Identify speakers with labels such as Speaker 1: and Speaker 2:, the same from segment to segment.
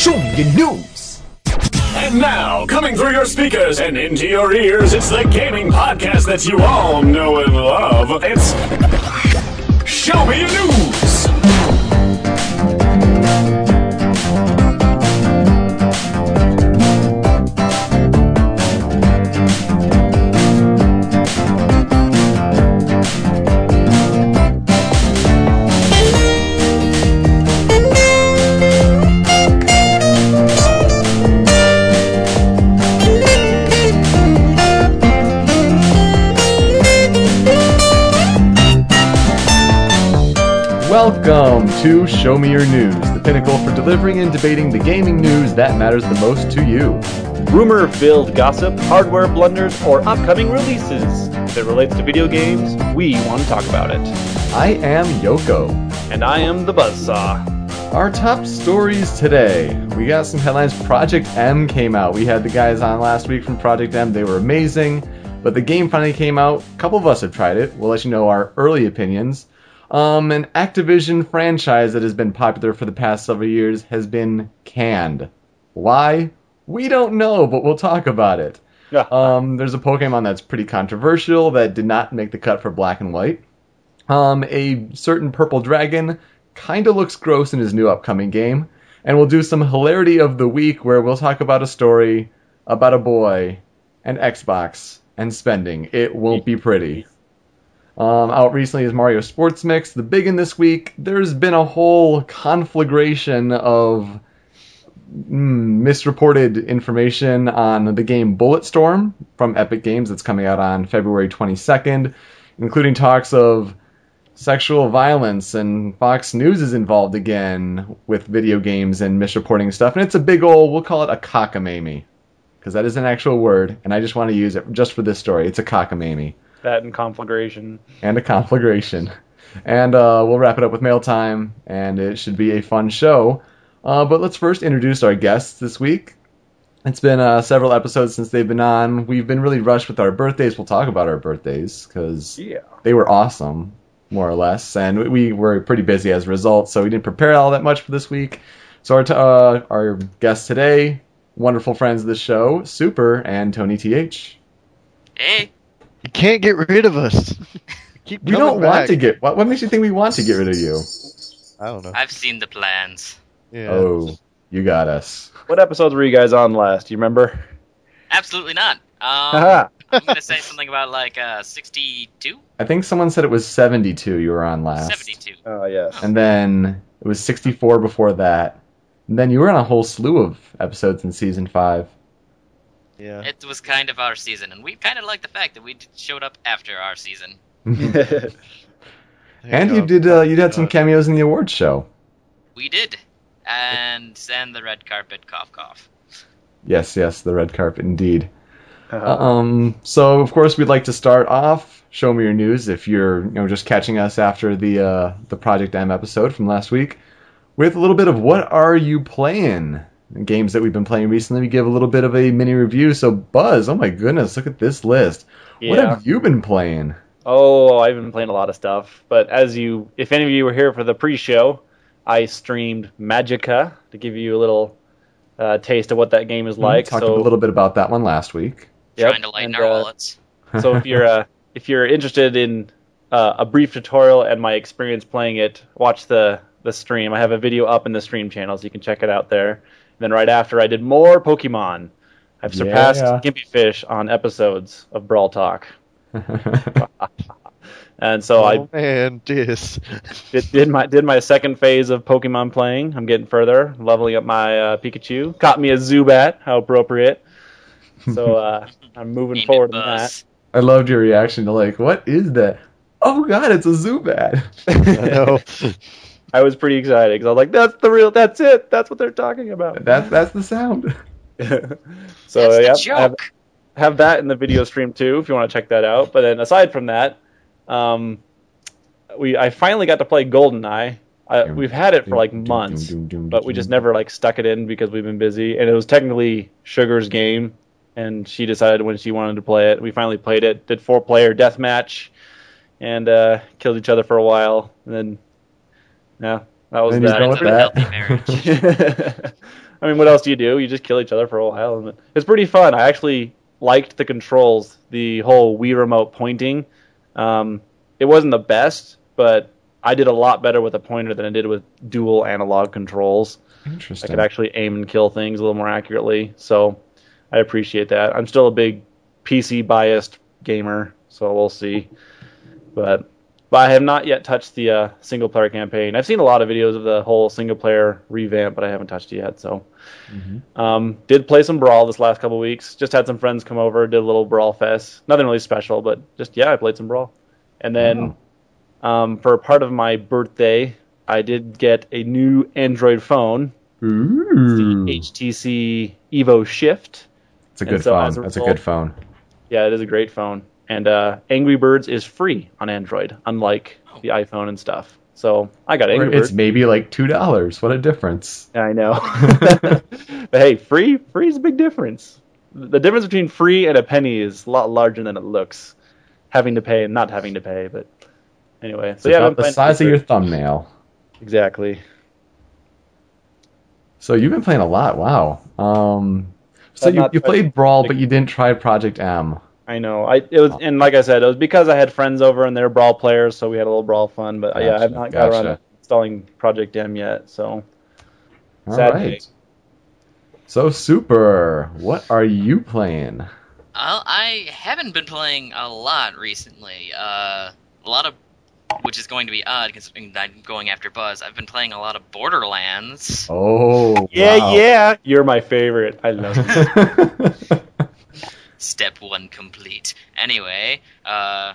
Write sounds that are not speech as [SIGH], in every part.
Speaker 1: Show me your news.
Speaker 2: And now, coming through your speakers and into your ears, it's the gaming podcast that you all know and love. It's Show Me Your News.
Speaker 3: Welcome to Show Me Your News, the pinnacle for delivering and debating the gaming news that matters the most to you.
Speaker 4: rumor filled gossip, hardware blunders, or upcoming releases. If it relates to video games, we want to talk about it.
Speaker 3: I am Yoko.
Speaker 4: And I am the Buzzsaw.
Speaker 3: Our top stories today. We got some headlines. Project M came out. We had the guys on last week from Project M. They were amazing. But the game finally came out. A couple of us have tried it. We'll let you know our early opinions. Um, an Activision franchise that has been popular for the past several years has been canned. Why? We don't know, but we'll talk about it.
Speaker 4: Yeah.
Speaker 3: Um, there's a Pokemon that's pretty controversial that did not make the cut for Black and White. Um, a certain purple dragon kind of looks gross in his new upcoming game. And we'll do some hilarity of the week where we'll talk about a story about a boy and Xbox and spending. It won't be pretty. Um, out recently is Mario Sports Mix. The big in this week, there's been a whole conflagration of mm, misreported information on the game Bulletstorm from Epic Games that's coming out on February 22nd, including talks of sexual violence and Fox News is involved again with video games and misreporting stuff. And it's a big old, we'll call it a cockamamie. Because that is an actual word, and I just want to use it just for this story. It's a cockamamie
Speaker 4: That and conflagration.
Speaker 3: and a conflagration. And uh, we'll wrap it up with mail time, and it should be a fun show. Uh, but let's first introduce our guests this week. It's been uh, several episodes since they've been on. We've been really rushed with our birthdays. We'll talk about our birthdays because
Speaker 4: Yeah.
Speaker 3: they were awesome, more or less, and we- we were pretty busy as a result, so we didn't prepare all that much for this week. So our t- uh, our guests today, wonderful friends of the show, Super and Tony Th.
Speaker 5: Hey,
Speaker 6: You can't get rid of us. [LAUGHS] Keep
Speaker 3: We don't want to get. What, what makes you think we want to get rid of you?
Speaker 6: I don't know.
Speaker 5: I've seen the plans.
Speaker 6: Yeah.
Speaker 3: Oh, you got us.
Speaker 4: What episodes were you guys on last? Do you remember?
Speaker 5: Absolutely not. Um, [LAUGHS] I'm gonna say something about like uh, 62,
Speaker 3: I think someone said it was 72 you were on last.
Speaker 5: 72.
Speaker 4: Oh, yes.
Speaker 3: And then it was 64 before that. And then you were on a whole slew of episodes in season 5.
Speaker 6: Yeah.
Speaker 5: It was kind of our season, and we kind of like the fact that we showed up after our season. [LAUGHS]
Speaker 3: and you did uh, you had some cameos in the awards show.
Speaker 5: We did, and and the red carpet cough cough.
Speaker 3: Yes, yes, the red carpet indeed.
Speaker 4: Uh,
Speaker 3: Um, so of course we'd like to start off. Show me your news if you're you know just catching us after the uh, the Project M episode from last week, with a little bit of what are you playing? Games that we've been playing recently. We give a little bit of a mini review. So Buzz, oh my goodness, look at this list.
Speaker 4: Yeah.
Speaker 3: What have you been playing?
Speaker 4: Oh, I've been playing a lot of stuff. But as you, if any of you were here for the pre-show, I streamed Magicka to give you a little uh, taste of what that game is like.
Speaker 3: We talked
Speaker 4: so,
Speaker 3: a little bit about that one last week.
Speaker 4: Yep,
Speaker 5: Trying to lighten
Speaker 4: and,
Speaker 5: our
Speaker 4: uh,
Speaker 5: wallets.
Speaker 4: so if you're uh, [LAUGHS] if you're interested in uh, a brief tutorial and my experience playing it, watch the the stream. I have a video up in the stream channel, so you can check it out there. And then right after, I did more Pokemon. I've surpassed
Speaker 3: Yeah.
Speaker 4: Gimpy Fish on episodes of Brawl Talk, [LAUGHS] and so I
Speaker 6: oh man, dis.
Speaker 4: did, did my did my second phase of Pokemon playing. I'm getting further, leveling up my uh, Pikachu. Caught me a Zubat, how appropriate. So uh, [LAUGHS] I'm moving
Speaker 5: Ain't
Speaker 4: forward in that.
Speaker 3: I loved your reaction to like, what is that? Oh god, it's a Zubat. [LAUGHS]
Speaker 6: I know.
Speaker 4: I was pretty excited because I was like, "That's the real. That's it. That's what they're talking about."
Speaker 3: That's that's the sound. [LAUGHS]
Speaker 4: so
Speaker 5: That's
Speaker 4: yeah,
Speaker 5: the
Speaker 4: I have, have that in the video stream too if you want to check that out. But then aside from that, um, we I finally got to play GoldenEye. I, we've had it for like months, but we just never like stuck it in because we've been busy. And it was technically Sugar's game, and she decided when she wanted to play it. We finally played it. Did four player deathmatch, and uh, killed each other for a while, and then yeah, that was
Speaker 3: Then you're
Speaker 4: that.
Speaker 3: done with
Speaker 5: a
Speaker 3: that.
Speaker 5: healthy marriage. [LAUGHS] [LAUGHS]
Speaker 4: I mean, what else do you do? You just kill each other for a while, and it's pretty fun. I actually liked the controls, the whole Wii remote pointing. Um, it wasn't the best, but I did a lot better with a pointer than I did with dual analog controls.
Speaker 3: Interesting.
Speaker 4: I could actually aim and kill things a little more accurately. So I appreciate that. I'm still a big PC biased gamer, so we'll see. But but I have not yet touched the uh, single player campaign. I've seen a lot of videos of the whole single player revamp, but I haven't touched it yet. So um, did play some brawl this last couple weeks. Just had some friends come over, did a little brawl fest. Nothing really special, but just yeah, I played some brawl. And then um, for part of my birthday, I did get a new Android phone,
Speaker 3: Ooh.
Speaker 4: the HTC Evo Shift.
Speaker 3: It's a good
Speaker 4: so
Speaker 3: phone.
Speaker 4: a
Speaker 3: That's a good phone.
Speaker 4: Yeah, it is a great phone. And uh, Angry Birds is free on Android, unlike the iPhone and stuff. So I got Angry Birds.
Speaker 3: it's maybe like two dollars. What a difference.
Speaker 4: I know. [LAUGHS] [LAUGHS] but hey, free free is a big difference. The difference between free and a penny is a lot larger than it looks. Having to pay and not having to pay, but anyway. So
Speaker 3: It's
Speaker 4: yeah,
Speaker 3: the size of your thumbnail.
Speaker 4: exactly.
Speaker 3: So you've been playing a lot. Wow. Um, so you, you played Brawl, but you didn't try Project M.
Speaker 4: I know. I it was and like I said, it was because I had friends over and they're brawl players, so we had a little brawl fun. But uh, yeah, I've not got around
Speaker 3: gotcha.
Speaker 4: to installing Project M yet. So
Speaker 3: All
Speaker 4: Sad
Speaker 3: right.
Speaker 4: day.
Speaker 3: So super. What are you playing?
Speaker 5: Well, I haven't been playing a lot recently. Uh, a lot of, which is going to be odd because I'm going after Buzz. I've been playing a lot of Borderlands.
Speaker 3: Oh.
Speaker 4: yeah,
Speaker 3: wow.
Speaker 4: yeah, you're my favorite. I love [LAUGHS] it.
Speaker 5: Step one complete. Anyway, uh,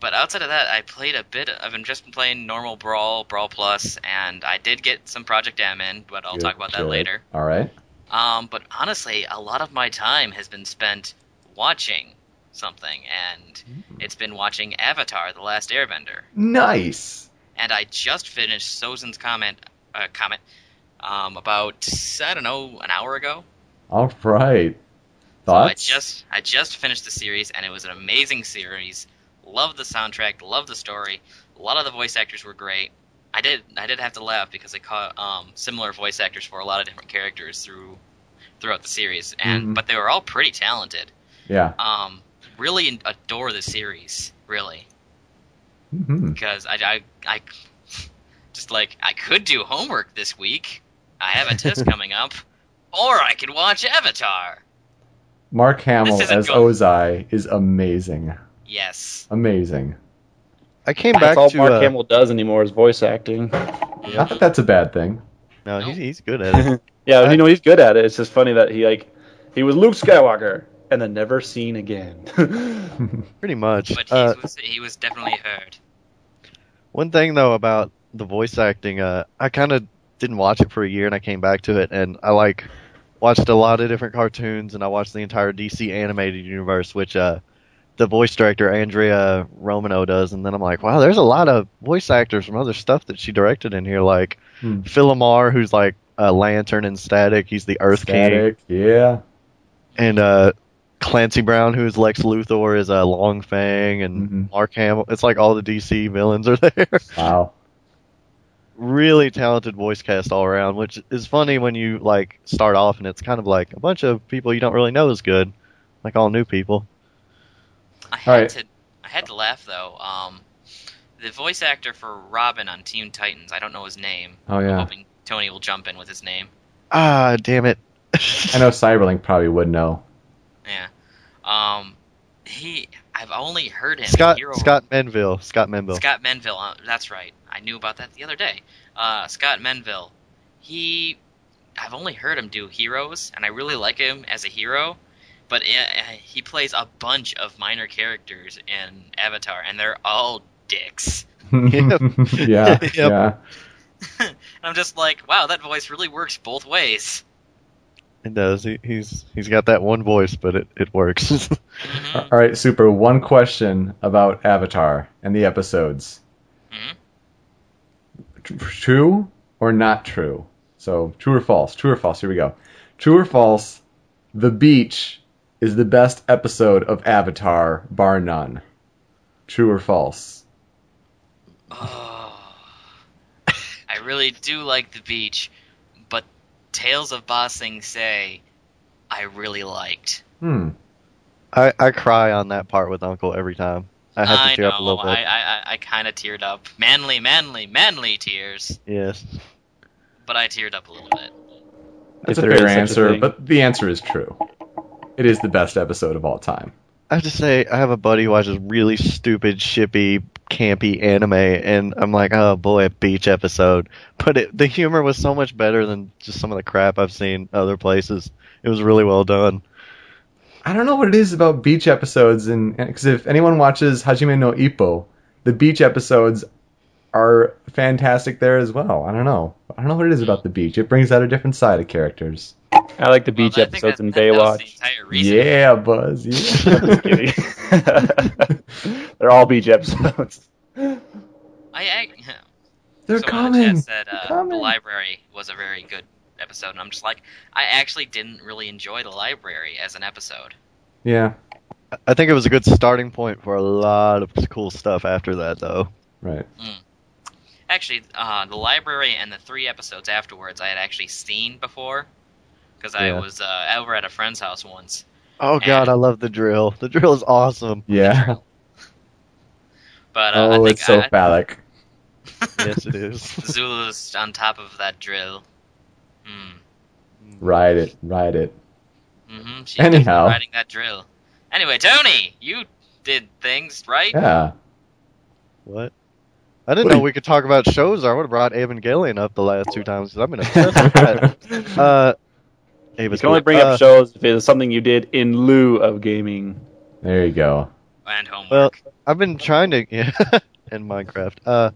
Speaker 5: but outside of that, I played a bit. Of, I've just been playing normal Brawl, Brawl Plus, and I did get some Project M in, but I'll talk about that later.
Speaker 3: All right.
Speaker 5: Um, but honestly, a lot of my time has been spent watching something, and
Speaker 3: Hmm.
Speaker 5: it's been watching Avatar: The Last Airbender.
Speaker 3: Nice.
Speaker 5: And I just finished Sozin's Comet, uh, comment, um, about I don't know, an hour ago.
Speaker 3: All right.
Speaker 5: So I just I just finished the series, and it was an amazing series. Loved the soundtrack, loved the story. A lot of the voice actors were great. I did I did have to laugh because I caught um, similar voice actors for a lot of different characters through throughout the series, and
Speaker 3: Mhm.
Speaker 5: but they were all pretty talented.
Speaker 3: Yeah.
Speaker 5: Um, really adore the series, really,
Speaker 3: hmm
Speaker 5: because I, I I [LAUGHS] just like I could do homework this week. I have a test [LAUGHS] coming up, or I could watch Avatar.
Speaker 3: Mark Hamill as
Speaker 5: going-
Speaker 3: Ozai is amazing.
Speaker 5: Yes.
Speaker 3: Amazing.
Speaker 6: I came back.
Speaker 4: That's
Speaker 6: back
Speaker 4: all
Speaker 6: to.
Speaker 4: Mark
Speaker 6: uh,
Speaker 4: Hamill does anymore is voice acting.
Speaker 3: Not that that's a bad thing.
Speaker 6: No, he's, he's good at it. [LAUGHS]
Speaker 4: Yeah, you know he's good at it. It's just funny that he like he was Luke Skywalker and then never seen again. [LAUGHS]
Speaker 6: Pretty much.
Speaker 5: But he
Speaker 6: Uh,
Speaker 5: was he was definitely heard.
Speaker 6: One thing though about the voice acting, uh, I kind of didn't watch it for a year, and I came back to it, and I like watched a lot of different cartoons, and I watched the entire DC animated universe, which uh, the voice director Andrea Romano does, and then I'm like, wow, there's a lot of voice actors from other stuff that she directed in here, like
Speaker 3: Hmm.
Speaker 6: Phil LaMarr, who's like a Lantern and Static, he's the Earth King,
Speaker 3: Static. Yeah.
Speaker 6: and uh, Clancy Brown, who's Lex Luthor, is uh, Long Feng, and
Speaker 3: Mhm.
Speaker 6: Mark Hamill. It's like all the DC villains are [LAUGHS] there.
Speaker 3: Wow.
Speaker 6: Really talented voice cast all around, which is funny when you like start off and it's kind of like a bunch of people you don't really know is good, like all new people.
Speaker 5: I had
Speaker 3: Alright.
Speaker 5: to I had to laugh though. Um, the voice actor for Robin on Teen Titans, I don't know his name.
Speaker 3: Oh yeah.
Speaker 5: I'm
Speaker 3: yeah.
Speaker 5: hoping Tony will jump in with his name.
Speaker 6: Ah, damn it!
Speaker 3: I know Cyberlink probably would know.
Speaker 5: Yeah. Um, he I've only heard him. in
Speaker 6: Scott
Speaker 5: Hero
Speaker 6: Scott Menville. Scott Menville.
Speaker 5: Scott Menville. Uh, that's right. I knew about that the other day. Uh, Scott Menville. He, I've only heard him do heroes, and I really like him as a hero. But uh, he plays a bunch of minor characters in Avatar, and they're all dicks. [LAUGHS] [LAUGHS]
Speaker 3: yeah.
Speaker 6: Yep.
Speaker 3: Yeah. [LAUGHS]
Speaker 5: and I'm just like, wow, that voice really works both ways.
Speaker 6: It does. He, he's he's got that one voice, but it it works. [LAUGHS]
Speaker 5: Mhm.
Speaker 3: All right, super. One question about Avatar and the episodes.
Speaker 5: Mhm.
Speaker 3: True or not true? So, true or false? True or false? Here we go. True or false? The beach is the best episode of Avatar, bar none. True or false?
Speaker 5: Oh, [SIGHS] I really do like the beach, but Tales of Ba Sing Se, I really liked.
Speaker 3: Hmm.
Speaker 6: I, I cry on that part with Uncle every time. I have to
Speaker 5: I
Speaker 6: tear
Speaker 5: know.
Speaker 6: up a little bit.
Speaker 5: I I, I kind of teared up. Manly, manly, manly tears.
Speaker 6: Yes.
Speaker 5: But I teared up a little bit.
Speaker 3: That's
Speaker 4: If
Speaker 3: a fair
Speaker 4: is such a
Speaker 3: answer, but the answer is true. It is the best episode of all time.
Speaker 6: I have to say, I have a buddy who watches really stupid, shippy, campy anime, and I'm like, oh boy, a beach episode. But it, the humor was so much better than just some of the crap I've seen other places. It was really well done.
Speaker 3: I don't know what it is about beach episodes, and because if anyone watches Hajime no Ippo, the beach episodes are fantastic there as well. I don't know. I don't know what it is about the beach. It brings out a different side of characters.
Speaker 4: I like the beach
Speaker 5: Well,
Speaker 4: episodes
Speaker 5: that-
Speaker 4: in
Speaker 5: that- that was the
Speaker 4: Baywatch.
Speaker 5: entire reason.
Speaker 3: Yeah, Buzz. [LAUGHS]
Speaker 4: Just
Speaker 3: Yeah. [LAUGHS]
Speaker 4: kidding. [LAUGHS] They're all beach episodes.
Speaker 5: I, I [LAUGHS]
Speaker 3: They're
Speaker 5: someone in the
Speaker 3: coming.
Speaker 5: said uh, the
Speaker 3: coming.
Speaker 5: library was a very good episode, and I'm just like, I actually didn't really enjoy the library as an episode.
Speaker 3: Yeah.
Speaker 6: I think it was a good starting point for a lot of cool stuff after that, though.
Speaker 3: Right.
Speaker 5: Actually, uh, the library and the three episodes afterwards, I had actually seen before because I was uh, over at a friend's house once.
Speaker 6: Oh god, I love the drill. The drill is awesome.
Speaker 3: Yeah. [LAUGHS]
Speaker 5: But uh, I
Speaker 3: oh,
Speaker 5: think
Speaker 3: it's so
Speaker 5: I,
Speaker 3: phallic. [LAUGHS]
Speaker 6: yes, it is. [LAUGHS]
Speaker 5: Zulu's on top of that drill. Hmm.
Speaker 3: Ride it. Ride it.
Speaker 5: Mm-hmm. She's
Speaker 3: Anyhow.
Speaker 5: riding that drill. Anyway, Tony, you did things right.
Speaker 3: Yeah.
Speaker 6: What? I didn't
Speaker 3: What
Speaker 6: know
Speaker 3: you-
Speaker 6: we could talk about shows. I would have brought Evangelion up the last two times. 'cause I've been obsessed with that. Uh,
Speaker 4: You can only
Speaker 6: cool.
Speaker 4: bring
Speaker 6: Uh,
Speaker 4: up shows if it's something you did in lieu of gaming.
Speaker 3: There you go.
Speaker 5: And homework.
Speaker 6: Well, I've been trying to yeah, [LAUGHS] in Minecraft. Uh,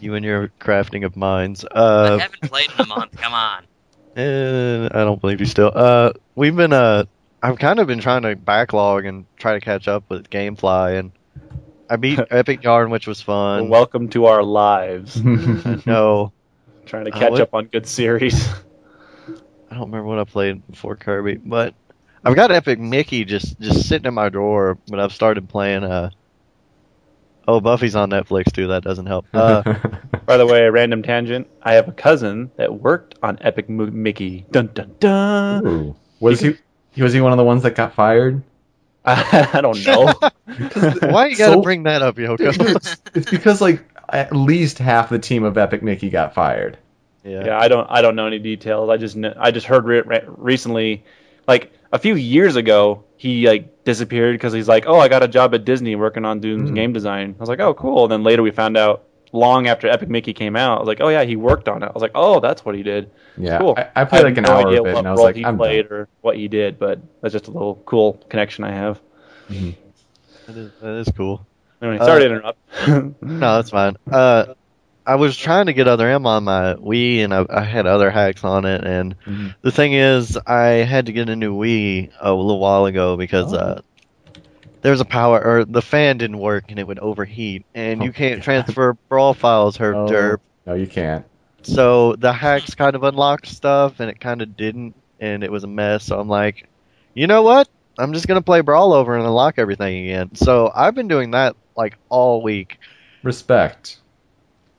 Speaker 6: you and your crafting of mines.
Speaker 5: I
Speaker 6: Uh,
Speaker 5: haven't played in a month. Come on. [LAUGHS]
Speaker 6: eh, I don't believe you still. Uh, we've been uh, I've kind of been trying to backlog and try to catch up with GameFly, and I beat [LAUGHS] Epic Yarn, which was
Speaker 4: Well,
Speaker 6: fun.
Speaker 4: welcome to our lives.
Speaker 6: no,
Speaker 4: Trying to
Speaker 6: Uh,
Speaker 4: catch
Speaker 6: what-
Speaker 4: up on good series.
Speaker 6: I don't remember what I played before Kirby, but I've got Epic Mickey just just sitting in my drawer. But I've started playing. Uh, oh, Buffy's on Netflix too. That doesn't help. Uh, [LAUGHS]
Speaker 4: By the way, a random tangent. I have a cousin that worked on Epic Mo- Mickey. Dun dun dun.
Speaker 3: Ooh. Was he? Was he one of the ones that got fired? [LAUGHS]
Speaker 4: I don't know. [LAUGHS]
Speaker 6: why you got to
Speaker 3: So-
Speaker 6: bring that up, Yoko?
Speaker 3: it's, it's because like at least half the team of Epic Mickey got fired.
Speaker 6: Yeah.
Speaker 4: yeah, I don't. I don't know any details. I just. Kn- I just heard re- re- recently, like a few years ago, he like disappeared because he's like, oh, I got a job at Disney working on doing
Speaker 3: Hmm.
Speaker 4: game design. I was like, oh, cool. And then later we found out, long after Epic Mickey came out, I was like, oh yeah, he worked on it. I was like, oh, that's what he did.
Speaker 3: Yeah,
Speaker 4: Cool.
Speaker 3: I, I played
Speaker 4: have
Speaker 3: like an
Speaker 4: no
Speaker 3: hour
Speaker 4: idea
Speaker 3: of it,
Speaker 4: what
Speaker 3: and I was like,
Speaker 4: he
Speaker 3: I'm
Speaker 4: played
Speaker 3: done.
Speaker 4: or what he did, but that's just a little cool connection I have.
Speaker 6: That is, that is cool.
Speaker 4: Anyway,
Speaker 6: Uh,
Speaker 4: sorry to interrupt. [LAUGHS]
Speaker 6: No, that's fine. Uh, I was trying to get other M on my Wii, and I, I had other hacks on it. And
Speaker 3: Mhm.
Speaker 6: the thing is, I had to get a new Wii a little while ago because
Speaker 3: Oh.
Speaker 6: uh, there's a power or the fan didn't work and it would overheat, and you
Speaker 3: Oh,
Speaker 6: can't
Speaker 3: God.
Speaker 6: transfer brawl files, herp
Speaker 3: Oh,
Speaker 6: derp.
Speaker 3: No, you can't.
Speaker 6: So the hacks kind of unlocked stuff, and it kind of didn't, and it was a mess. So I'm like, you know what? I'm just gonna play Brawl over and unlock everything again. So I've been doing that like all week,
Speaker 3: Respect.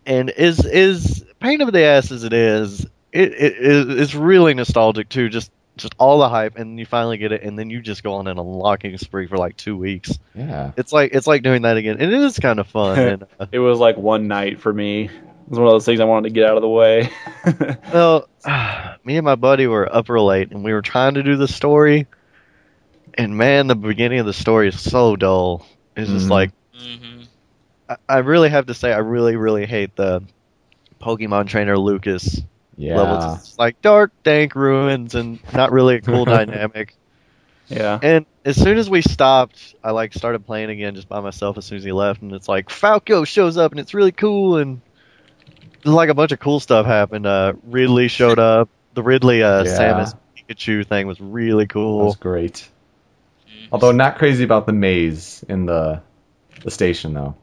Speaker 6: And is is pain of the ass as it is, it, it it's really nostalgic too. Just just all the hype, and you finally get it, and then you just go on an unlocking spree for like two weeks.
Speaker 3: Yeah.
Speaker 6: It's like it's like doing that again, and it is kind of fun. [LAUGHS] and, uh,
Speaker 4: it was like one night for me. It was one of those things I wanted to get out of the way. [LAUGHS]
Speaker 6: Well, [SIGHS] me and my buddy were up real late, and we were trying to do the story. And man, the beginning of the story is so dull. It's just
Speaker 3: Mhm.
Speaker 6: like
Speaker 5: hmm
Speaker 6: I, I really have to say, I really, really hate the Pokemon trainer Lucas
Speaker 3: Yeah.
Speaker 6: levels. It's like dark, dank ruins, and not really a cool [LAUGHS] dynamic.
Speaker 4: yeah.
Speaker 6: And as soon as we stopped, I like started playing again just by myself. As soon as he left, and it's like Falco shows up, and it's really cool, and like a bunch of cool stuff happened. Uh, Ridley showed [LAUGHS] up. The Ridley uh,
Speaker 3: Yeah.
Speaker 6: Samus Pikachu thing was really
Speaker 3: That
Speaker 6: cool.
Speaker 3: was great. Although not crazy about the maze in the the station though.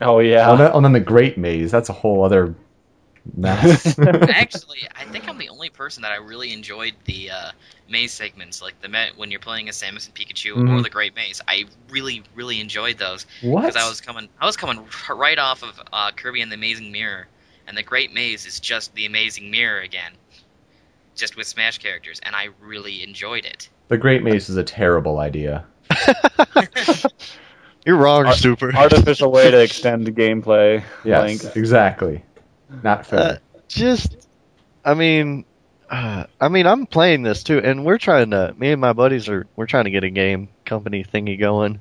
Speaker 4: Oh yeah.
Speaker 3: Oh, then, oh, then the Great Maze. That's a whole other mess. [LAUGHS] [LAUGHS]
Speaker 5: Actually, I think I'm the only person that I really enjoyed the uh, maze segments, like the Met when you're playing as Samus and Pikachu or
Speaker 3: Mhm.
Speaker 5: the Great Maze. I really, really enjoyed those
Speaker 3: what?
Speaker 5: because I was coming, I was coming right off of uh, Kirby and the Amazing Mirror, and the Great Maze is just the Amazing Mirror again. just with Smash characters, and I really enjoyed it.
Speaker 3: The Great Maze is a terrible idea. [LAUGHS]
Speaker 6: You're wrong,
Speaker 4: Ar-
Speaker 6: Super. [LAUGHS]
Speaker 4: Artificial way to extend the gameplay.
Speaker 3: Yes,
Speaker 4: Link.
Speaker 3: exactly. Not fair.
Speaker 6: Uh, just, I mean, uh, I mean, I'm playing this too, and we're trying to. Me and my buddies are we're trying to get a game company thingy going,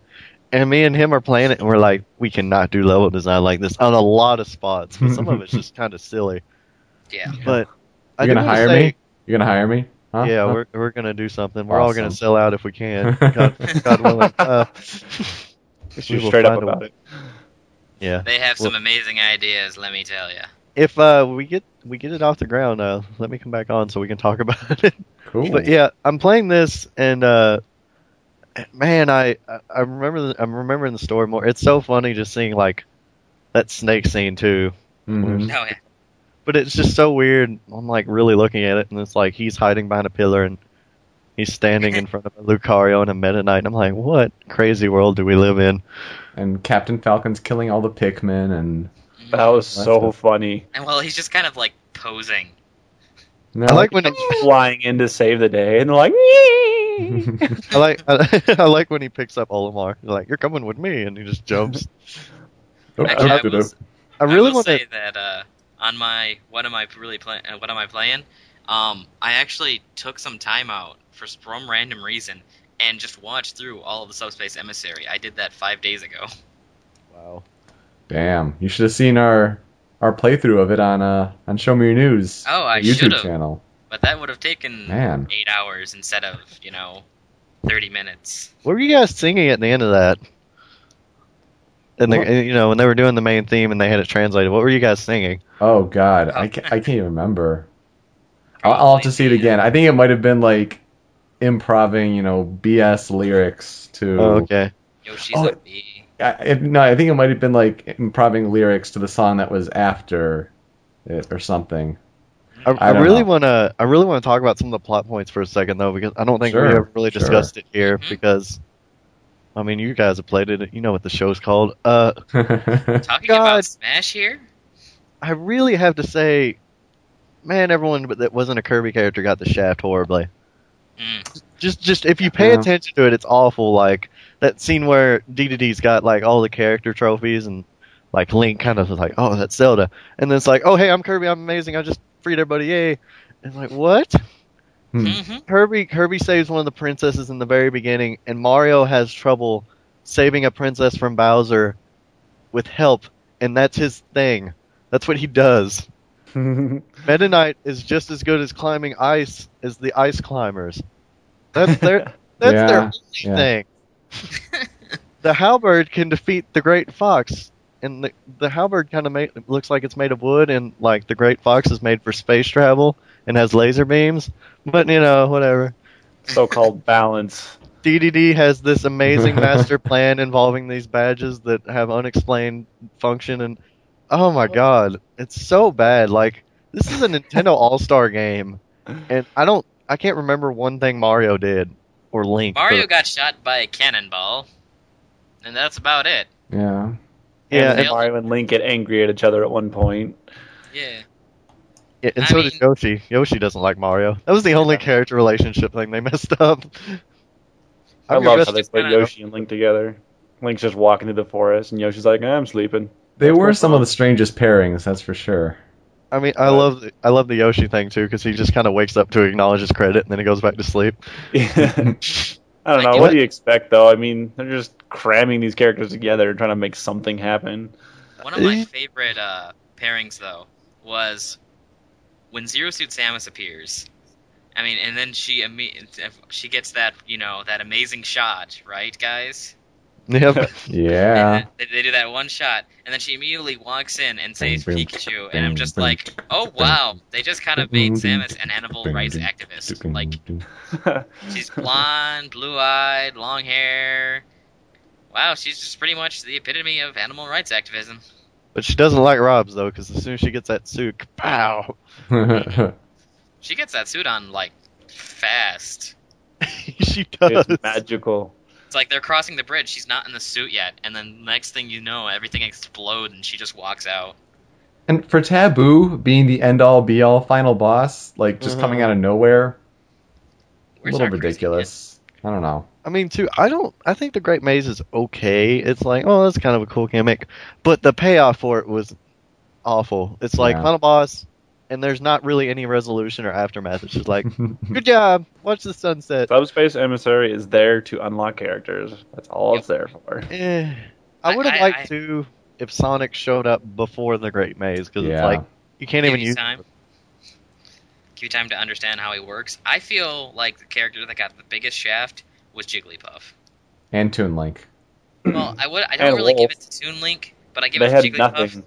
Speaker 6: and me and him are playing it, and we're like, we cannot do level design like this on a lot of spots, but some of it's just [LAUGHS] kind of silly.
Speaker 5: Yeah.
Speaker 6: But I
Speaker 3: You're
Speaker 6: do
Speaker 3: gonna hire
Speaker 6: say-
Speaker 3: me? You're gonna hire me? Huh?
Speaker 6: Yeah,
Speaker 3: Huh?
Speaker 6: we're we're gonna do something. We're all gonna sell out if we can. [LAUGHS] God, God willing. Uh, we
Speaker 4: You're straight up about
Speaker 6: way.
Speaker 4: it.
Speaker 6: Yeah.
Speaker 5: They have some amazing ideas, let me tell you.
Speaker 6: If uh, we get we get it off the ground, uh, let me come back on so we can talk [LAUGHS] about it.
Speaker 3: Cool.
Speaker 6: But yeah, I'm playing this, and uh, man, I I- I remember the, I'm remembering the story more. It's so funny just seeing like that snake scene too.
Speaker 3: Mhm.
Speaker 5: Oh yeah.
Speaker 6: But it's just so weird. I'm like really looking at it, and it's like he's hiding behind a pillar, and he's standing in front of a Lucario and a Meta Knight. And I'm like, what crazy world do we live in?
Speaker 3: And Captain Falcon's killing all the Pikmin, and
Speaker 4: That was
Speaker 3: That's
Speaker 4: so
Speaker 3: it.
Speaker 4: funny.
Speaker 5: And well, he's just kind of like posing.
Speaker 3: no,
Speaker 6: I like when he's [LAUGHS]
Speaker 4: Flying in to save the day, and they're [LAUGHS] like,
Speaker 6: I like I, like when he picks up Olimar. He's like, you're coming with me, and he just jumps. [LAUGHS]
Speaker 5: Actually, I will,
Speaker 6: I
Speaker 5: I
Speaker 6: really
Speaker 5: will
Speaker 6: want to say
Speaker 5: that uh, on my what am I really playing? Uh, what am I playing? Um, I actually took some time out for some random reason and just watched through all of the Subspace Emissary. I did that five days ago.
Speaker 6: Wow.
Speaker 3: Damn, you should have seen our our playthrough of it on uh on Show Me Your News
Speaker 5: Oh, I
Speaker 3: YouTube
Speaker 5: should've.
Speaker 3: channel.
Speaker 5: But that would have taken
Speaker 3: Man.
Speaker 5: eight hours instead of you know thirty minutes.
Speaker 6: What were you guys singing at the end of that? And
Speaker 3: What?
Speaker 6: they, you know, when they were doing the main theme and they had it translated, what were you guys singing?
Speaker 3: Oh God, I can't, I can't even remember. I'll, I'll have to see it again. I think it might have been like improving, you know, BS lyrics to.
Speaker 6: Oh, okay.
Speaker 5: Yoshi's
Speaker 3: Oh,
Speaker 5: a bee.
Speaker 3: I, it, no, I think it might have been like improving lyrics to the song that was after it or something.
Speaker 6: I,
Speaker 3: I
Speaker 6: I, really want to. I really want to talk about some of the plot points for a second, though, because I don't think
Speaker 3: Sure,
Speaker 6: we ever really
Speaker 3: sure.
Speaker 6: discussed it here.
Speaker 5: Mhm.
Speaker 6: Because, I mean, you guys have played it. You know what the show's called. Uh, [LAUGHS] [LAUGHS]
Speaker 5: Talking
Speaker 6: God.
Speaker 5: about Smash here.
Speaker 6: I really have to say, man, everyone that wasn't a Kirby character got the shaft horribly.
Speaker 5: Mm.
Speaker 6: Just, just if you pay
Speaker 3: Yeah.
Speaker 6: attention to it, it's awful. Like that scene where DDD's got like all the character trophies and like Link kind of was like, oh, that's Zelda, and then it's like, oh, hey, I'm Kirby, I'm amazing, I just freed everybody, yay! And like, what?
Speaker 3: Hmm.
Speaker 5: hmm
Speaker 6: Kirby, Kirby saves one of the princesses in the very beginning, and Mario has trouble saving a princess from Bowser with help, and that's his thing. That's what he does. [LAUGHS] Meta Knight is just as good as climbing ice as the ice climbers. That's their [LAUGHS] that's
Speaker 3: Yeah,
Speaker 6: their only
Speaker 3: yeah.
Speaker 6: thing. [LAUGHS] the halberd can defeat the great fox, and the the halberd kind of looks like it's made of wood, and like the great fox is made for space travel and has laser beams. But you know, whatever.
Speaker 4: so-called balance.
Speaker 6: DDD has this amazing master plan involving these badges that have unexplained function, and oh my god, it's so bad. Like this is a [LAUGHS] Nintendo All Star game, and I don't, I can't remember one thing Mario did or Link.
Speaker 5: Mario
Speaker 6: but-
Speaker 5: got shot by a cannonball, and that's about it.
Speaker 3: yeah.
Speaker 6: yeah,
Speaker 4: and
Speaker 6: and,
Speaker 4: Mario and Link get angry at each other at one point.
Speaker 5: Yeah.
Speaker 6: yeah, and
Speaker 5: I
Speaker 6: so
Speaker 5: mean-
Speaker 6: did Yoshi. Yoshi doesn't like Mario. That was the only character relationship thing they [LAUGHS] messed up.
Speaker 4: I
Speaker 6: I'm
Speaker 4: love how they
Speaker 5: just
Speaker 4: put Yoshi and Link together. Link's just walking through the forest, and Yoshi's like, eh, "I'm sleeping."
Speaker 3: They were
Speaker 4: going
Speaker 3: some of the strangest pairings, that's for sure.
Speaker 6: I mean, I love the, I love the Yoshi thing too because he just kind of wakes up to acknowledge his credit and then he goes back to sleep. [LAUGHS]
Speaker 4: I don't know.
Speaker 5: you
Speaker 4: What
Speaker 5: know-
Speaker 4: do you expect, though? I mean, they're just cramming these characters together and trying to make something happen.
Speaker 5: One of my
Speaker 6: Eh.
Speaker 5: favorite uh, pairings, though, was when Zero Suit Samus appears. I mean, and then she she gets that you know that amazing shot, right, guys? [LAUGHS]
Speaker 6: Yep.
Speaker 3: Yeah.
Speaker 5: And they, they do that one shot, and then she immediately walks in and says
Speaker 3: Boom, boom,
Speaker 5: Pikachu, and I'm just
Speaker 3: boom,
Speaker 5: like, oh wow, they just kind of made Samus an animal rights activist. Like [LAUGHS] [LAUGHS] she's blonde, blue-eyed, long hair. Wow, she's just pretty much the epitome of animal rights activism.
Speaker 6: But she doesn't like Rob's though, because as soon as she gets that suit, pow,
Speaker 5: She gets that suit on like fast.
Speaker 6: she does.
Speaker 4: it's magical.
Speaker 5: It's like they're crossing the bridge. She's not in the suit yet, and then next thing you know, everything explodes and she just walks out.
Speaker 3: And for Tabuu being the end all be all final boss, like just coming
Speaker 6: Mhm.
Speaker 3: out of nowhere, a little ridiculous. I don't know.
Speaker 6: I mean, too. I don't. I think the Great Maze is okay. It's like, oh, that's kind of a cool gimmick, but the payoff for it was awful. It's like
Speaker 3: Yeah.
Speaker 6: final boss, and there's not really any resolution or aftermath. It's just like, [LAUGHS] good job, watch the sunset.
Speaker 4: Subspace Emissary is there to unlock characters. That's all it's there for.
Speaker 6: Eh. I
Speaker 5: I-
Speaker 6: would have liked
Speaker 5: I-
Speaker 6: to if Sonic showed up before the Great Maze because
Speaker 3: Yeah.
Speaker 6: it's like you can't
Speaker 5: Give
Speaker 6: even use.
Speaker 5: time. Give you time to understand how he works. I feel like the character that got the biggest shaft was Jigglypuff.
Speaker 3: and Toon Link.
Speaker 5: Well, I would I don't
Speaker 4: And
Speaker 5: really
Speaker 4: Wolf.
Speaker 5: give it to Toon Link, but I give
Speaker 4: They
Speaker 5: it
Speaker 4: had
Speaker 5: to Jigglypuff
Speaker 4: nothing.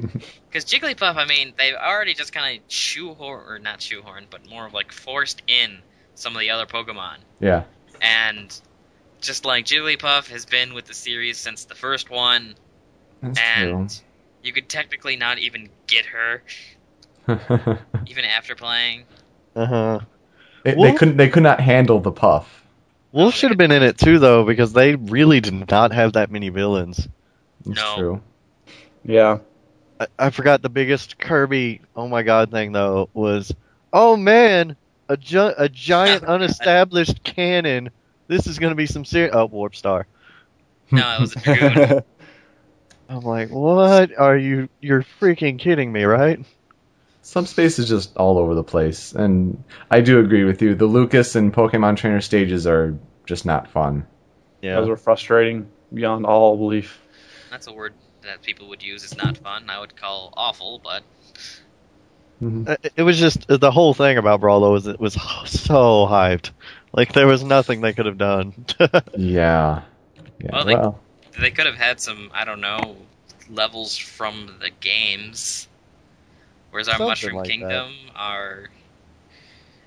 Speaker 4: [LAUGHS]
Speaker 5: because Jigglypuff. I mean, they've already just kind of shoehorn or not shoehorn, but more of like forced in some of the other Pokemon,
Speaker 3: Yeah.
Speaker 5: and just like Jigglypuff has been with the series since the first one,
Speaker 3: That's
Speaker 5: and you could technically not even get her [LAUGHS] even after playing.
Speaker 6: Uh huh.
Speaker 3: They- they couldn't. They could not handle the puff.
Speaker 6: Wolf should have been in it too, though, because they really did not have that many villains.
Speaker 3: That's
Speaker 5: No.
Speaker 3: true.
Speaker 4: Yeah.
Speaker 6: I, I forgot the biggest Kirby. Oh my god, thing though was, oh man, a gi- a giant [LAUGHS] unestablished cannon. This is gonna be some serious. Oh, Warp Star. [LAUGHS]
Speaker 5: No, it was a Dragoon. [LAUGHS]
Speaker 6: I'm like, what are you? You're freaking kidding me, right?
Speaker 3: Subspace is just all over the place, and I do agree with you. The Lucas and Pokemon Trainer stages are just not fun.
Speaker 4: Yeah, those were frustrating beyond all belief.
Speaker 5: That's a word that people would use. is not fun. I would call awful, but
Speaker 6: Uh, It it was just the whole thing about Brawlo was it was [LAUGHS] so hyped. Like there was nothing they could have done. [LAUGHS]
Speaker 3: Yeah. Yeah.
Speaker 5: Well, they-
Speaker 3: well,
Speaker 5: they could have had some, I don't know, levels from the games. Where's our
Speaker 6: Something
Speaker 5: Mushroom
Speaker 6: like that.
Speaker 5: Kingdom are.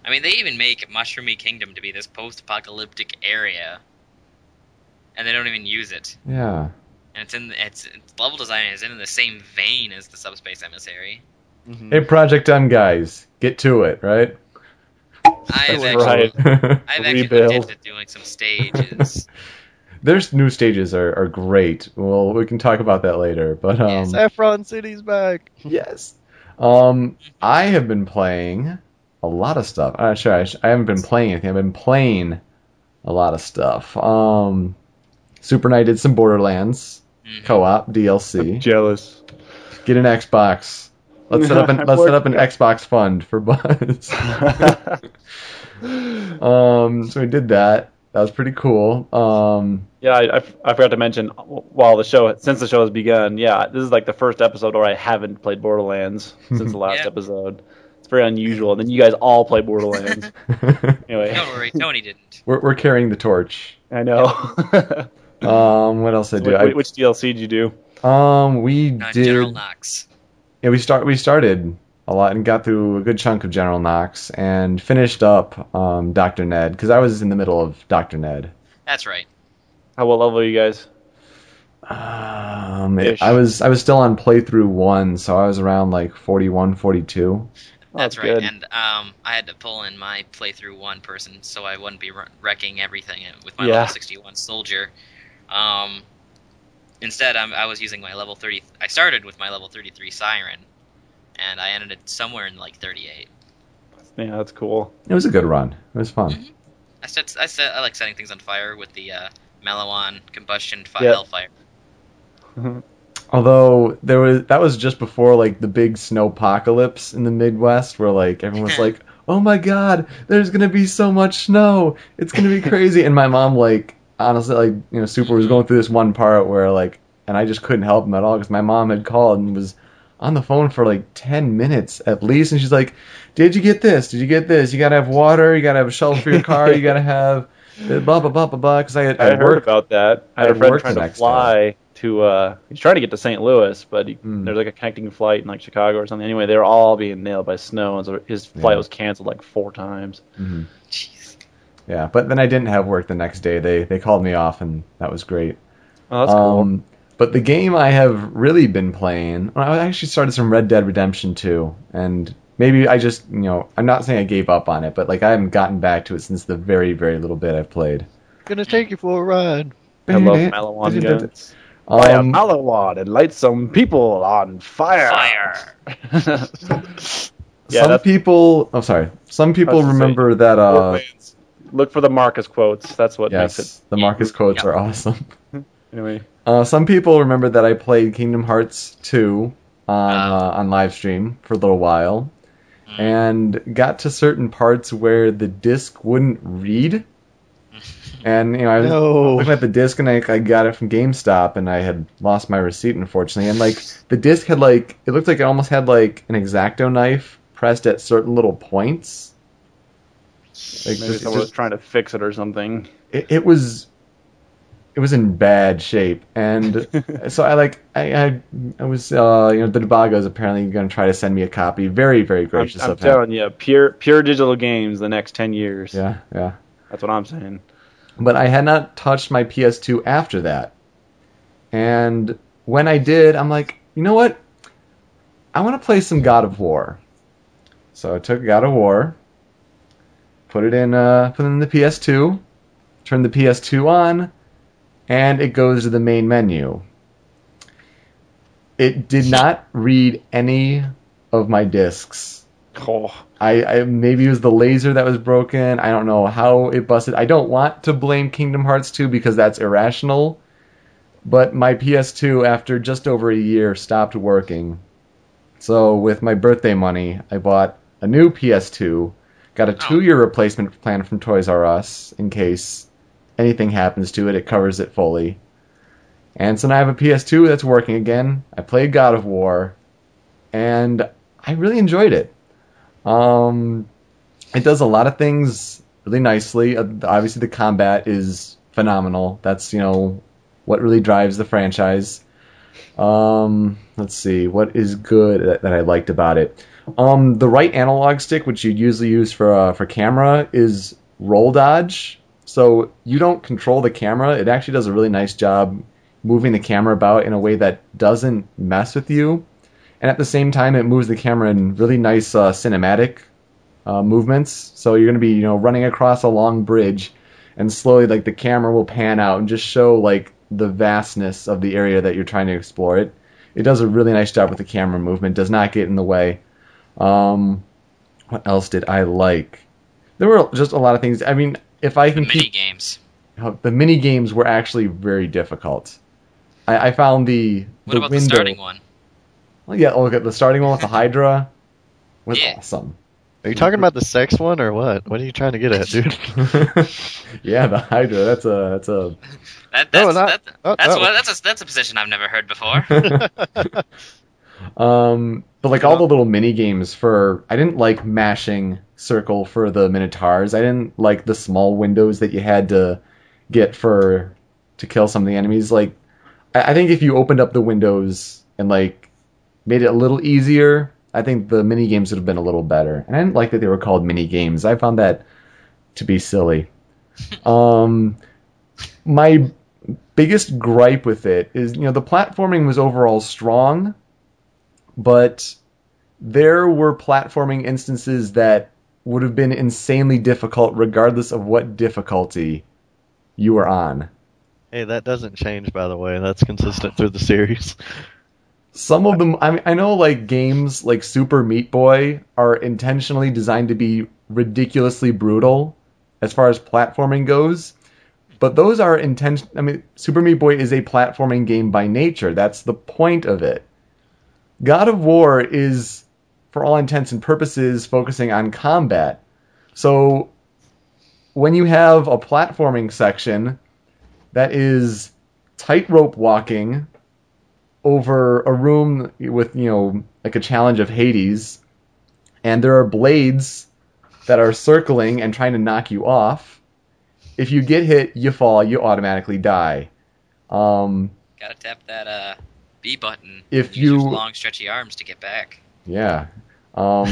Speaker 5: I mean, they even make Mushroomy Kingdom to be this post-apocalyptic area, and they don't even use it.
Speaker 3: yeah.
Speaker 5: And it's in its, its level design is in the same vein as the Subspace Emissary.
Speaker 6: Mhm.
Speaker 3: Hey, Project M guys, get to it, right?
Speaker 5: I've
Speaker 4: That's
Speaker 5: actually,
Speaker 4: right. [LAUGHS]
Speaker 5: I've [LAUGHS] actually
Speaker 4: Rebuild.
Speaker 5: looked into doing some stages. [LAUGHS]
Speaker 3: Their new stages are, are great. Well, we can talk about that later. But um,
Speaker 5: Yes.
Speaker 6: Saffron City's back.
Speaker 3: Yes. Um, I have been playing a lot of stuff. Uh, sure, I, sh- I haven't been playing anything. I've been playing a lot of stuff. Um, Super Knight did some Borderlands
Speaker 5: Mhm.
Speaker 3: co-op DLC.
Speaker 4: Jealous.
Speaker 3: Get an Xbox. Let's set up an let's set up an Xbox fund for Buzz. [LAUGHS] um, so we did that. That was pretty cool. Um,
Speaker 4: Yeah, I, I, I forgot to mention while the show since the show has begun. Yeah, this is like the first episode where I haven't played Borderlands since the [LAUGHS] last
Speaker 5: Yeah.
Speaker 4: episode. It's very unusual. And then you guys all play Borderlands. [LAUGHS] Anyway,
Speaker 5: Don't worry, Tony didn't.
Speaker 3: we're we're carrying the torch.
Speaker 4: I know. [CLEARS THROAT]
Speaker 3: Um, what else I do?
Speaker 4: Which, which DLC did you do?
Speaker 3: um, we
Speaker 5: Uh,
Speaker 3: did.
Speaker 5: General Knox.
Speaker 3: Yeah, we start we started a lot and got through a good chunk of General Knox and finished up um, Doctor Ned because I was in the middle of Doctor Ned.
Speaker 5: That's right.
Speaker 4: How what level are you guys?
Speaker 3: Um, it- I was I was still on playthrough one, so I was around like 41, 42.
Speaker 4: Oh,
Speaker 5: That's
Speaker 4: that's
Speaker 5: right.
Speaker 4: good.
Speaker 5: And um, I had to pull in my playthrough one person, so I wouldn't be wrecking everything with my
Speaker 4: Yeah.
Speaker 5: level 61 soldier. Um, instead, I'm, I was using my level 30. I started with my level 33 siren, and I ended it somewhere in like 38.
Speaker 4: Yeah, that's cool.
Speaker 3: It was a good run. It was fun.
Speaker 5: I set, I set, I like setting things on fire with the uh, Maliwan combustion fire,
Speaker 4: Yeah.
Speaker 5: hellfire.
Speaker 3: Although there was that was just before like the big snow apocalypse in the Midwest, where like everyone was [LAUGHS] like, "Oh my God, there's gonna be so much snow, it's gonna be crazy." and my mom like honestly like you know Super was going through this one part where like, and I just couldn't help him at all because my mom had called and was on the phone for like ten minutes at least, and she's like, "Did you get this? Did you get this? You gotta have water. You gotta have a shelter for your car. You gotta have." [LAUGHS] Blah blah blah blah blah. Because I had,
Speaker 4: I,
Speaker 3: I had
Speaker 4: heard
Speaker 3: worked
Speaker 4: about that. I
Speaker 3: I
Speaker 4: had a friend trying to fly to. Uh, he's trying to get to St. Louis, but he,
Speaker 3: Mm.
Speaker 4: there's like a connecting flight in like Chicago or something. Anyway, they were all being nailed by snow, and so his flight
Speaker 3: Yeah.
Speaker 4: was canceled like four times.
Speaker 3: Mhm.
Speaker 5: Jeez.
Speaker 3: Yeah, but then I didn't have work the next day. They they called me off, and that was great.
Speaker 4: Oh, that's cool.
Speaker 3: Um, but the game I have really been playing, I actually started some Red Dead Redemption 2, and maybe I just, you know, I'm not saying I gave up on it, but like I haven't gotten back to it since the very, very little bit I've played.
Speaker 6: Gonna take you for a ride.
Speaker 4: I love Maliwan guns. Buy a
Speaker 3: Um,
Speaker 4: Malawad and light some people on fire.
Speaker 5: Fire. [LAUGHS]
Speaker 4: yeah,
Speaker 3: some
Speaker 4: that's
Speaker 3: people. Oh, sorry. Some people
Speaker 4: That's say,
Speaker 3: remember that. Uh,
Speaker 4: Borderlands. Look for the Marcus quotes. That's what makes
Speaker 3: yes,
Speaker 4: it.
Speaker 3: the Marcus [LAUGHS] quotes
Speaker 5: Yeah.
Speaker 3: are awesome. [LAUGHS]
Speaker 4: Anyway,
Speaker 3: Uh, some people remember that I played Kingdom Hearts 2 on
Speaker 5: Wow.
Speaker 3: uh, on live stream for a little while,
Speaker 5: Mm.
Speaker 3: and got to certain parts where the disc wouldn't read. [LAUGHS] And you know, I was
Speaker 6: No.
Speaker 3: looking at the disc, and I, I got it from GameStop, and I had lost my receipt, unfortunately. And like the disc had like it looked like it almost had like an exacto knife pressed at certain little points. Like
Speaker 4: maybe
Speaker 3: just-
Speaker 4: someone was trying to fix it or something.
Speaker 3: it, it was it was in bad shape. And [LAUGHS] so i like i i, I was uh you know the debago is apparently going to try to send me a copy. Very very
Speaker 4: I'm,
Speaker 3: gracious
Speaker 4: I'm
Speaker 3: of him.
Speaker 4: telling you, pure pure digital games the next ten years.
Speaker 3: yeah yeah.
Speaker 4: That's what I'm saying.
Speaker 3: but i had not touched my ps2 after that. And when i did i'm like you know what? I want to play some god of war. So i took god of war put it in uh put it in the ps2 turn the ps2 on and it goes to the main menu it did not read any of my discs
Speaker 4: Oh,
Speaker 3: I, I maybe it was the laser that was broken. I don't know how it busted. I don't want to blame Kingdom Hearts 2 because that's irrational. But my PS2 after just over a year stopped working. So with my birthday money, I bought a new PS2, got a 2-year replacement plan from Toys R Us in case anything happens to it, it covers it fully. And so now I have a PS2 that's working again. I played God of War and I really enjoyed it. Um, it does a lot of things really nicely. Uh, obviously, the combat is phenomenal. That's you know what really drives the franchise. Um, let's see what is good that, that I liked about it. Um, the right analog stick, which you'd usually use for uh, for camera, is roll dodge. So you don't control the camera. It actually does a really nice job moving the camera about in a way that doesn't mess with you and at the same time it moves the camera in really nice uh, cinematic uh, movements. So you're going to be you know running across a long bridge, and slowly like the camera will pan out and just show like the vastness of the area that you're trying to explore. It it does a really nice job with the camera movement. Does not get in the way. Um, what else did I like? There were just a lot of things. I mean, if I can
Speaker 5: Mini
Speaker 3: keep
Speaker 5: games.
Speaker 3: the mini games were actually very difficult. I, I found the
Speaker 5: What
Speaker 3: the
Speaker 5: about
Speaker 3: window.
Speaker 5: the starting one?
Speaker 3: Well, yeah, look at the starting one with the [LAUGHS] Hydra was
Speaker 5: Yeah.
Speaker 3: awesome.
Speaker 6: Are you talking about the sex one or what? What are you trying to get at, dude? [LAUGHS]
Speaker 3: yeah, the Hydra. That's a that's a.
Speaker 5: That,
Speaker 6: No,
Speaker 5: that's,
Speaker 6: not-
Speaker 5: that,
Speaker 6: oh,
Speaker 5: that's,
Speaker 6: no.
Speaker 5: what, that's, a, that's a position I've never heard before. [LAUGHS]
Speaker 3: um, but like all the little mini games for, I didn't like mashing circle for the Minotaurs. I didn't like the small windows that you had to get for to kill some of the enemies. Like, I, I think if you opened up the windows and like made it a little easier, I think the mini games would have been a little better. And I didn't like that they were called mini games. I found that to be silly. [LAUGHS] um, my biggest gripe with it is, you know, the platforming was overall strong, but there were platforming instances that would have been insanely difficult regardless of what difficulty you were on.
Speaker 6: hey, that doesn't change, by the way. That's consistent through the series.
Speaker 3: Some of them, I mean, I know like games like Super Meat Boy are intentionally designed to be ridiculously brutal as far as platforming goes, but those are intention. I mean, Super Meat Boy is a platforming game by nature. That's the point of it. God of War is, for all intents and purposes, focusing on combat. So when you have a platforming section that is tightrope walking over a room with you know like a challenge of Hades, and there are blades that are circling and trying to knock you off. If you get hit, you fall. You automatically die. Um,
Speaker 5: Gotta tap that uh, B button.
Speaker 3: If you-
Speaker 5: long, stretchy arms to get back.
Speaker 3: yeah. [LAUGHS] Um,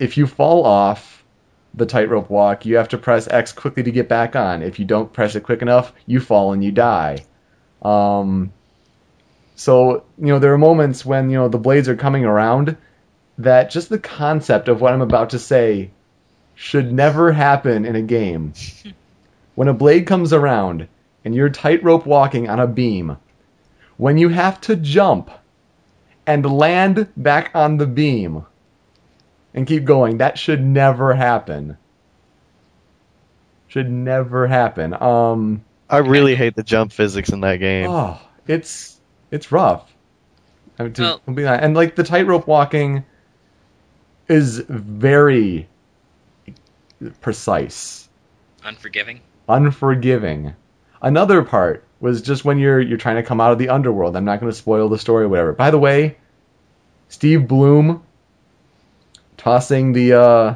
Speaker 3: if you fall off the tightrope walk, you have to press X quickly to get back on. If you don't press it quick enough, you fall and you die. Um, so you know there are moments when you know the blades are coming around that just the concept of what I'm about to say should never happen in a game. [LAUGHS] when a blade comes around and you're tightrope walking on a beam, when you have to jump and land back on the beam and keep going. That should never happen. Should never happen. Um,
Speaker 6: I really hate the jump physics in that game.
Speaker 3: oh, it's it's rough. I mean, to
Speaker 5: Well-
Speaker 3: be and like the tightrope walking is very precise,
Speaker 5: Unforgiving.
Speaker 3: unforgiving. Another part was just when you're you're trying to come out of the underworld. I'm not going to spoil the story or whatever. By the way, Steve Blum tossing the uh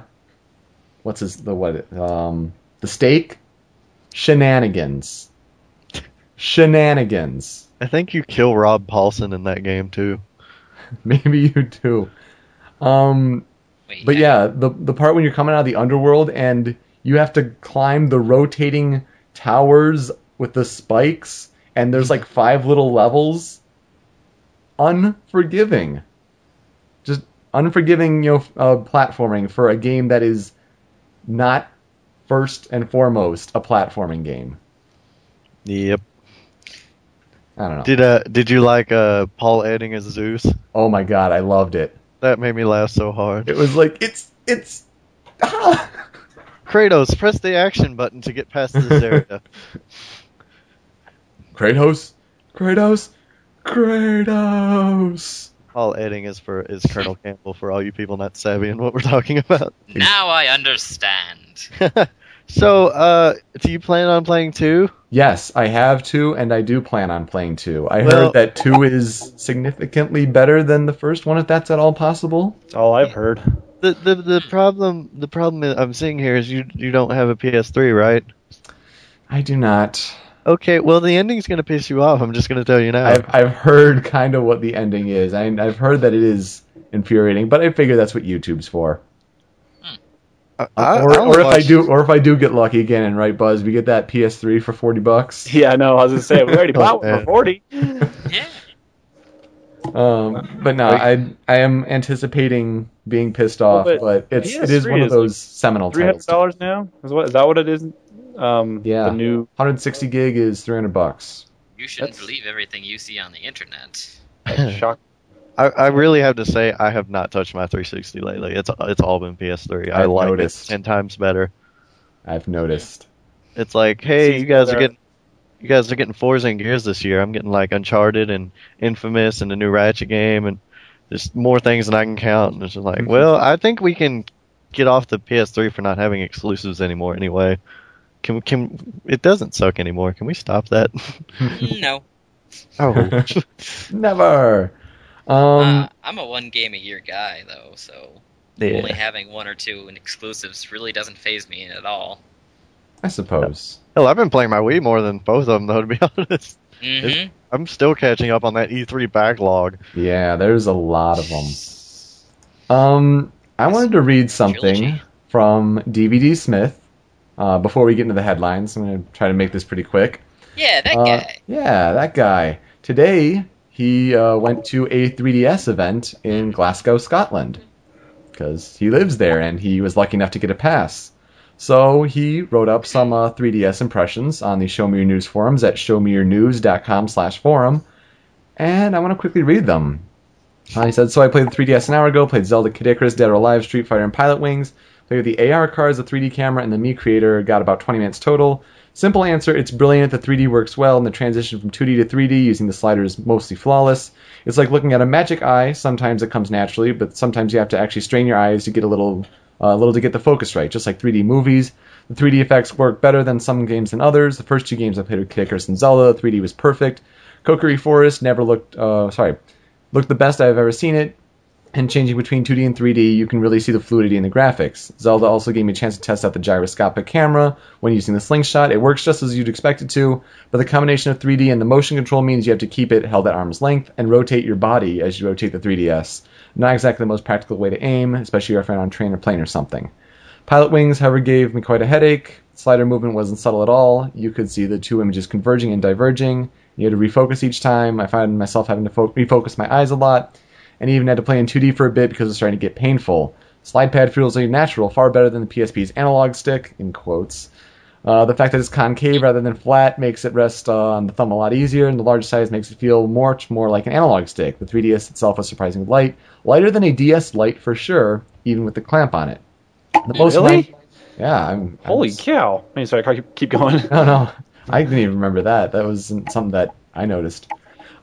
Speaker 3: what's his the what um the stake shenanigans shenanigans
Speaker 6: I think you kill Rob Paulsen in that game too. [LAUGHS]
Speaker 3: maybe you do um
Speaker 5: Wait,
Speaker 3: but yeah the the part when you're coming out of the underworld and you have to climb the rotating towers with the spikes and there's like five little levels unforgiving just unforgiving you know uh, platforming for a game that is not first and foremost a platforming game
Speaker 6: Yep.
Speaker 3: i don't know
Speaker 6: Did uh did you like uh Paul Eiding as Zeus?
Speaker 3: oh my god i loved it
Speaker 6: That made me laugh so hard.
Speaker 3: it was like it's it's ah!
Speaker 6: Kratos, press the action button to get past this area. [LAUGHS]
Speaker 3: kratos kratos kratos
Speaker 6: Paul Eiding is for is Colonel Campbell for all you people not savvy in what we're talking about. [LAUGHS]
Speaker 5: Now I understand. [LAUGHS]
Speaker 6: so, uh, do you plan on playing two?
Speaker 3: Yes, I have two, and I do plan on playing two. I
Speaker 6: Well-
Speaker 3: heard that two is significantly better than the first one, if that's at all possible.
Speaker 4: That's all I've heard.
Speaker 6: The the the problem the problem I'm seeing here is you you don't have a PS3, right?
Speaker 3: I do not.
Speaker 6: Okay, well the ending's gonna piss you off. I'm just gonna tell you now.
Speaker 3: I've I've heard kind of what the ending is. I, I've heard that it is infuriating, but I figure that's what YouTube's for.
Speaker 6: I, I,
Speaker 3: or,
Speaker 6: I'll
Speaker 3: or if I do, or if I do get lucky again and right, Buzz, we get that PS3 for forty bucks. [LAUGHS]
Speaker 4: Yeah, no, I was gonna say we already [LAUGHS] bought one for forty. [LAUGHS]
Speaker 5: Yeah.
Speaker 3: Um, but no, I I am anticipating being pissed off,
Speaker 4: but
Speaker 3: but it's it is
Speaker 4: PS3
Speaker 3: one of
Speaker 4: is
Speaker 3: those seminal
Speaker 4: Three hundred
Speaker 3: titles.
Speaker 4: dollars now. Is what is that? What it is? Um,
Speaker 3: Yeah.
Speaker 4: The new.
Speaker 3: 160 gig is 300 bucks.
Speaker 5: You shouldn't
Speaker 4: That's-
Speaker 5: believe everything you see on the internet. [LAUGHS]
Speaker 4: Shock.
Speaker 6: I, I really have to say I have not touched my 360 lately. It's it's all been PS3. I
Speaker 3: I've
Speaker 6: like
Speaker 3: noticed.
Speaker 6: it ten times better.
Speaker 3: I've noticed.
Speaker 6: It's like, hey,
Speaker 4: Seems
Speaker 6: you guys are getting you guys are getting Forza and Gears this year. I'm getting like Uncharted and Infamous and the new Ratchet game and there's more things than I can count. And it's just like,
Speaker 3: Mhm.
Speaker 6: well, I think we can get off the PS3 for not having exclusives anymore anyway. Can can it doesn't suck anymore? Can we stop that?
Speaker 5: no.
Speaker 6: oh, [LAUGHS]
Speaker 3: Never. Um,
Speaker 5: uh, I'm a one game a year guy though, so only having one or two in exclusives really doesn't faze me at all.
Speaker 3: I suppose.
Speaker 6: Hell, I've been playing my Wii more than both of them though. To be [LAUGHS] honest,
Speaker 5: hmm
Speaker 6: I'm still catching up on that E3 backlog.
Speaker 3: Yeah, there's a lot of them. Um, I wanted to read something
Speaker 5: Trilogy.
Speaker 3: from DVD Smith. Uh, before we get into the headlines, I'm going to try to make this pretty quick.
Speaker 5: Yeah, that
Speaker 3: Uh,
Speaker 5: guy.
Speaker 3: Yeah, that guy. Today, he uh, went to a 3DS event in Glasgow, Scotland, because he lives there and he was lucky enough to get a pass. So he wrote up some uh, 3DS impressions on the Show Me Your News forums at showmeyournews.com slash forum, and I want to quickly read them. Uh, he said, so I played the 3DS an hour ago, played Zelda Kid Icarus, Dead or Alive, Street Fighter, and Pilotwings, with the AR cards, the 3D camera, and the Mii Creator, got about 20 minutes total. Simple answer, it's brilliant, the 3D works well, and the transition from 2D to 3D using the slider is mostly flawless. It's like looking at a magic eye, sometimes it comes naturally, but sometimes you have to actually strain your eyes to get a little, uh, a little to get the focus right, just like 3D movies. The 3D effects work better than some games than others. The first two games I played with Icarus and Zelda, the 3D was perfect. Kokiri Forest never looked, uh, sorry, looked the best I've ever seen it. And changing between 2D and 3D, you can really see the fluidity in the graphics. Zelda also gave me a chance to test out the gyroscopic camera when using the slingshot. It works just as you'd expect it to, but the combination of 3D and the motion control means you have to keep it held at arm's length and rotate your body as you rotate the 3DS. Not exactly the most practical way to aim, especially if you're on a train or plane or something. Pilotwings, however, gave me quite a headache. Slider movement wasn't subtle at all. You could see the two images converging and diverging. You had to refocus each time. I found myself having to fo- refocus my eyes a lot, and even had to play in 2D for a bit because it was starting to get painful. Slide pad feels like natural, far better than the PSP's analog stick, in quotes. Uh, the fact that it's concave rather than flat makes it rest on the thumb a lot easier, and the large size makes it feel much more like an analog stick. The 3DS itself was surprisingly light, lighter than a DS Lite for sure, even with the clamp on it. The most
Speaker 4: Really?
Speaker 3: mind- yeah, I'm. I'm
Speaker 4: Holy cow! I mean, sorry, keep- keep going. [LAUGHS]
Speaker 3: no, no. I didn't even remember that. That was something that I noticed.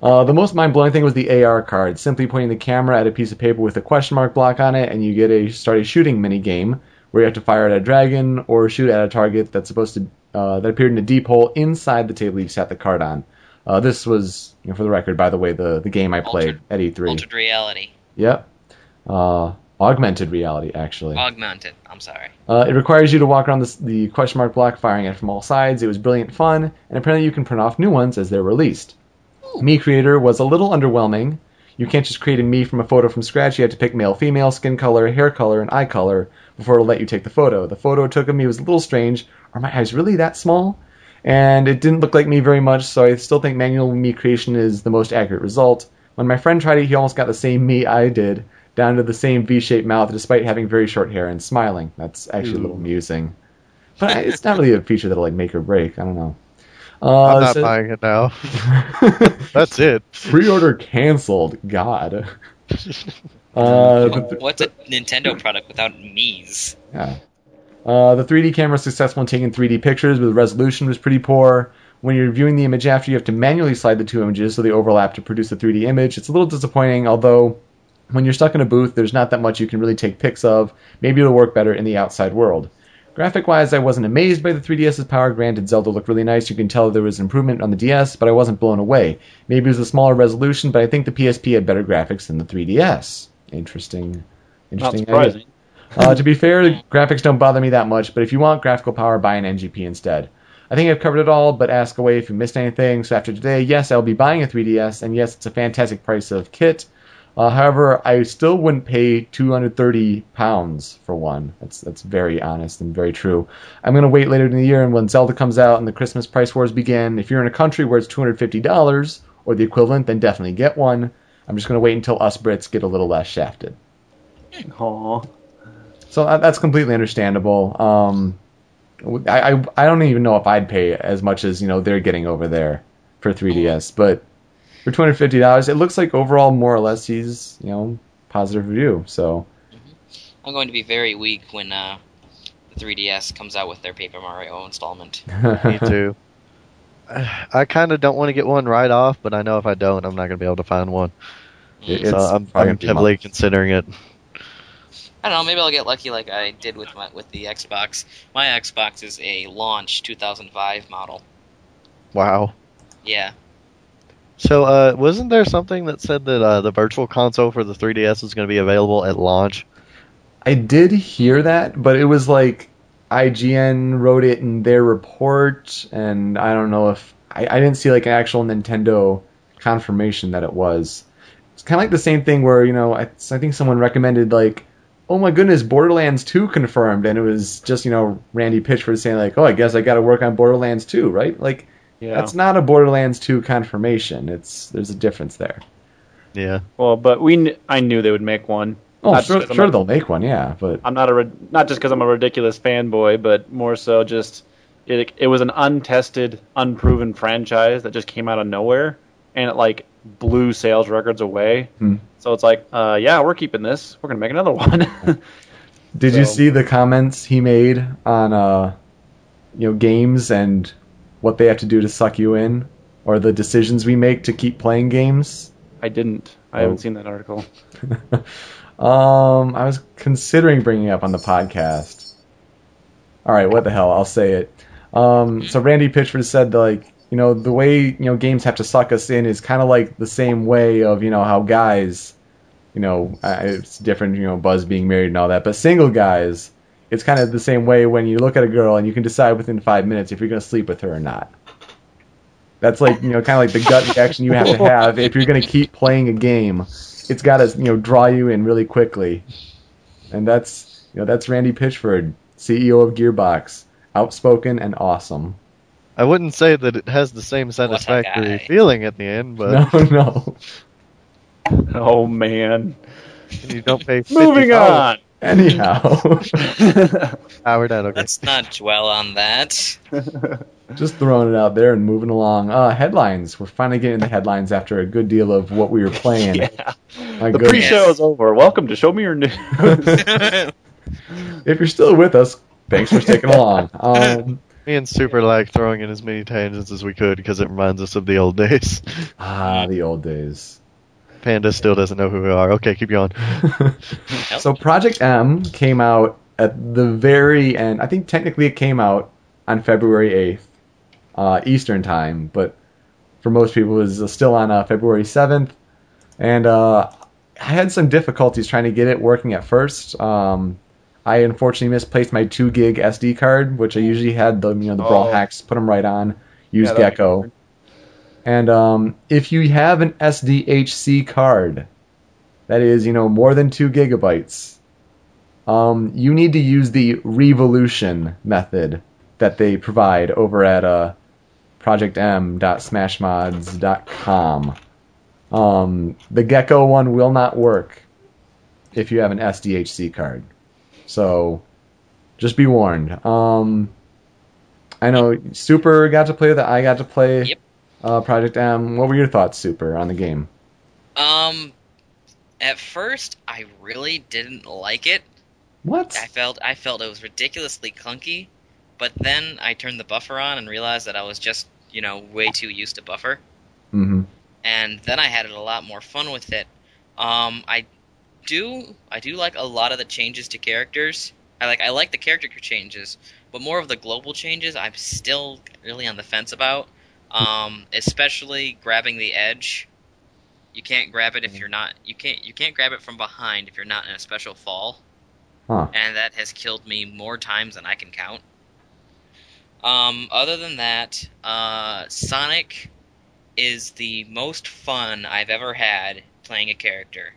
Speaker 3: Uh, the most mind blowing thing was the AR card. Simply pointing the camera at a piece of paper with a question mark block on it, and you get a start a shooting mini game where you have to fire at a dragon or shoot at a target that's supposed to uh, that appeared in a deep hole inside the table you sat the card on. Uh, this was, you know, for the record, by the way, the, the game I played
Speaker 5: Altered-
Speaker 3: at E3.
Speaker 5: Altered reality.
Speaker 3: Yep. Uh, augmented reality, actually.
Speaker 5: Augmented. I'm sorry.
Speaker 3: Uh, it requires you to walk around this, the question mark block, firing it from all sides. It was brilliant fun, and apparently you can print off new ones as they're released. Mii Creator was a little underwhelming. You can't just create a me from a photo from scratch. You have to pick male, female, skin color, hair color, and eye color before it'll let you take the photo. The photo it took of me was a little strange. Are my eyes really that small? And it didn't look like me very much, so I still think manual me creation is the most accurate result. When my friend tried it, he almost got the same me I did, down to the same V-shaped mouth, despite having very short hair and smiling. That's actually a little amusing. But it's not really a feature that'll like make or break. I don't know. Uh,
Speaker 6: I'm not
Speaker 3: so-
Speaker 6: buying it now. [LAUGHS] That's it.
Speaker 3: Pre-order canceled. God. [LAUGHS] Uh,
Speaker 5: What's a Nintendo product without me's?
Speaker 3: yeah. Uh, the 3D camera was successful in taking 3D pictures, but the resolution was pretty poor. When you're viewing the image after, you have to manually slide the two images so they overlap to produce a 3D image. It's a little disappointing, although when you're stuck in a booth, there's not that much you can really take pics of. Maybe it'll work better in the outside world. Graphic wise, I wasn't amazed by the 3DS's power. Granted, Zelda looked really nice. You can tell there was an improvement on the DS, but I wasn't blown away. Maybe it was a smaller resolution, but I think the PSP had better graphics than the 3DS. Interesting.
Speaker 4: Not
Speaker 3: Interesting. idea.
Speaker 4: surprising.
Speaker 3: Uh, to be fair, the graphics don't bother me that much, but if you want graphical power, buy an NGP instead. I think I've covered it all, but ask away if you missed anything. So after today, yes, I'll be buying a 3DS, and yes, it's a fantastic price of kit. Uh, however, I still wouldn't pay 230 pounds for one. That's that's very honest and very true. I'm gonna wait later in the year, and when Zelda comes out and the Christmas price wars begin, if you're in a country where it's 250 dollars or the equivalent, then definitely get one. I'm just gonna wait until us Brits get a little less shafted.
Speaker 4: Aw.
Speaker 3: So that, that's completely understandable. Um, I, I I don't even know if I'd pay as much as you know they're getting over there for 3ds, but for 250 dollars, it looks like overall more or less he's you know positive review. So
Speaker 5: I'm going to be very weak when uh, the 3DS comes out with their Paper Mario installment. [LAUGHS]
Speaker 6: Me too. I kind of don't want to get one right off, but I know if I don't, I'm not going to be able to find one.
Speaker 3: It-
Speaker 6: so I'm,
Speaker 3: probably
Speaker 6: I'm heavily
Speaker 3: months.
Speaker 6: considering it.
Speaker 5: I don't know. Maybe I'll get lucky like I did with my with the Xbox. My Xbox is a launch 2005 model.
Speaker 6: Wow.
Speaker 5: Yeah.
Speaker 6: So, uh, wasn't there something that said that uh, the virtual console for the 3DS was going to be available at launch?
Speaker 3: I did hear that, but it was like IGN wrote it in their report, and I don't know if I, I didn't see like an actual Nintendo confirmation that it was. It's kind of like the same thing where you know I, I think someone recommended like, oh my goodness, Borderlands 2 confirmed, and it was just you know Randy Pitchford saying like, oh I guess I got to work on Borderlands 2, right? Like
Speaker 4: Yeah.
Speaker 3: that's not a Borderlands 2 confirmation. It's there's a difference there.
Speaker 6: Yeah.
Speaker 4: Well, but we kn- I knew they would make one.
Speaker 3: Oh,
Speaker 4: Not
Speaker 3: sure,
Speaker 4: just 'cause I'm
Speaker 3: sure
Speaker 4: a-
Speaker 3: they'll make one, yeah, but
Speaker 4: I'm not a ri- not just because I'm a ridiculous fanboy, but more so just it it was an untested, unproven franchise that just came out of nowhere and it like blew sales records away.
Speaker 3: Hmm.
Speaker 4: So it's like, uh, yeah, we're keeping this. We're gonna make another [LAUGHS] one.
Speaker 3: Did you see the comments he made on uh, you know games and what they have to do to suck you in, or the decisions we make to keep playing games?
Speaker 4: I didn't. I
Speaker 3: Oh.
Speaker 4: haven't seen that article. [LAUGHS]
Speaker 3: um, I was considering bringing it up on the podcast. All right, what the hell? I'll say it. Um, so Randy Pitchford said like you know the way you know games have to suck us in is kind of like the same way of you know how guys you know it's different you know Buzz being married and all that, but single guys it's kind of the same way when you look at a girl and you can decide within five minutes if you're going to sleep with her or not. That's like you know kind of like the gut reaction you have to have if you're going to keep playing a game. It's got to you know draw you in really quickly, and that's you know that's Randy Pitchford, CEO of Gearbox, outspoken and awesome.
Speaker 6: I wouldn't say that it has the same satisfactory feeling at the end, but
Speaker 3: No, [LAUGHS] no.
Speaker 4: Oh man.
Speaker 6: you don't pay.
Speaker 4: Moving on.
Speaker 3: Anyhow, [LAUGHS]
Speaker 6: Howard, okay.
Speaker 5: Let's not dwell on that. [LAUGHS]
Speaker 3: just throwing it out there and moving along. Uh, headlines. We're finally getting the headlines after a good deal of what we were playing.
Speaker 4: yeah.
Speaker 3: My
Speaker 4: The
Speaker 3: goodness.
Speaker 4: pre-show is over. Welcome to Show Me Your News.
Speaker 3: If you're still with us, thanks for sticking along. Um,
Speaker 6: Me and Super like throwing in as many tangents as we could because it reminds us of the old days.
Speaker 3: ah, the old days.
Speaker 6: Panda still doesn't know who we are. Okay, keep going. [LAUGHS]
Speaker 3: so Project M came out at the very end. I think technically it came out on February 8th, uh, Eastern time, but for most people it was still on uh, February 7th. And uh, I had some difficulties trying to get it working at first. Um, I unfortunately misplaced my 2 gig SD card, which I usually had the you know the brawl
Speaker 4: Oh.
Speaker 3: hacks put them right on. Use
Speaker 4: Yeah, that'd be
Speaker 3: Gecko. And um, if you have an SDHC card, that is, you know, more than two gigabytes, um, you need to use the revolution method that they provide over at uh, projectm.smashmods.com. Um, the Gecko one will not work if you have an SDHC card. So just be warned. Um, I know Super got to play that. I got to play
Speaker 5: Yep.
Speaker 3: Uh, Project M. What were your thoughts, Super, on the game?
Speaker 5: Um, at first, I really didn't like it.
Speaker 3: What?
Speaker 5: I felt I felt it was ridiculously clunky, but then I turned the buffer on and realized that I was just you know way too used to buffer,
Speaker 3: hmm
Speaker 5: and then I had a lot more fun with it. Um, I do I do like a lot of the changes to characters. I like I like the character changes, but more of the global changes I'm still really on the fence about. Um, especially grabbing the edge. You can't grab it if you're not you can't you can't grab it from behind if you're not in a special fall
Speaker 3: Huh.
Speaker 5: and that has killed me more times than I can count. Um, other than that, uh, Sonic is the most fun I've ever had playing a character.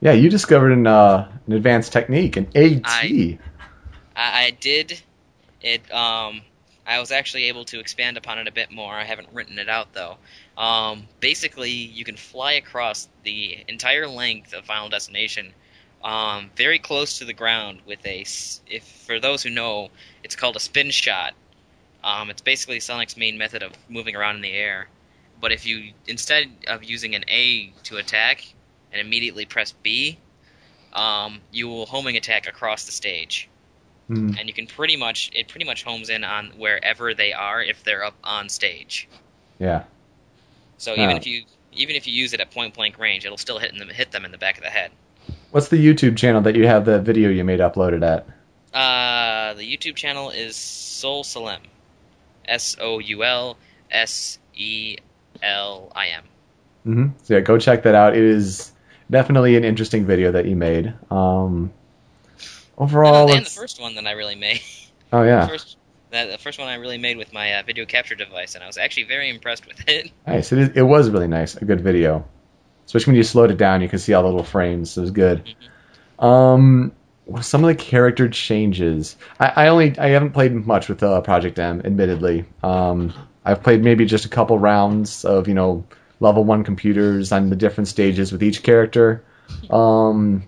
Speaker 3: Yeah, you discovered an, uh, an advanced technique, an AT.
Speaker 5: I- I, I did it. Um, I was actually able to expand upon it a bit more. I haven't written it out though. Um, basically, you can fly across the entire length of Final Destination, um, very close to the ground with a. If for those who know, it's called a spin shot. Um, it's basically Sonic's main method of moving around in the air. But if you instead of using an A to attack and immediately press B, um, you will homing attack across the stage
Speaker 3: Hmm.
Speaker 5: and you can pretty much it pretty much homes in on wherever they are if they're up on stage.
Speaker 3: Yeah.
Speaker 5: So even if you even if you use it at point blank range, it'll still hit them hit them in the back of the head.
Speaker 3: What's the YouTube channel that you have the video you made uploaded at?
Speaker 5: Uh, the YouTube channel is Soul Selim, S O U L S E L I M.
Speaker 3: Mm-hmm. So yeah, go check that out. It is definitely an interesting video that you made. Um, overall,
Speaker 5: And, and the first one that I really made,
Speaker 3: oh yeah,
Speaker 5: the first that the first one I really made with my uh, video capture device, and I was actually very impressed with it. [LAUGHS]
Speaker 3: nice. It, is, it was really nice. A good video, especially when you slowed it down. You can see all the little frames. It was good. Um, some of the character changes. I, I only I haven't played much with uh, Project M, admittedly. Um, I've played maybe just a couple rounds of you know level one computers on the different stages with each character. Um,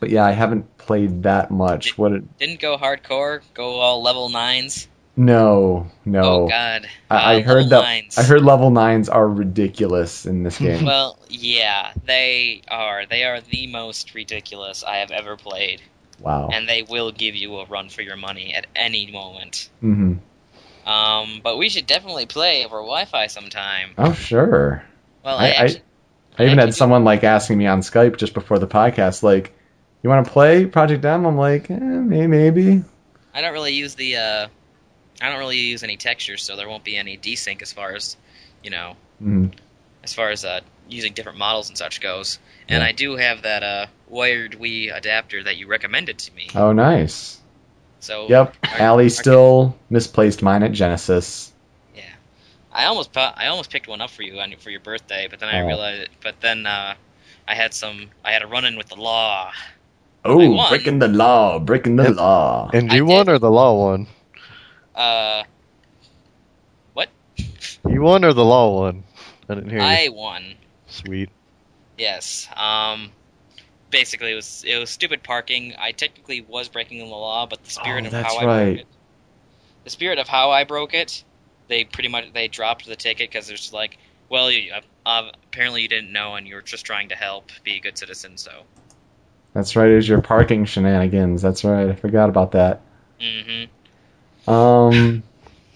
Speaker 3: but yeah, I haven't played that much. What? It,
Speaker 5: Didn't go hardcore, go all level nines.
Speaker 3: no, no.
Speaker 5: Oh God!
Speaker 3: I, I
Speaker 5: Uh,
Speaker 3: heard
Speaker 5: level
Speaker 3: that.
Speaker 5: nines.
Speaker 3: I heard level nines are ridiculous in this [LAUGHS] game.
Speaker 5: Well, yeah, they are. They are the most ridiculous I have ever played,
Speaker 3: wow.
Speaker 5: and they will give you a run for your money at any moment.
Speaker 3: Mm-hmm.
Speaker 5: Um, but we should definitely play over Wi-Fi sometime.
Speaker 3: Oh sure.
Speaker 5: Well,
Speaker 3: I-
Speaker 5: I,
Speaker 3: I-
Speaker 5: actually,
Speaker 3: I even had someone like asking me on Skype just before the podcast, like, "You want to play Project M?" I'm like, eh, may- maybe.
Speaker 5: I don't really use the. Uh, I don't really use any textures, so there won't be any desync as far as, you know,
Speaker 3: Mhm.
Speaker 5: as far as uh, using different models and such goes. And
Speaker 3: Yeah.
Speaker 5: I do have that uh, wired Wii adapter that you recommended to me.
Speaker 3: Oh, nice.
Speaker 5: So
Speaker 3: Yep.
Speaker 5: Are-
Speaker 3: Allie still misplaced mine at Genesis.
Speaker 5: Yeah, I almost I almost picked one up for you on for your birthday, but then I
Speaker 3: Oh.
Speaker 5: realized. But then uh, I had some. I had a run in with the law.
Speaker 3: Oh, breaking the law, breaking the
Speaker 6: Yep.
Speaker 3: law.
Speaker 6: And you won or the law won?
Speaker 5: Uh, what?
Speaker 6: You won or the law won? I didn't hear you.
Speaker 5: I won.
Speaker 6: Sweet.
Speaker 5: Yes. Um, basically it was it was stupid parking. I technically was breaking the law, but the spirit
Speaker 3: Oh,
Speaker 5: of
Speaker 3: that's
Speaker 5: how I
Speaker 3: right.
Speaker 5: broke it, the spirit of how I broke it, they pretty much they dropped the ticket because they're like, well, you, uh, apparently you didn't know and you were just trying to help, be a good citizen. So,
Speaker 3: That's right. It was your parking shenanigans. That's right. I forgot about that.
Speaker 5: hmm
Speaker 3: Um,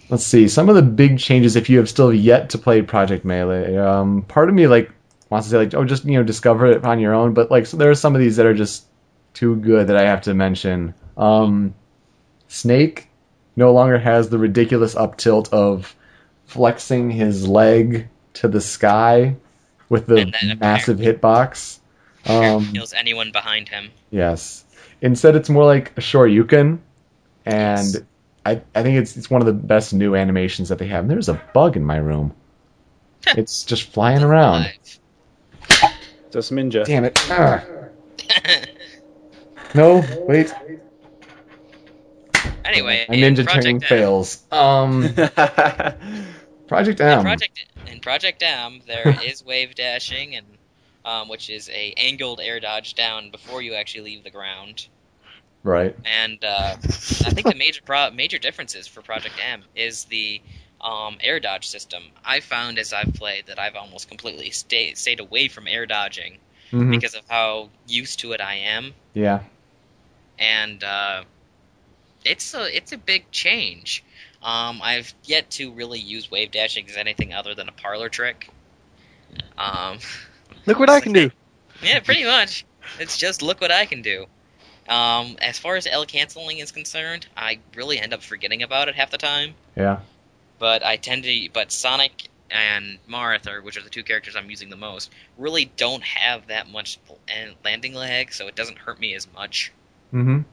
Speaker 3: let's see. Some of the big changes, if you have still yet to play Project Melee, um, part of me like wants to say like, oh, just you know, discover it on your own. But like, so there are some of these that are just too good that I have to mention. Um, Snake no longer has the ridiculous up tilt of flexing his leg to the sky with the massive hitbox. Um,
Speaker 5: kills anyone behind him.
Speaker 3: Yes. Instead, it's more like a Shoryuken, and
Speaker 5: Yes.
Speaker 3: I, I think it's it's one of the best new animations that they have. And there's a bug in my room. it's just flying around.
Speaker 4: Just ninja.
Speaker 3: Damn it. Ah. [LAUGHS] No, wait.
Speaker 5: anyway,
Speaker 3: My
Speaker 5: in
Speaker 3: ninja
Speaker 5: Project
Speaker 3: training fails. Um, [LAUGHS] Project
Speaker 5: In
Speaker 3: M.
Speaker 5: Project in Project M, there [LAUGHS] is wave dashing, and um, which is a angled air dodge down before you actually leave the ground.
Speaker 3: Right.
Speaker 5: And uh, I think the [LAUGHS] major pro- major differences for Project M is the um, air dodge system. I found as I've played that I've almost completely stayed stayed away from air dodging
Speaker 3: Mhm.
Speaker 5: because of how used to it I am,
Speaker 3: Yeah.
Speaker 5: and uh, it's a it's a big change. Um, I've yet to really use wave dashing as anything other than a parlor trick. Um, [LAUGHS]
Speaker 6: Look what I can do. [LAUGHS]
Speaker 5: yeah, pretty much. It's just look what I can do. Um, as far as L canceling is concerned, I really end up forgetting about it half the time.
Speaker 3: Yeah.
Speaker 5: But I tend to, but Sonic and Marth, or which are the two characters I'm using the most, really don't have that much landing lag, so it doesn't hurt me as much.
Speaker 3: Mm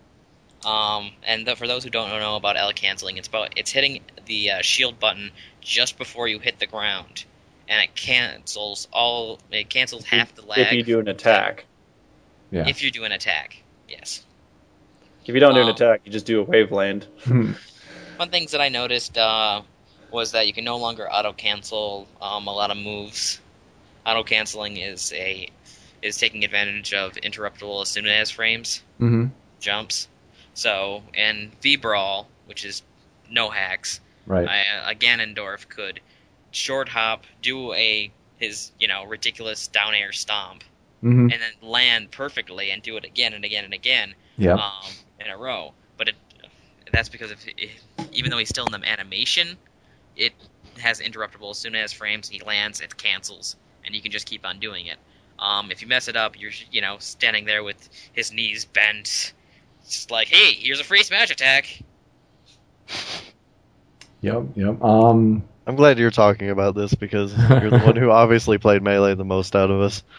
Speaker 3: hmm
Speaker 5: Um, and th- for those who don't know about L canceling, it's about it's hitting the uh, shield button just before you hit the ground, and it cancels all. It cancels half the lag
Speaker 4: if you do an attack.
Speaker 3: Yeah.
Speaker 5: if you do an attack. Yes.
Speaker 4: If you don't do an
Speaker 5: Um,
Speaker 4: attack, you just do a wave land. [LAUGHS]
Speaker 5: One things that I noticed uh, was that you can no longer auto cancel um, a lot of moves. Auto canceling is a is taking advantage of interruptible as soon as frames
Speaker 3: hmm
Speaker 5: jumps. So in V Brawl, which is no hacks,
Speaker 3: Right.
Speaker 5: I, uh, Ganondorf could short hop, do a his you know ridiculous down air stomp,
Speaker 3: hmm
Speaker 5: and then land perfectly and do it again and again and again
Speaker 3: Yeah.
Speaker 5: um, in a row. But it, that's because if, if even though he's still in the animation, it has interruptible as soon as frames he lands, it cancels, and you can just keep on doing it. Um, if you mess it up, you're you know standing there with his knees bent, just like, hey, here's a free smash attack.
Speaker 3: Yep. Yep. Um.
Speaker 6: I'm glad you're talking about this because you're the one who [LAUGHS] obviously played Melee the most out of us. [LAUGHS]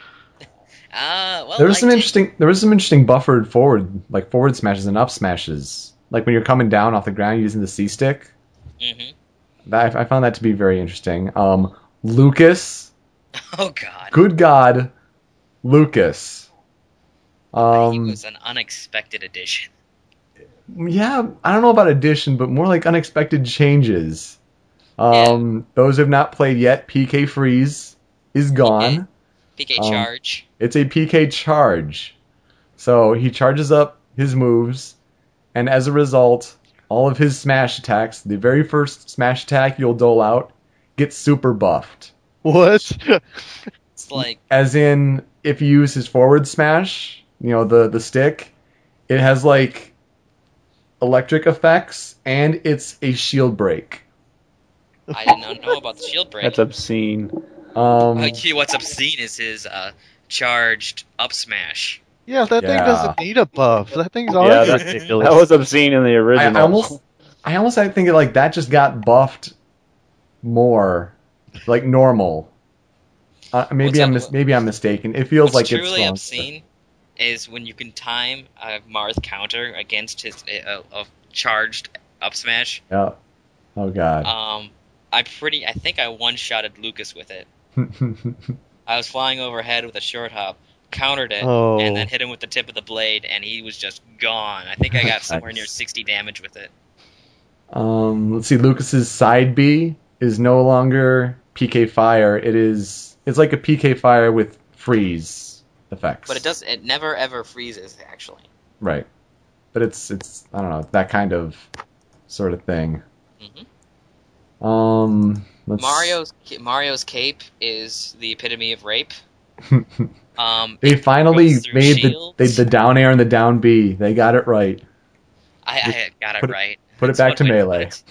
Speaker 5: Uh, well,
Speaker 3: there was
Speaker 5: I
Speaker 3: some
Speaker 5: did-
Speaker 3: interesting there was some interesting buffered forward like forward smashes and up smashes like when you're coming down off the ground using the C stick.
Speaker 5: Mhm.
Speaker 3: That I found that to be very interesting. Um, Lucas, [LAUGHS]
Speaker 5: Oh God,
Speaker 3: good God, Lucas.
Speaker 5: he
Speaker 3: Um,
Speaker 5: was an unexpected addition.
Speaker 3: yeah, I don't know about addition, but more like unexpected changes. Um, those have not played yet, PK Freeze is gone.
Speaker 5: PK
Speaker 3: Um,
Speaker 5: charge.
Speaker 3: It's a PK charge. So he charges up his moves, and as a result, all of his smash attacks, the very first smash attack you'll dole out, gets super buffed.
Speaker 6: What? [LAUGHS]
Speaker 5: It's like
Speaker 3: As in, if you use his forward smash, you know, the, the stick, it has like electric effects, and it's a shield break.
Speaker 5: I [LAUGHS] did not know about the shield break.
Speaker 4: That's obscene.
Speaker 3: Um,
Speaker 5: Uh, what's obscene is his uh, charged up smash.
Speaker 6: yeah, that thing
Speaker 3: Yeah.
Speaker 6: doesn't need a buff. That thing's
Speaker 4: Yeah,
Speaker 6: already
Speaker 4: that-
Speaker 6: ridiculous.
Speaker 4: That [LAUGHS] was obscene in the original.
Speaker 3: I almost, I almost I think like that just got buffed more, like normal. Uh, maybe
Speaker 5: What's
Speaker 3: I'm mis- maybe I'm mistaken. It feels
Speaker 5: What's
Speaker 3: like it's
Speaker 5: truly
Speaker 3: wrong.
Speaker 5: obscene is when you can time a Marth counter against his uh, a charged up smash.
Speaker 3: Yeah. Oh god.
Speaker 5: Um, I pretty I think I one shotted Lucas with it. [LAUGHS] I was flying overhead with a short hop, countered it,
Speaker 6: Oh.
Speaker 5: and then hit him with the tip of the blade, and he was just gone. I think I got [LAUGHS] somewhere
Speaker 3: Nice.
Speaker 5: near 60 damage with it.
Speaker 3: um, let's see. Lucas's side B is no longer PK Fire. It is. It's like a PK Fire with freeze effects.
Speaker 5: But it does. It never ever freezes. Actually.
Speaker 3: Right. But it's it's I don't know that kind of sort of thing.
Speaker 5: hmm
Speaker 3: Um, let's,
Speaker 5: Mario's Mario's cape is the epitome of rape. [LAUGHS] Um,
Speaker 3: they finally made the
Speaker 5: shields.
Speaker 3: they, the down air and the down B. They got it right.
Speaker 5: I, I got it
Speaker 3: put it-
Speaker 5: right.
Speaker 3: put it back to
Speaker 5: way
Speaker 3: melee.
Speaker 5: it.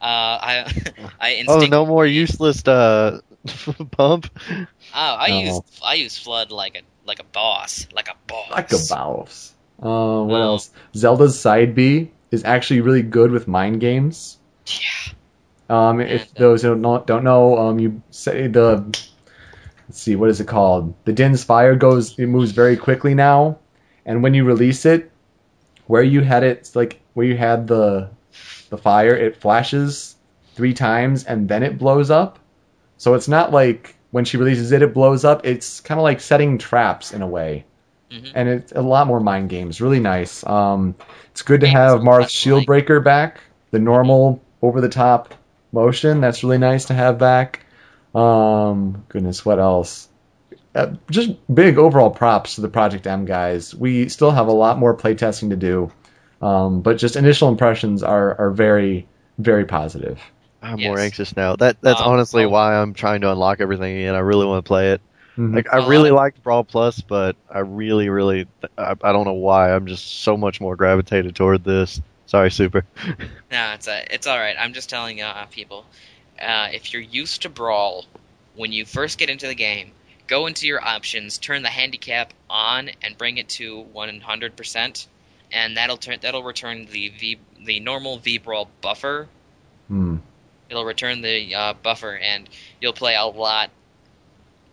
Speaker 5: Uh, I [LAUGHS] I
Speaker 6: Oh, no more useless uh, [LAUGHS] pump.
Speaker 5: Oh, I
Speaker 3: No.
Speaker 5: use I use flood like a like a boss, like a boss.
Speaker 3: Like a boss. Uh, what
Speaker 5: Oh.
Speaker 3: else? Zelda's side B is actually really good with mind games.
Speaker 5: Yeah.
Speaker 3: Um, if
Speaker 5: And,
Speaker 3: those who don't know, don't know, um, you say the let's see, what is it called? The Din's Fire goes, it moves very quickly now, and when you release it, where you had it, it's like where you had the the fire, it flashes three times and then it blows up. So it's not like when she releases it, it blows up. It's kind of like setting traps in a way,
Speaker 5: Mhm.
Speaker 3: and it's a lot more mind games. Really nice. Um, it's good to have
Speaker 5: it's
Speaker 3: Marth's Shield Breaker back. The normal over the top motion. That's really nice to have back. Um, goodness, what else? Uh, just big overall props to the Project M guys. We still have a lot more playtesting to do, um, but just initial impressions are are very very positive.
Speaker 6: I'm
Speaker 5: Yes.
Speaker 6: more anxious now. That that's
Speaker 5: Um,
Speaker 6: honestly why I'm trying to unlock everything again. I really want to play it.
Speaker 3: Mhm.
Speaker 6: Like I really
Speaker 5: I-
Speaker 6: liked Brawl Plus, but I really, really, I, I don't know why. I'm just so much more gravitated toward this. Sorry, Super. [LAUGHS]
Speaker 5: No, it's a, it's all right. I'm just telling uh, people, uh, if you're used to brawl, when you first get into the game, go into your options, turn the handicap on, and bring it to 100%, and that'll turn that'll return the V the normal V brawl buffer.
Speaker 3: Hmm.
Speaker 5: It'll return the uh, buffer, and you'll play a lot.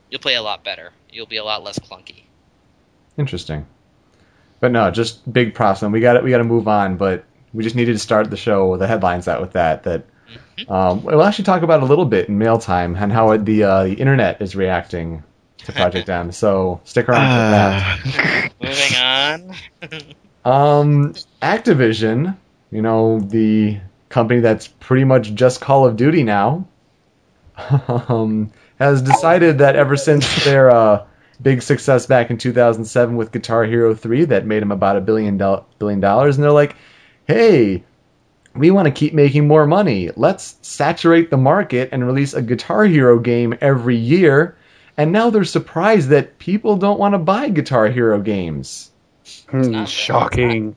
Speaker 5: You'll play a lot better. You'll be a lot less clunky.
Speaker 3: Interesting. But no, just big props, and we got We got to move on, but we just needed to start the show with the headlines out with that. That um, we'll actually talk about a little bit in mail time and how it, the uh, the internet is reacting to [LAUGHS] Project M. So stick around for that. [LAUGHS]
Speaker 5: Moving on. [LAUGHS]
Speaker 3: Um, Activision, you know, the company that's pretty much just Call of Duty now, um, has decided that ever since their uh, big success back in 2007 with Guitar Hero 3, that made them about a billion do- billion dollars, and they're like, hey. We want to keep making more money. Let's saturate the market and release a Guitar Hero game every year. And now they're surprised that people don't want to buy Guitar Hero games.
Speaker 4: Hmm,
Speaker 5: not
Speaker 4: shocking.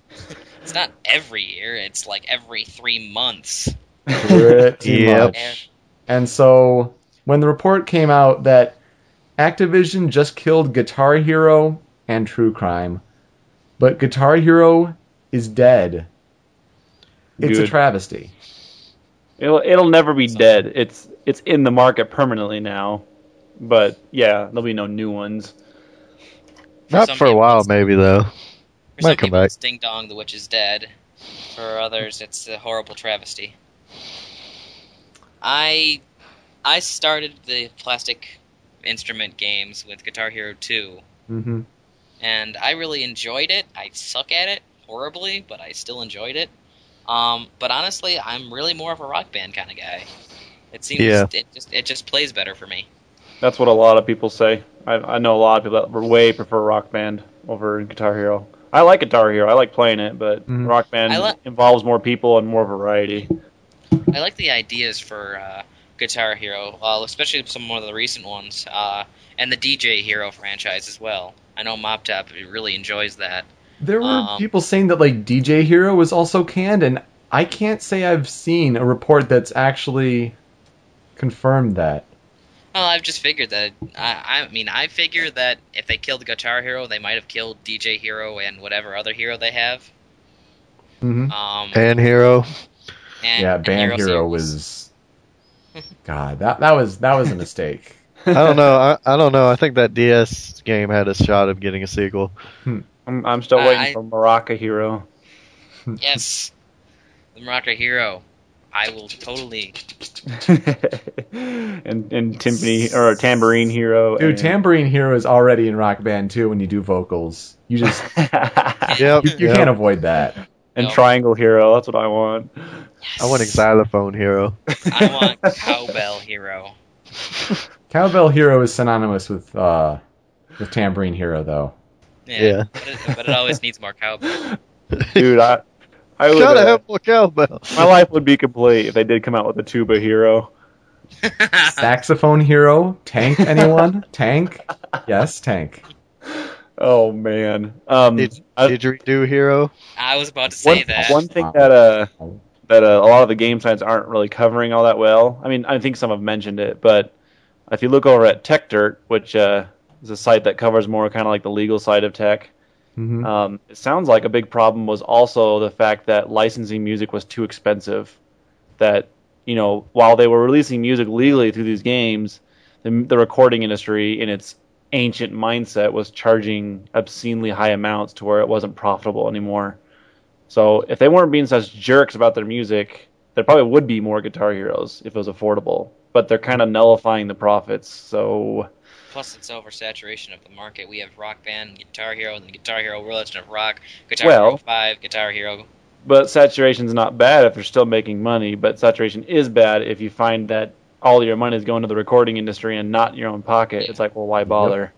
Speaker 5: It's not every year. It's like every three months.
Speaker 3: pretty
Speaker 6: Yep.
Speaker 3: much. And so when the report came out that Activision just killed Guitar Hero and True Crime, but Guitar Hero is dead. It's a travesty.
Speaker 4: It'll it'll never be dead. It's it's in the market permanently now. But yeah, there'll be no new ones.
Speaker 6: Not for a while, maybe though.
Speaker 5: For
Speaker 6: Might
Speaker 5: some
Speaker 6: come
Speaker 5: people,
Speaker 6: back.
Speaker 5: it's Ding Dong, the Witch is dead. For others, it's a horrible travesty. I I started the plastic instrument games with Guitar Hero 2,
Speaker 3: hmm
Speaker 5: and I really enjoyed it. I suck at it horribly, but I still enjoyed it. Um, but honestly, I'm really more of a rock band kind of guy. It seems
Speaker 6: Yeah.
Speaker 5: it just it just plays better for me.
Speaker 4: That's what a lot of people say. I, I know a lot of people that way prefer Rock Band over Guitar Hero. I like Guitar Hero. I like playing it, but
Speaker 3: Mhm.
Speaker 4: Rock Band
Speaker 5: li-
Speaker 4: involves more people and more variety.
Speaker 5: I like the ideas for uh, Guitar Hero, well, especially some of the recent ones, uh, and the DJ Hero franchise as well. I know MobTop really enjoys that.
Speaker 3: There were
Speaker 5: Um,
Speaker 3: people saying that like DJ Hero was also canned, and I can't say I've seen a report that's actually confirmed that.
Speaker 5: Well, I've just figured that. I, I mean, I figured that if they killed Guitar Hero, they might have killed DJ Hero and whatever other hero they have.
Speaker 3: hmm
Speaker 5: Um,
Speaker 6: And Hero.
Speaker 5: and,
Speaker 3: Yeah,
Speaker 5: and
Speaker 3: Band
Speaker 5: Hero
Speaker 3: Hero
Speaker 5: Series.
Speaker 3: was. [LAUGHS] God, that that was that was a mistake.
Speaker 6: I don't know. I, I don't know. I think that DS game had a shot of getting a sequel.
Speaker 4: I'm, I'm still
Speaker 5: Uh,
Speaker 4: waiting
Speaker 5: I-
Speaker 4: for Maraca Hero. [LAUGHS]
Speaker 5: Yes, the Maraca Hero. I will totally. [LAUGHS]
Speaker 4: and and timpani or tambourine hero.
Speaker 3: Dude,
Speaker 4: and,
Speaker 3: Tambourine Hero is already in Rock Band too when you do vocals. You just [LAUGHS]
Speaker 6: Yep.
Speaker 3: you, you
Speaker 6: yep.
Speaker 3: can't avoid that.
Speaker 4: and
Speaker 5: No.
Speaker 4: triangle hero. That's what I want.
Speaker 6: I want a xylophone hero.
Speaker 5: I want Cowbell Hero.
Speaker 3: Cowbell Hero is synonymous with uh with Tambourine Hero, though.
Speaker 5: Yeah,
Speaker 6: Yeah.
Speaker 5: But, it, but it always needs more cowbell. [LAUGHS]
Speaker 4: Dude, I, I would.
Speaker 6: Gotta
Speaker 4: uh,
Speaker 6: have more cowbell.
Speaker 4: my life would be complete if they did come out with a tuba hero. [LAUGHS]
Speaker 3: Saxophone Hero, Tank, anyone? tank? Yes, Tank.
Speaker 4: Oh man. Um,
Speaker 6: Did,
Speaker 4: I-
Speaker 6: didgeridoo hero?
Speaker 5: I was about to say
Speaker 4: one,
Speaker 5: that.
Speaker 4: one thing that uh that uh, a lot of the game sites aren't really covering all that well. I mean, I think some have mentioned it, but if you look over at Techdirt, which uh, is a site that covers more kind of like the legal side of tech,
Speaker 3: hmm
Speaker 4: um, it sounds like a big problem was also the fact that licensing music was too expensive. That you know, while they were releasing music legally through these games, the, the recording industry in its ancient mindset was charging obscenely high amounts to where it wasn't profitable anymore. So if they weren't being such jerks about their music, there probably would be more Guitar Heroes if it was affordable. But they're kind of nullifying the profits. So
Speaker 5: Plus, it's oversaturation of the market. We have Rock Band, Guitar Hero, and the Guitar Hero World Legend of Rock, Guitar
Speaker 4: Well-
Speaker 5: Hero 5, Guitar Hero.
Speaker 4: But saturation's not bad if they're still making money, but saturation is bad if you find that all your money is going to the recording industry and not your own pocket. It's like, well, why bother?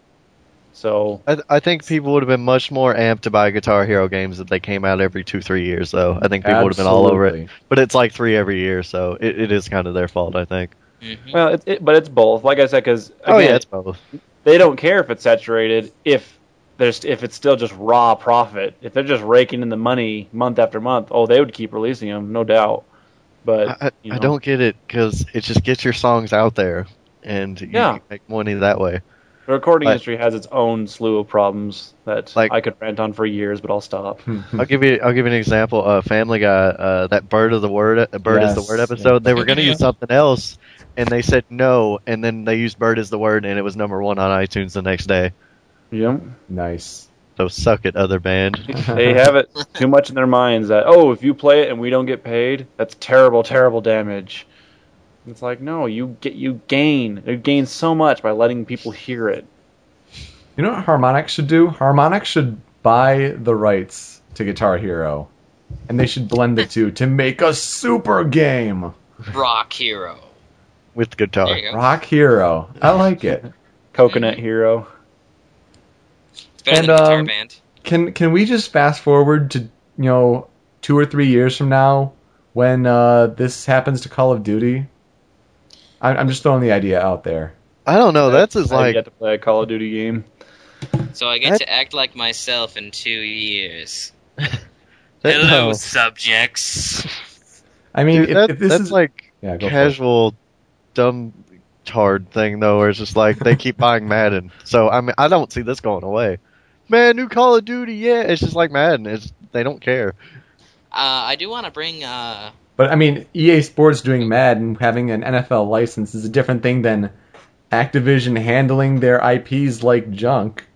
Speaker 4: So,
Speaker 6: I, I think people would have been much more amped to buy Guitar Hero games if they came out every two, three years, though. I think people would have been all over it. But it's like three every year, so it, it is kind of their fault, I think.
Speaker 5: Hmm
Speaker 4: well, it, it, but it's both. Like I said, because
Speaker 6: Oh, yeah, it's both.
Speaker 4: they don't care if it's saturated if there's if it's still just raw profit. If they're just raking in the money month after month, oh, they would keep releasing them, no doubt. But
Speaker 6: I, I,
Speaker 4: you
Speaker 6: I don't get it because it just gets your songs out there and you
Speaker 4: Yeah.
Speaker 6: make money that way.
Speaker 4: The recording
Speaker 6: But-
Speaker 4: industry has its own slew of problems that
Speaker 6: Like-
Speaker 4: I could rant on for years, but I'll stop.
Speaker 6: I'll give you I'll give you an example. Uh, Family Guy, uh, that bird of the word, uh, bird is the
Speaker 3: Yes,
Speaker 6: word
Speaker 3: yeah.
Speaker 6: episode. They were going to use something else, and they said no, and then they used bird as the word, and it was number one on iTunes the next day.
Speaker 4: Yep.
Speaker 3: Nice.
Speaker 6: So suck it, other band. [LAUGHS]
Speaker 4: they have it too much in their minds that oh, if you play it and we don't get paid, that's terrible, terrible damage. It's like no, you get you gain. You gain so much by letting people hear it.
Speaker 3: You know what Harmonix should do? Harmonix should buy the rights to Guitar Hero, and they should blend the two to make a super game.
Speaker 5: Rock Hero.
Speaker 6: With guitar.
Speaker 5: There you.
Speaker 3: Rock Hero. I like it. [LAUGHS]
Speaker 4: Coconut Hero.
Speaker 3: And,
Speaker 5: Guitar
Speaker 3: um,
Speaker 5: Band.
Speaker 3: Can can we just fast forward to you know two or three years from now when uh, this happens to Call of Duty? I, I'm just throwing the idea out there.
Speaker 6: I don't know. That's as
Speaker 4: I
Speaker 6: like
Speaker 4: get to play a Call of Duty game.
Speaker 5: So I get
Speaker 6: that-
Speaker 5: to act like myself in two years. [LAUGHS]
Speaker 6: that,
Speaker 5: Hello,
Speaker 6: no.
Speaker 5: subjects.
Speaker 3: I mean,
Speaker 6: Dude,
Speaker 3: if,
Speaker 6: that-
Speaker 3: if this
Speaker 6: that's
Speaker 3: is
Speaker 6: like
Speaker 3: yeah, go for it.
Speaker 6: casual dumb tard thing though, where it's just like they keep buying [LAUGHS] Madden. So I mean, I don't see this going away. Man, new Call of Duty, yeah, it's just like Madden. It's they don't care.
Speaker 5: Uh, I do want to bring. Uh,
Speaker 3: But I mean, EA Sports doing Madden, having an NFL license is a different thing than Activision handling their IPs like junk.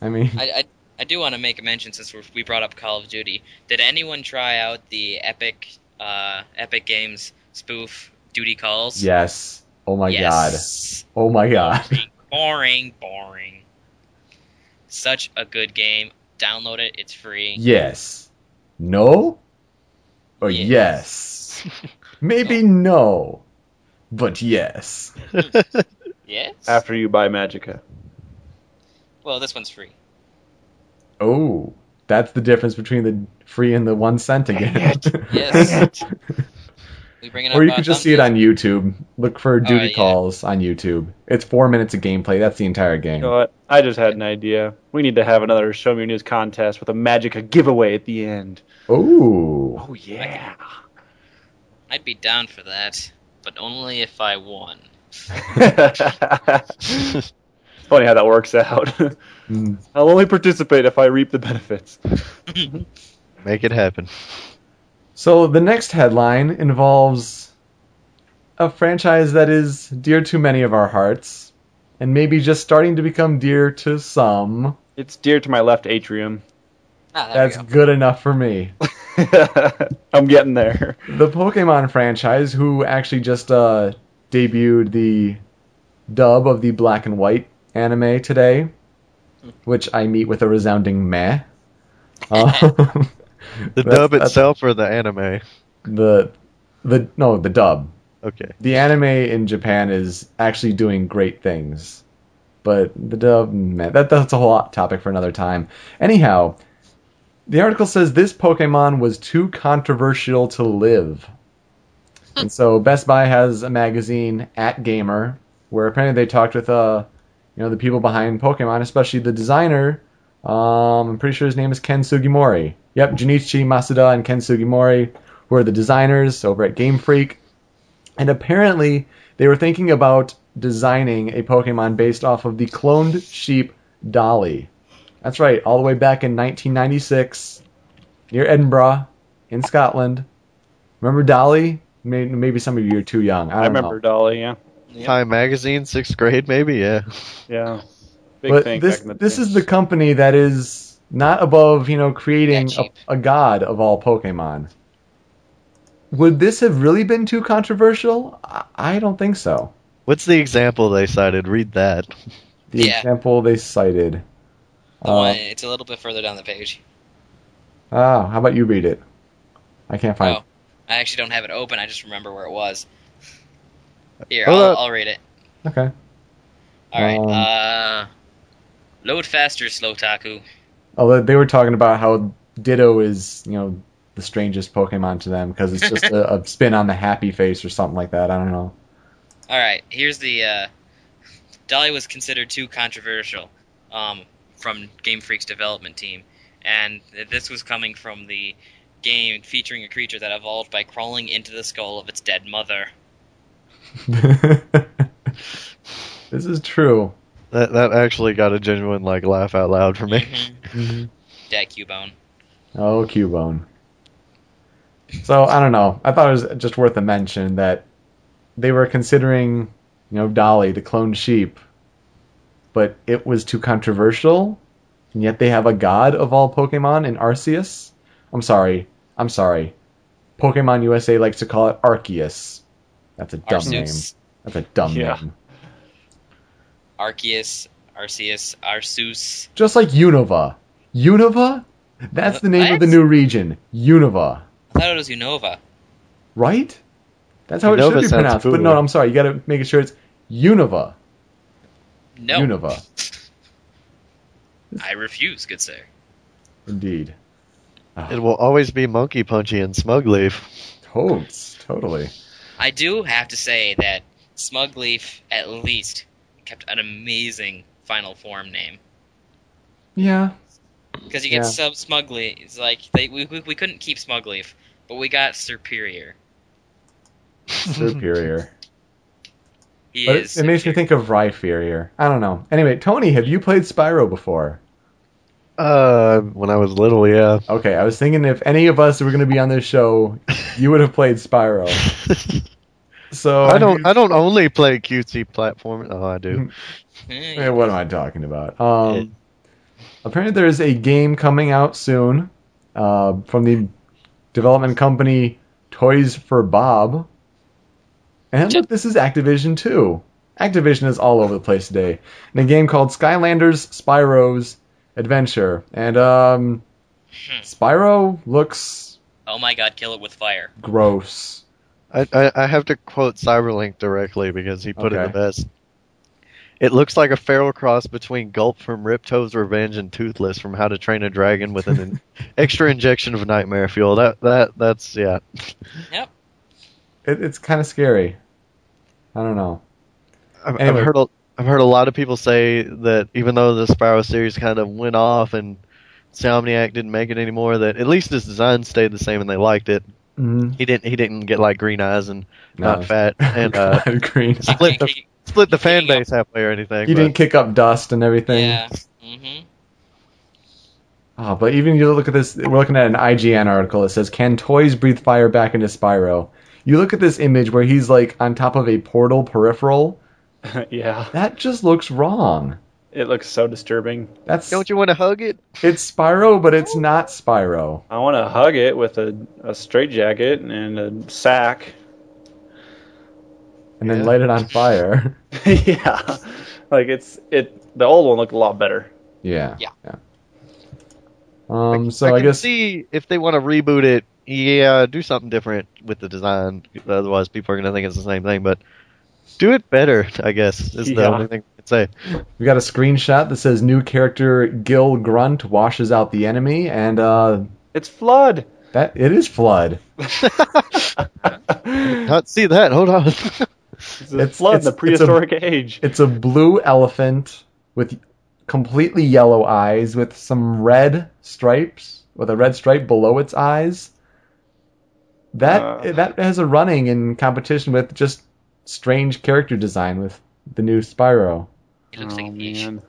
Speaker 3: I mean,
Speaker 5: I, I, I do want to make a mention since we're, we brought up Call of Duty. Did anyone try out the Epic uh, Epic Games spoof Duty Calls?
Speaker 3: yes. Oh my
Speaker 5: yes.
Speaker 3: god. Oh my god.
Speaker 5: Boring, boring, boring. Such a good game. Download it. It's free.
Speaker 3: Yes. No? Or
Speaker 5: Yes.
Speaker 3: yes? [LAUGHS] Maybe no. But yes. [LAUGHS]
Speaker 5: Yes.
Speaker 4: After you buy Magicka.
Speaker 5: well, this one's free.
Speaker 3: Oh. That's the difference between the free and the one cent again. [LAUGHS]
Speaker 5: Yes. We bring it up.
Speaker 3: or you
Speaker 5: uh,
Speaker 3: could just see it on YouTube. Look for duty
Speaker 5: yeah.
Speaker 3: calls on YouTube. It's four minutes of gameplay. That's the entire game.
Speaker 4: You know what? I just had an idea. We need to have another Show Me Your News contest with a Magicka giveaway at the end.
Speaker 3: Ooh.
Speaker 4: Oh yeah.
Speaker 5: I'd be down for that, but only if I won. [LAUGHS]
Speaker 4: funny how that works out. [LAUGHS]
Speaker 3: Mm.
Speaker 4: I'll only participate if I reap the benefits. [LAUGHS]
Speaker 6: Make it happen.
Speaker 3: So the next headline involves a franchise that is dear to many of our hearts, and maybe just starting to become dear to some.
Speaker 4: It's dear to my left atrium.
Speaker 5: Ah,
Speaker 3: That's
Speaker 5: go.
Speaker 3: good enough for me. [LAUGHS]
Speaker 4: I'm getting there.
Speaker 3: The Pokemon franchise, who actually just uh, debuted the dub of the Black and White anime today, which I meet with a resounding meh. [LAUGHS] Um, [LAUGHS]
Speaker 6: The
Speaker 3: That's-
Speaker 6: dub
Speaker 3: that's-
Speaker 6: itself or the anime?
Speaker 3: the the no the dub
Speaker 6: Okay.
Speaker 3: the anime in Japan is actually doing great things, But the dub, man, that that's a whole topic for another time. Anyhow, the article says this Pokemon was too controversial to live. and so Best Buy has a magazine at Gamer where apparently they talked with uh you know the people behind Pokemon, especially the designer. Um, I'm pretty sure his name is Ken Sugimori. Yep, Junichi Masuda and Ken Sugimori were the designers over at Game Freak. And apparently they were thinking about designing a Pokemon based off of the cloned sheep Dolly. That's right, all the way back in 1996 near Edinburgh in Scotland. Remember Dolly? Maybe some of you are too young. I,
Speaker 4: I remember
Speaker 3: know.
Speaker 4: Dolly. Yeah.
Speaker 6: Time Magazine, sixth grade, maybe. Yeah.
Speaker 4: Yeah. Big
Speaker 3: but
Speaker 4: thing
Speaker 3: this
Speaker 4: back in the
Speaker 3: this is the company that is not above you know creating a, a god of all Pokemon. Would this have really been too controversial? I, I don't think so.
Speaker 6: What's the example they cited? Read that.
Speaker 3: The
Speaker 5: Yeah.
Speaker 3: example they cited.
Speaker 5: The
Speaker 3: Uh,
Speaker 5: one, it's a little bit further down the page.
Speaker 3: Ah, how about you read it? I can't find.
Speaker 5: Oh, I actually don't have it open. I just remember where it was. Here,
Speaker 6: Hold
Speaker 5: I'll,
Speaker 6: up.
Speaker 5: I'll read it.
Speaker 3: Okay.
Speaker 5: All right.
Speaker 3: Um,
Speaker 5: uh, load faster, Slowtaku.
Speaker 3: Although they were talking about how Ditto is, you know, the strangest Pokemon to them because it's just a, a [LAUGHS] spin on the happy face or something like that. I don't know.
Speaker 5: All right. Here's the. Uh, Dolly was considered too controversial um, from Game Freak's development team, and this was coming from the game featuring a creature that evolved by crawling into the skull of its dead mother. [LAUGHS]
Speaker 3: this is true.
Speaker 6: That that actually got a genuine like laugh out loud for me. [LAUGHS]
Speaker 5: Mhm. Dead Cubone.
Speaker 3: Oh, Cubone. So [LAUGHS] I don't know. I thought it was just worth a mention that they were considering, you know, Dolly the cloned sheep, but it was too controversial, and yet they have a god of all Pokemon in Arceus. I'm sorry. I'm sorry. Pokemon USA likes to call it Arceus. That's a dumb name. That's a dumb
Speaker 4: Yeah.
Speaker 3: name.
Speaker 5: Arceus. Arceus. Arceus.
Speaker 3: Just like Unova. Unova? That's the name of the new region. Unova.
Speaker 5: I thought it was Unova.
Speaker 3: Right? That's how it should be
Speaker 6: sounds
Speaker 3: pronounced. But no, I'm sorry. You got to make sure it's Unova.
Speaker 5: No.
Speaker 3: Unova.
Speaker 5: I refuse, good sir.
Speaker 3: Indeed. Ah,
Speaker 6: It will always be Monkey Punchy and Smugleaf.
Speaker 3: totes. Totally.
Speaker 5: I do have to say that Smugleaf, at least, kept an amazing final form name.
Speaker 3: Yeah.
Speaker 5: Because you get
Speaker 3: Yeah.
Speaker 5: sub Smugleaf. It's like they, we, we we couldn't keep Smugleaf, but we got Serperior.
Speaker 3: Serperior. [LAUGHS]
Speaker 5: He
Speaker 3: but
Speaker 5: is.
Speaker 3: it, it makes me think of Rhyperior. I don't know. Anyway, Tony, have you played Spyro before?
Speaker 6: Uh, when I was little, yeah.
Speaker 3: Okay, I was thinking if any of us were going to be on this show, you would have played Spyro. [LAUGHS] So
Speaker 6: I don't. I don't only play cutesy platform. Oh, I do.
Speaker 5: Eh,
Speaker 3: what am I talking about? Um, apparently, there is a game coming out soon uh, from the development company Toys for Bob. And look, this is Activision too. Activision is all over the place today. In a game called Skylanders Spyro's Adventure, and um, Spyro looks
Speaker 5: Oh my god, kill it with fire.
Speaker 3: gross.
Speaker 6: I, I I have to quote Cyberlink directly because he put it the best. It looks like a feral cross between Gulp from Ripto's Revenge and Toothless from How to Train a Dragon with an in- [LAUGHS] extra injection of nightmare fuel. That that that's yeah.
Speaker 5: Yep.
Speaker 3: It, it's kind of scary. I don't know.
Speaker 6: I've,
Speaker 3: Anyway.
Speaker 6: I've heard a, I've heard a lot of people say that even though the Spyro series kind of went off and Insomniac didn't make it anymore, that at least his design stayed the same and they liked it.
Speaker 3: Mm-hmm.
Speaker 6: He didn't he didn't get like green eyes and not fat and uh, [LAUGHS]
Speaker 3: green. [LAUGHS]
Speaker 6: split the
Speaker 5: He-
Speaker 6: split the fan
Speaker 5: Kicking up-
Speaker 6: base halfway or anything.
Speaker 3: He
Speaker 6: but-
Speaker 3: didn't kick up dust and everything.
Speaker 5: Yeah. hmm
Speaker 3: Oh, but even you look at this, we're looking at an IGN article that says, "Can toys breathe fire back into Spyro?" You look at this image where he's like on top of a portal peripheral. [LAUGHS]
Speaker 4: yeah,
Speaker 3: That just looks wrong.
Speaker 4: It looks so disturbing.
Speaker 3: That's
Speaker 6: Don't you want to hug it?
Speaker 3: it's Spyro, but it's not Spyro.
Speaker 4: I want to hug it with a, a straitjacket and a sack.
Speaker 3: And then
Speaker 6: Yeah.
Speaker 3: light it on fire. [LAUGHS] [LAUGHS]
Speaker 4: yeah, like it's it. The old one looked a lot better.
Speaker 3: yeah.
Speaker 5: Yeah.
Speaker 3: Um. So
Speaker 6: I
Speaker 3: I,
Speaker 6: can
Speaker 3: guess
Speaker 6: see if they want to reboot it. Yeah, do something different with the design. Otherwise, people are going to think it's the same thing. But Do it better, I guess, is the only thing I can say.
Speaker 3: We got a screenshot that says new character Gill Grunt washes out the enemy, and uh,
Speaker 4: It's Flood.
Speaker 3: that it is Flood. [LAUGHS] [LAUGHS]
Speaker 6: Not see that. Hold on.
Speaker 4: It's, a
Speaker 3: It's-
Speaker 4: Flood in
Speaker 3: it's-
Speaker 4: the
Speaker 3: it's a-
Speaker 4: prehistoric age.
Speaker 3: It's a blue elephant with completely yellow eyes with some red stripes, with a red stripe below its eyes. That
Speaker 4: Uh.
Speaker 3: that has a running in competition with just strange character design with the new Spyro.
Speaker 5: He looks
Speaker 4: oh,
Speaker 5: like a
Speaker 4: man.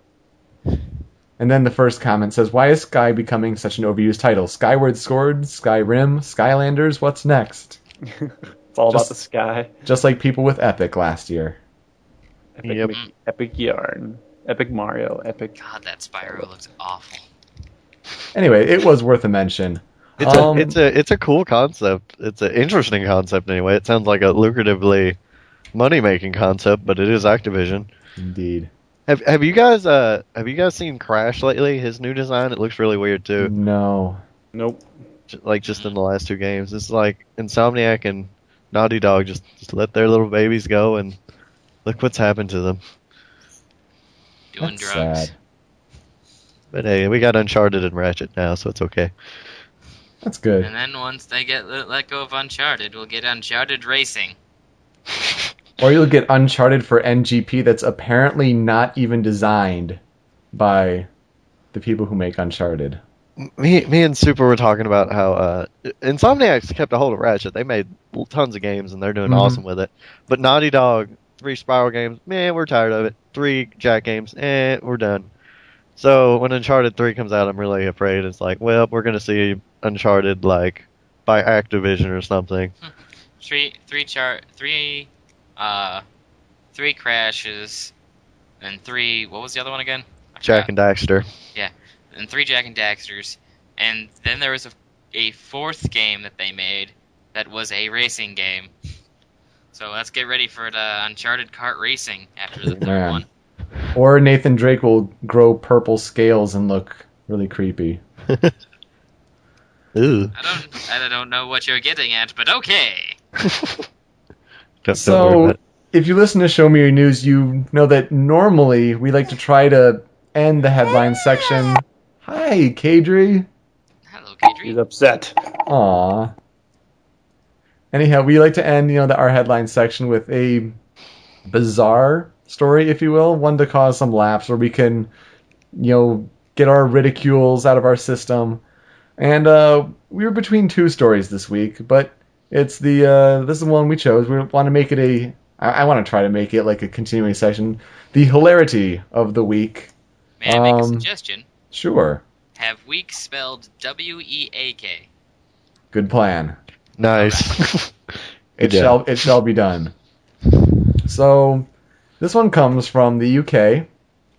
Speaker 3: And then the first comment says, "Why is Sky becoming such an overused title? Skyward Sword, Skyrim, Skylanders. What's next? [LAUGHS]
Speaker 4: It's all
Speaker 3: Just-
Speaker 4: about the sky.
Speaker 3: Just like people with Epic last year."
Speaker 4: Epic,
Speaker 6: Yep.
Speaker 4: Epic yarn. Epic Mario. Epic.
Speaker 5: God, that Spyro looks awful.
Speaker 3: Anyway, it was worth a mention.
Speaker 6: It's
Speaker 3: Um,
Speaker 6: a it's a it's a cool concept. It's an interesting concept anyway. It sounds like a lucratively money making concept, but it is Activision.
Speaker 3: Indeed.
Speaker 6: Have have you guys uh have you guys seen Crash lately? His new design it looks really weird too.
Speaker 3: No.
Speaker 4: Nope.
Speaker 6: Like just in the last two games, it's like Insomniac and Naughty Dog just, just let their little babies go and look what's happened to them.
Speaker 5: Doing
Speaker 3: That's
Speaker 5: drugs.
Speaker 3: sad.
Speaker 6: But hey, we got Uncharted and Ratchet now, so it's okay.
Speaker 3: That's good.
Speaker 5: And then once they get let, let go of Uncharted, we'll get Uncharted Racing. [LAUGHS]
Speaker 3: Or you'll get Uncharted for NGP that's apparently not even designed by the people who make Uncharted.
Speaker 6: Me, me and Super were talking about how uh, Insomniac's kept a hold of Ratchet. They made tons of games and they're doing
Speaker 3: Mhm.
Speaker 6: awesome with it. But Naughty Dog, three Spyro games, man, we're tired of it. Three Jak games, eh, we're done. So when Uncharted three comes out, I'm really afraid it's like, well, we're gonna see Uncharted like by Activision or something.
Speaker 5: Three, three chart, three, uh, three crashes, and three. What was the other one again? Jak
Speaker 6: and Daxter.
Speaker 5: Yeah, and three Jak and Daxters, and then there was a, a fourth game that they made that was a racing game. So let's get ready for the Uncharted kart racing after the third
Speaker 3: Man.
Speaker 5: one.
Speaker 3: Or Nathan Drake will grow purple scales and look really creepy. [LAUGHS]
Speaker 6: Ooh.
Speaker 5: I don't, I don't know what you're getting at, but okay. [LAUGHS]
Speaker 6: Don't, don't
Speaker 3: So,
Speaker 6: about
Speaker 3: if you listen to Show Me Your News, you know that normally we like to try to end the headline section. Hi, Kadri.
Speaker 5: Hello,
Speaker 4: He's
Speaker 5: Kadri.
Speaker 4: upset.
Speaker 3: Aw. Anyhow, we like to end, you know, the, our headline section with a bizarre story, if you will, one to cause some laughs, where we can, you know, get our ridicules out of our system. And uh, we were between two stories this week, but it's the uh, this is the one we chose. We want to make it a. I, I want to try to make it like a continuing session. The hilarity of the week.
Speaker 5: May I make a
Speaker 3: Um,
Speaker 5: suggestion?
Speaker 3: Sure,
Speaker 5: Have week spelled W E A K.
Speaker 3: good plan.
Speaker 6: Nice. [LAUGHS] [LAUGHS]
Speaker 3: It
Speaker 6: Good job.
Speaker 3: shall it shall be done. So this one comes from the UK,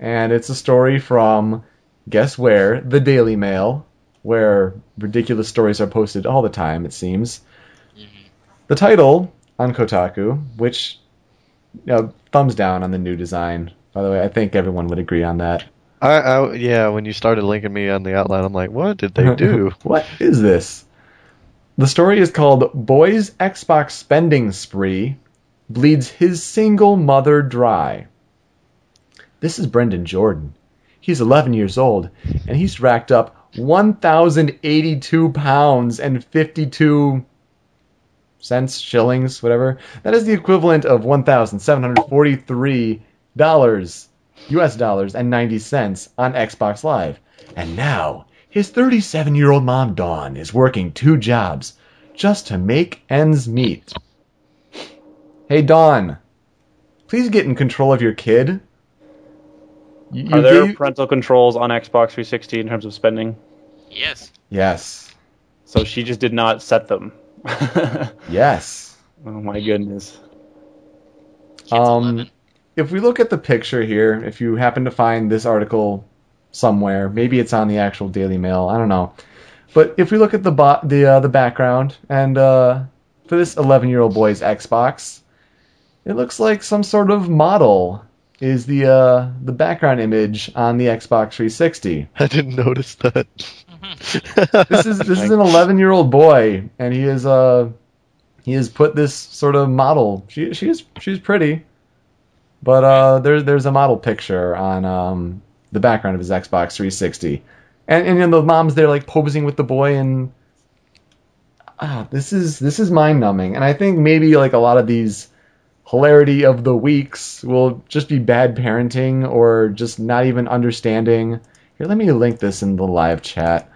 Speaker 3: and it's a story from guess where? The Daily Mail, where ridiculous stories are posted all the time. It seems. The title on Kotaku, which you know, thumbs down on the new design. By the way, I think everyone would agree on that.
Speaker 6: I, I yeah, when you started linking me on the outline, I'm like, what did they [LAUGHS] do?
Speaker 3: what is this? The story is called Boy's Xbox Spending Spree Bleeds His Single Mother Dry. This is Brendan Jordan. He's 11 years old, and he's racked up 1,082 pounds and 52 cents, shillings, whatever. That is the equivalent of 1,743 dollars, US dollars, and 90 cents on Xbox Live. And now, his 37 year old mom, Dawn, is working two jobs just to make ends meet. Hey, Dawn, please get in control of your kid. You-
Speaker 4: Are
Speaker 3: you
Speaker 4: there
Speaker 3: gave-
Speaker 4: parental controls on Xbox 360 in terms of spending?
Speaker 5: Yes.
Speaker 3: Yes.
Speaker 4: So she just did not set them. [LAUGHS] oh my goodness.
Speaker 5: Kid's
Speaker 3: Um, If we look at the picture here, if you happen to find this article somewhere, maybe it's on the actual Daily Mail. I don't know. But if we look at the bo- the uh, the background and uh, for this 11 year old boy's Xbox, it looks like some sort of model is the uh, the background image on the Xbox 360.
Speaker 6: I didn't notice that.
Speaker 3: This is this is an 11 year old boy, and he is uh he has put this sort of model. She she is she's pretty. But uh, there's there's a model picture on um, the background of his Xbox 360, and and the mom's there like posing with the boy, and ah, this is this is mind numbing. And I think maybe like a lot of these hilarity of the weeks will just be bad parenting or just not even understanding. Here, let me link this in the live chat.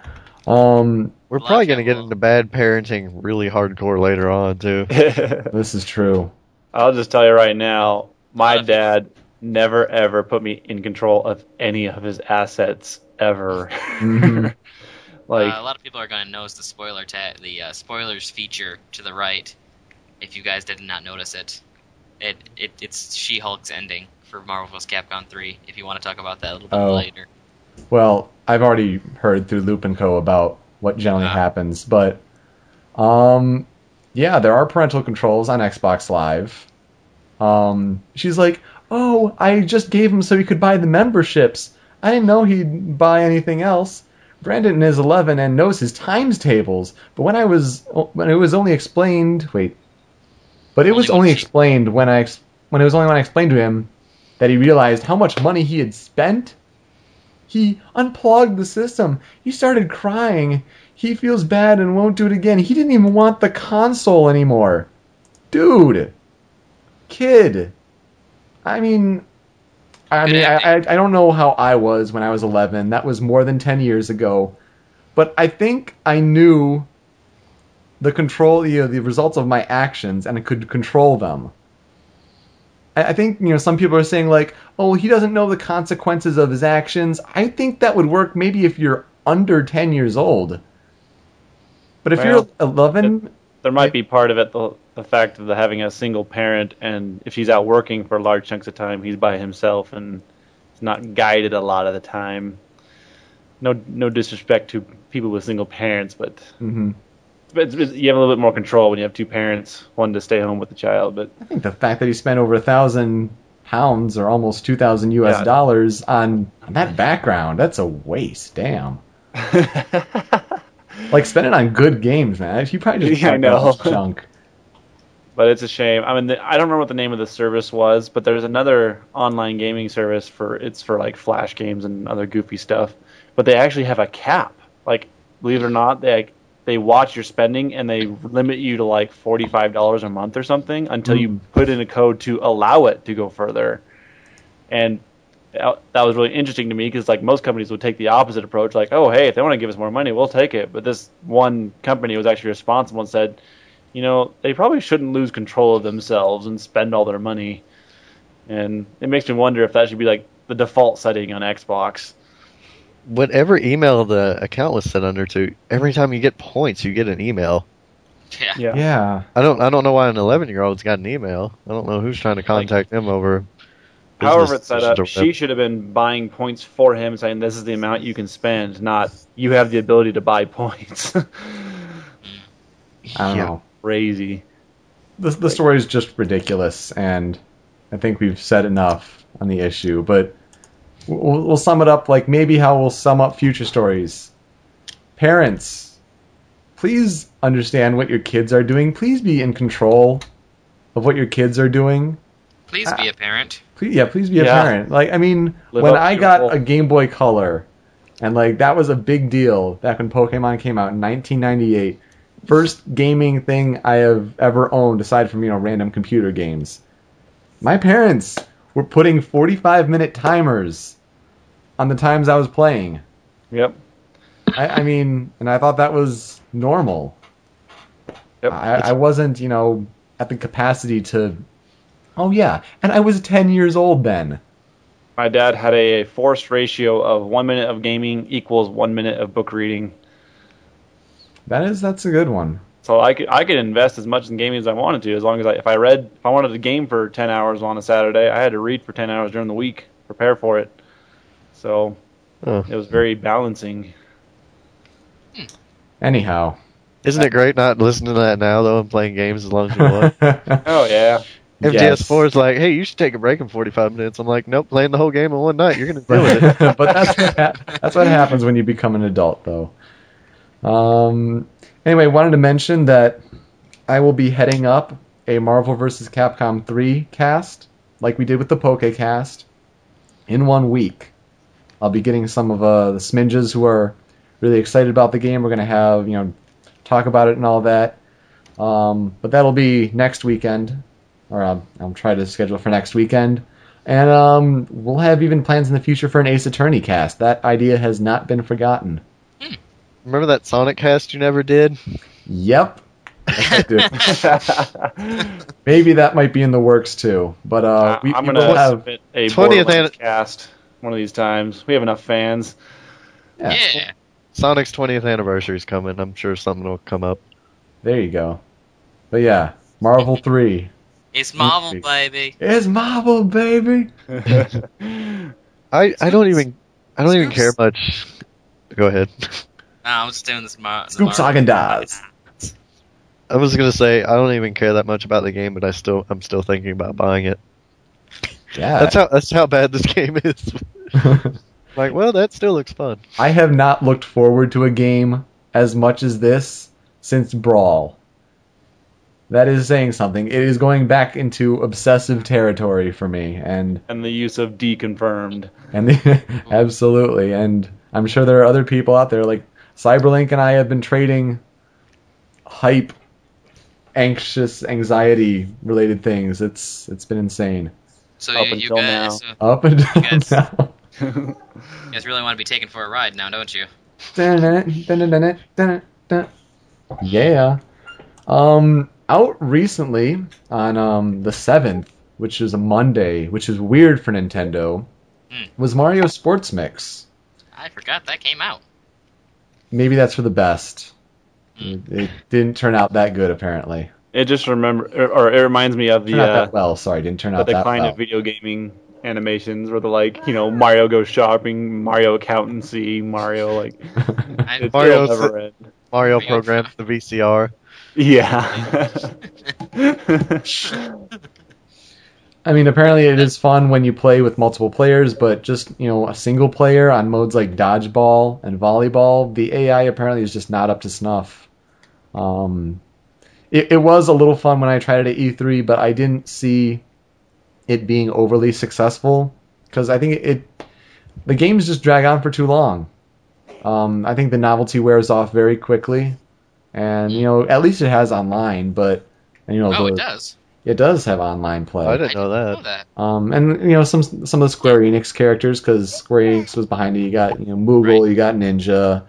Speaker 3: Um,
Speaker 6: We're probably going to get into bad parenting really hardcore later on, too. [LAUGHS]
Speaker 3: this is true.
Speaker 4: I'll just tell you right now, my dad never ever put me in control of any of his assets ever. [LAUGHS]
Speaker 3: Mhm. [LAUGHS]
Speaker 4: like
Speaker 5: uh, a lot of people are going to notice the spoiler ta- the uh, spoilers feature to the right. If you guys did not notice it, it, it it's She-Hulk's ending for Marvel vs. Capcom 3. If you want to talk about that a little bit
Speaker 3: Oh.
Speaker 5: later.
Speaker 3: Well, I've already heard through Loop and Co about what generally
Speaker 5: Ah.
Speaker 3: happens, but um, yeah, there are parental controls on Xbox Live. Um, she's like, "Oh, I just gave him so he could buy the memberships. I didn't know he'd buy anything else." Brandon is 11 and knows his times tables, but when I was when it was only explained, wait, but it was only explained when I when it was only when I explained to him that he realized how much money he had spent. He unplugged the system. He started crying. He feels bad and won't do it again. He didn't even want the console anymore. Dude. Kid. I mean I mean I, I. Don't know how I was when I was 11. That was more than 10 years ago. But I think I knew the control you know, the results of my actions and I could control them. I think you know some people are saying like, oh, he doesn't know the consequences of his actions. I think that would work maybe if you're under ten years old. But if
Speaker 4: Well,
Speaker 3: you're eleven,
Speaker 4: there might be part of it the the fact of the having a single parent, and if he's out working for large chunks of time, he's by himself and he's not guided a lot of the time. No, no disrespect to people with single parents, but
Speaker 3: mhm.
Speaker 4: It's, it's- you have a little bit more control when you have two parents, one to stay home with the child. But
Speaker 3: I think the fact that he spent over a thousand pounds or almost two thousand U.S.
Speaker 4: Yeah.
Speaker 3: dollars on, on that background—that's a waste. Damn. [LAUGHS] Like spend it on good games, man. He probably just
Speaker 4: Yeah, I know.
Speaker 3: his [LAUGHS] junk.
Speaker 4: But it's a shame. I mean, the, I don't remember what the name of the service was, but there's another online gaming service for it's for like flash games and other goofy stuff. But they actually have a cap. Like, believe it or not, they like, they watch your spending and they limit you to like forty five dollars a month or something until you mm-hmm. put in a code to allow it to go further. And that that was really interesting to me because like most companies would take the opposite approach, like, oh hey, if they want to give us more money, we'll take it. But this one company was actually responsible and said, you know, they probably shouldn't lose control of themselves and spend all their money. And it makes me wonder if that should be like the default setting on Xbox.
Speaker 6: Whatever email the account was set under to, every time you get points, you get an email.
Speaker 5: Yeah.
Speaker 3: Yeah.
Speaker 6: I don't I don't know why an 11 year old's got an email. I don't know who's trying to contact them over.
Speaker 4: However it's set up, she should have been buying points for him, saying this is the amount you can spend, not you have the ability to buy points. [LAUGHS]
Speaker 3: I don't
Speaker 6: Yeah.
Speaker 3: know.
Speaker 4: Crazy.
Speaker 3: the the story is just ridiculous, and I think we've said enough on the issue. But we'll, we'll sum it up like maybe how we'll sum up future stories. Parents, please understand what your kids are doing. Please be in control of what your kids are doing.
Speaker 5: Please be a parent.
Speaker 3: Please, yeah, please be a parent. Like, I mean,
Speaker 4: Live
Speaker 3: when I got
Speaker 4: role.
Speaker 3: a Game Boy Color, and like that was a big deal back when Pokemon came out in 1998. First gaming thing I have ever owned, aside from you know random computer games. My parents were putting 45 minute timers on the times I was playing.
Speaker 4: Yep.
Speaker 3: I, I mean, and I thought that was normal.
Speaker 4: Yep.
Speaker 3: I, I wasn't, you know, at the capacity to. Oh yeah, and I was 10 years old then.
Speaker 4: My dad had a forced ratio of one minute of gaming equals one minute of book reading.
Speaker 3: That is, that's a good one.
Speaker 4: So I could I could invest as much in gaming as I wanted to, as long as I if I read if I wanted to game for ten hours on a Saturday, I had to read for ten hours during the week, prepare for it. So
Speaker 6: Oh.
Speaker 4: it was very balancing.
Speaker 3: Anyhow.
Speaker 6: Isn't it great not listening to that now though and playing games as long as you want? [LAUGHS]
Speaker 4: Oh yeah.
Speaker 6: MGS4 is like, hey, you should take a break in 45 minutes. I'm like, nope, playing the whole game in one night. You're gonna [LAUGHS] deal with it.
Speaker 3: but that's what hap- that's what happens when you become an adult, though. Um. Anyway, wanted to mention that I will be heading up a Marvel vs. Capcom 3 cast like we did with the Pokecast, in one week. I'll be getting some of uh, the Sminges who are really excited about the game. We're going to have, you know, talk about it and all that. Um, but that'll be next weekend, or um, I'll try to schedule for next weekend. And um, we'll have even plans in the future for an Ace Attorney cast. That idea has not been forgotten.
Speaker 6: Remember that Sonic cast you never did?
Speaker 3: Yep. Yes, I do. Maybe that might be in the works too. But uh, we,
Speaker 4: I'm
Speaker 3: we
Speaker 4: gonna
Speaker 3: will have.
Speaker 4: a
Speaker 6: 20th an-
Speaker 4: cast one of these times. We have enough fans.
Speaker 3: Yeah.
Speaker 5: Yeah.
Speaker 6: Sonic's 20th anniversary is coming. I'm sure something will come up.
Speaker 3: There you go. But yeah, Marvel Three
Speaker 5: It's Marvel, baby.
Speaker 3: It's Marvel, baby. [LAUGHS]
Speaker 6: I, I don't even I don't even care much. Go ahead.
Speaker 5: No, I'm just doing this. Mar- the
Speaker 3: Scoops
Speaker 5: Marvel-
Speaker 6: I was gonna say I don't even care that much about the game, but I still I'm still thinking about buying it.
Speaker 3: Yeah.
Speaker 6: That's how that's how bad this game is. [LAUGHS] like, well, that still looks fun.
Speaker 3: I have not looked forward to a game as much as this since Brawl. That is saying something. It is going back into obsessive territory for me, and
Speaker 4: and the use of deconfirmed.
Speaker 3: and the, [LAUGHS] absolutely, and I'm sure there are other people out there like Cyberlink and I have been trading hype, anxious, anxiety related things. It's it's been insane
Speaker 5: So
Speaker 4: Up
Speaker 5: you, you
Speaker 4: until
Speaker 5: guys, uh,
Speaker 3: up and down
Speaker 5: Yes.
Speaker 3: now. [LAUGHS]
Speaker 5: you guys really want to be taken for a ride now, don't you? [LAUGHS]
Speaker 3: Yeah. Um, out recently on um the seventh, which is a Monday, which is weird for Nintendo,
Speaker 5: Hmm.
Speaker 3: was Mario Sports Mix.
Speaker 5: I forgot that came out.
Speaker 3: Maybe that's for the best. It, it didn't turn out that good, apparently.
Speaker 4: It just remember, or, or it reminds me of the uh,
Speaker 3: well. Sorry, didn't turn
Speaker 4: the
Speaker 3: out that
Speaker 4: decline
Speaker 3: well.
Speaker 4: of video gaming animations, where the like, you know, Mario goes shopping, Mario accountancy, Mario like, [LAUGHS]
Speaker 6: Mario
Speaker 4: still never end.
Speaker 6: Mario
Speaker 5: Mario
Speaker 6: programs the VCR.
Speaker 4: Yeah. [LAUGHS] [LAUGHS]
Speaker 3: I mean, apparently it is fun when you play with multiple players, but just you know, a single player on modes like dodgeball and volleyball, the AI apparently is just not up to snuff. Um, it, it was a little fun when I tried it at E3, but I didn't see it being overly successful because I think it, it the games just drag on for too long. Um, I think the novelty wears off very quickly, and you know, at least it has online, but you know,
Speaker 5: oh,
Speaker 3: the-
Speaker 5: it does.
Speaker 3: It does have online play.
Speaker 6: I didn't know that.
Speaker 5: know that.
Speaker 3: Um, and you know some some of the Square Enix characters because Square Enix was behind it. You got you know Moogle,
Speaker 5: Right.
Speaker 3: you got Ninja,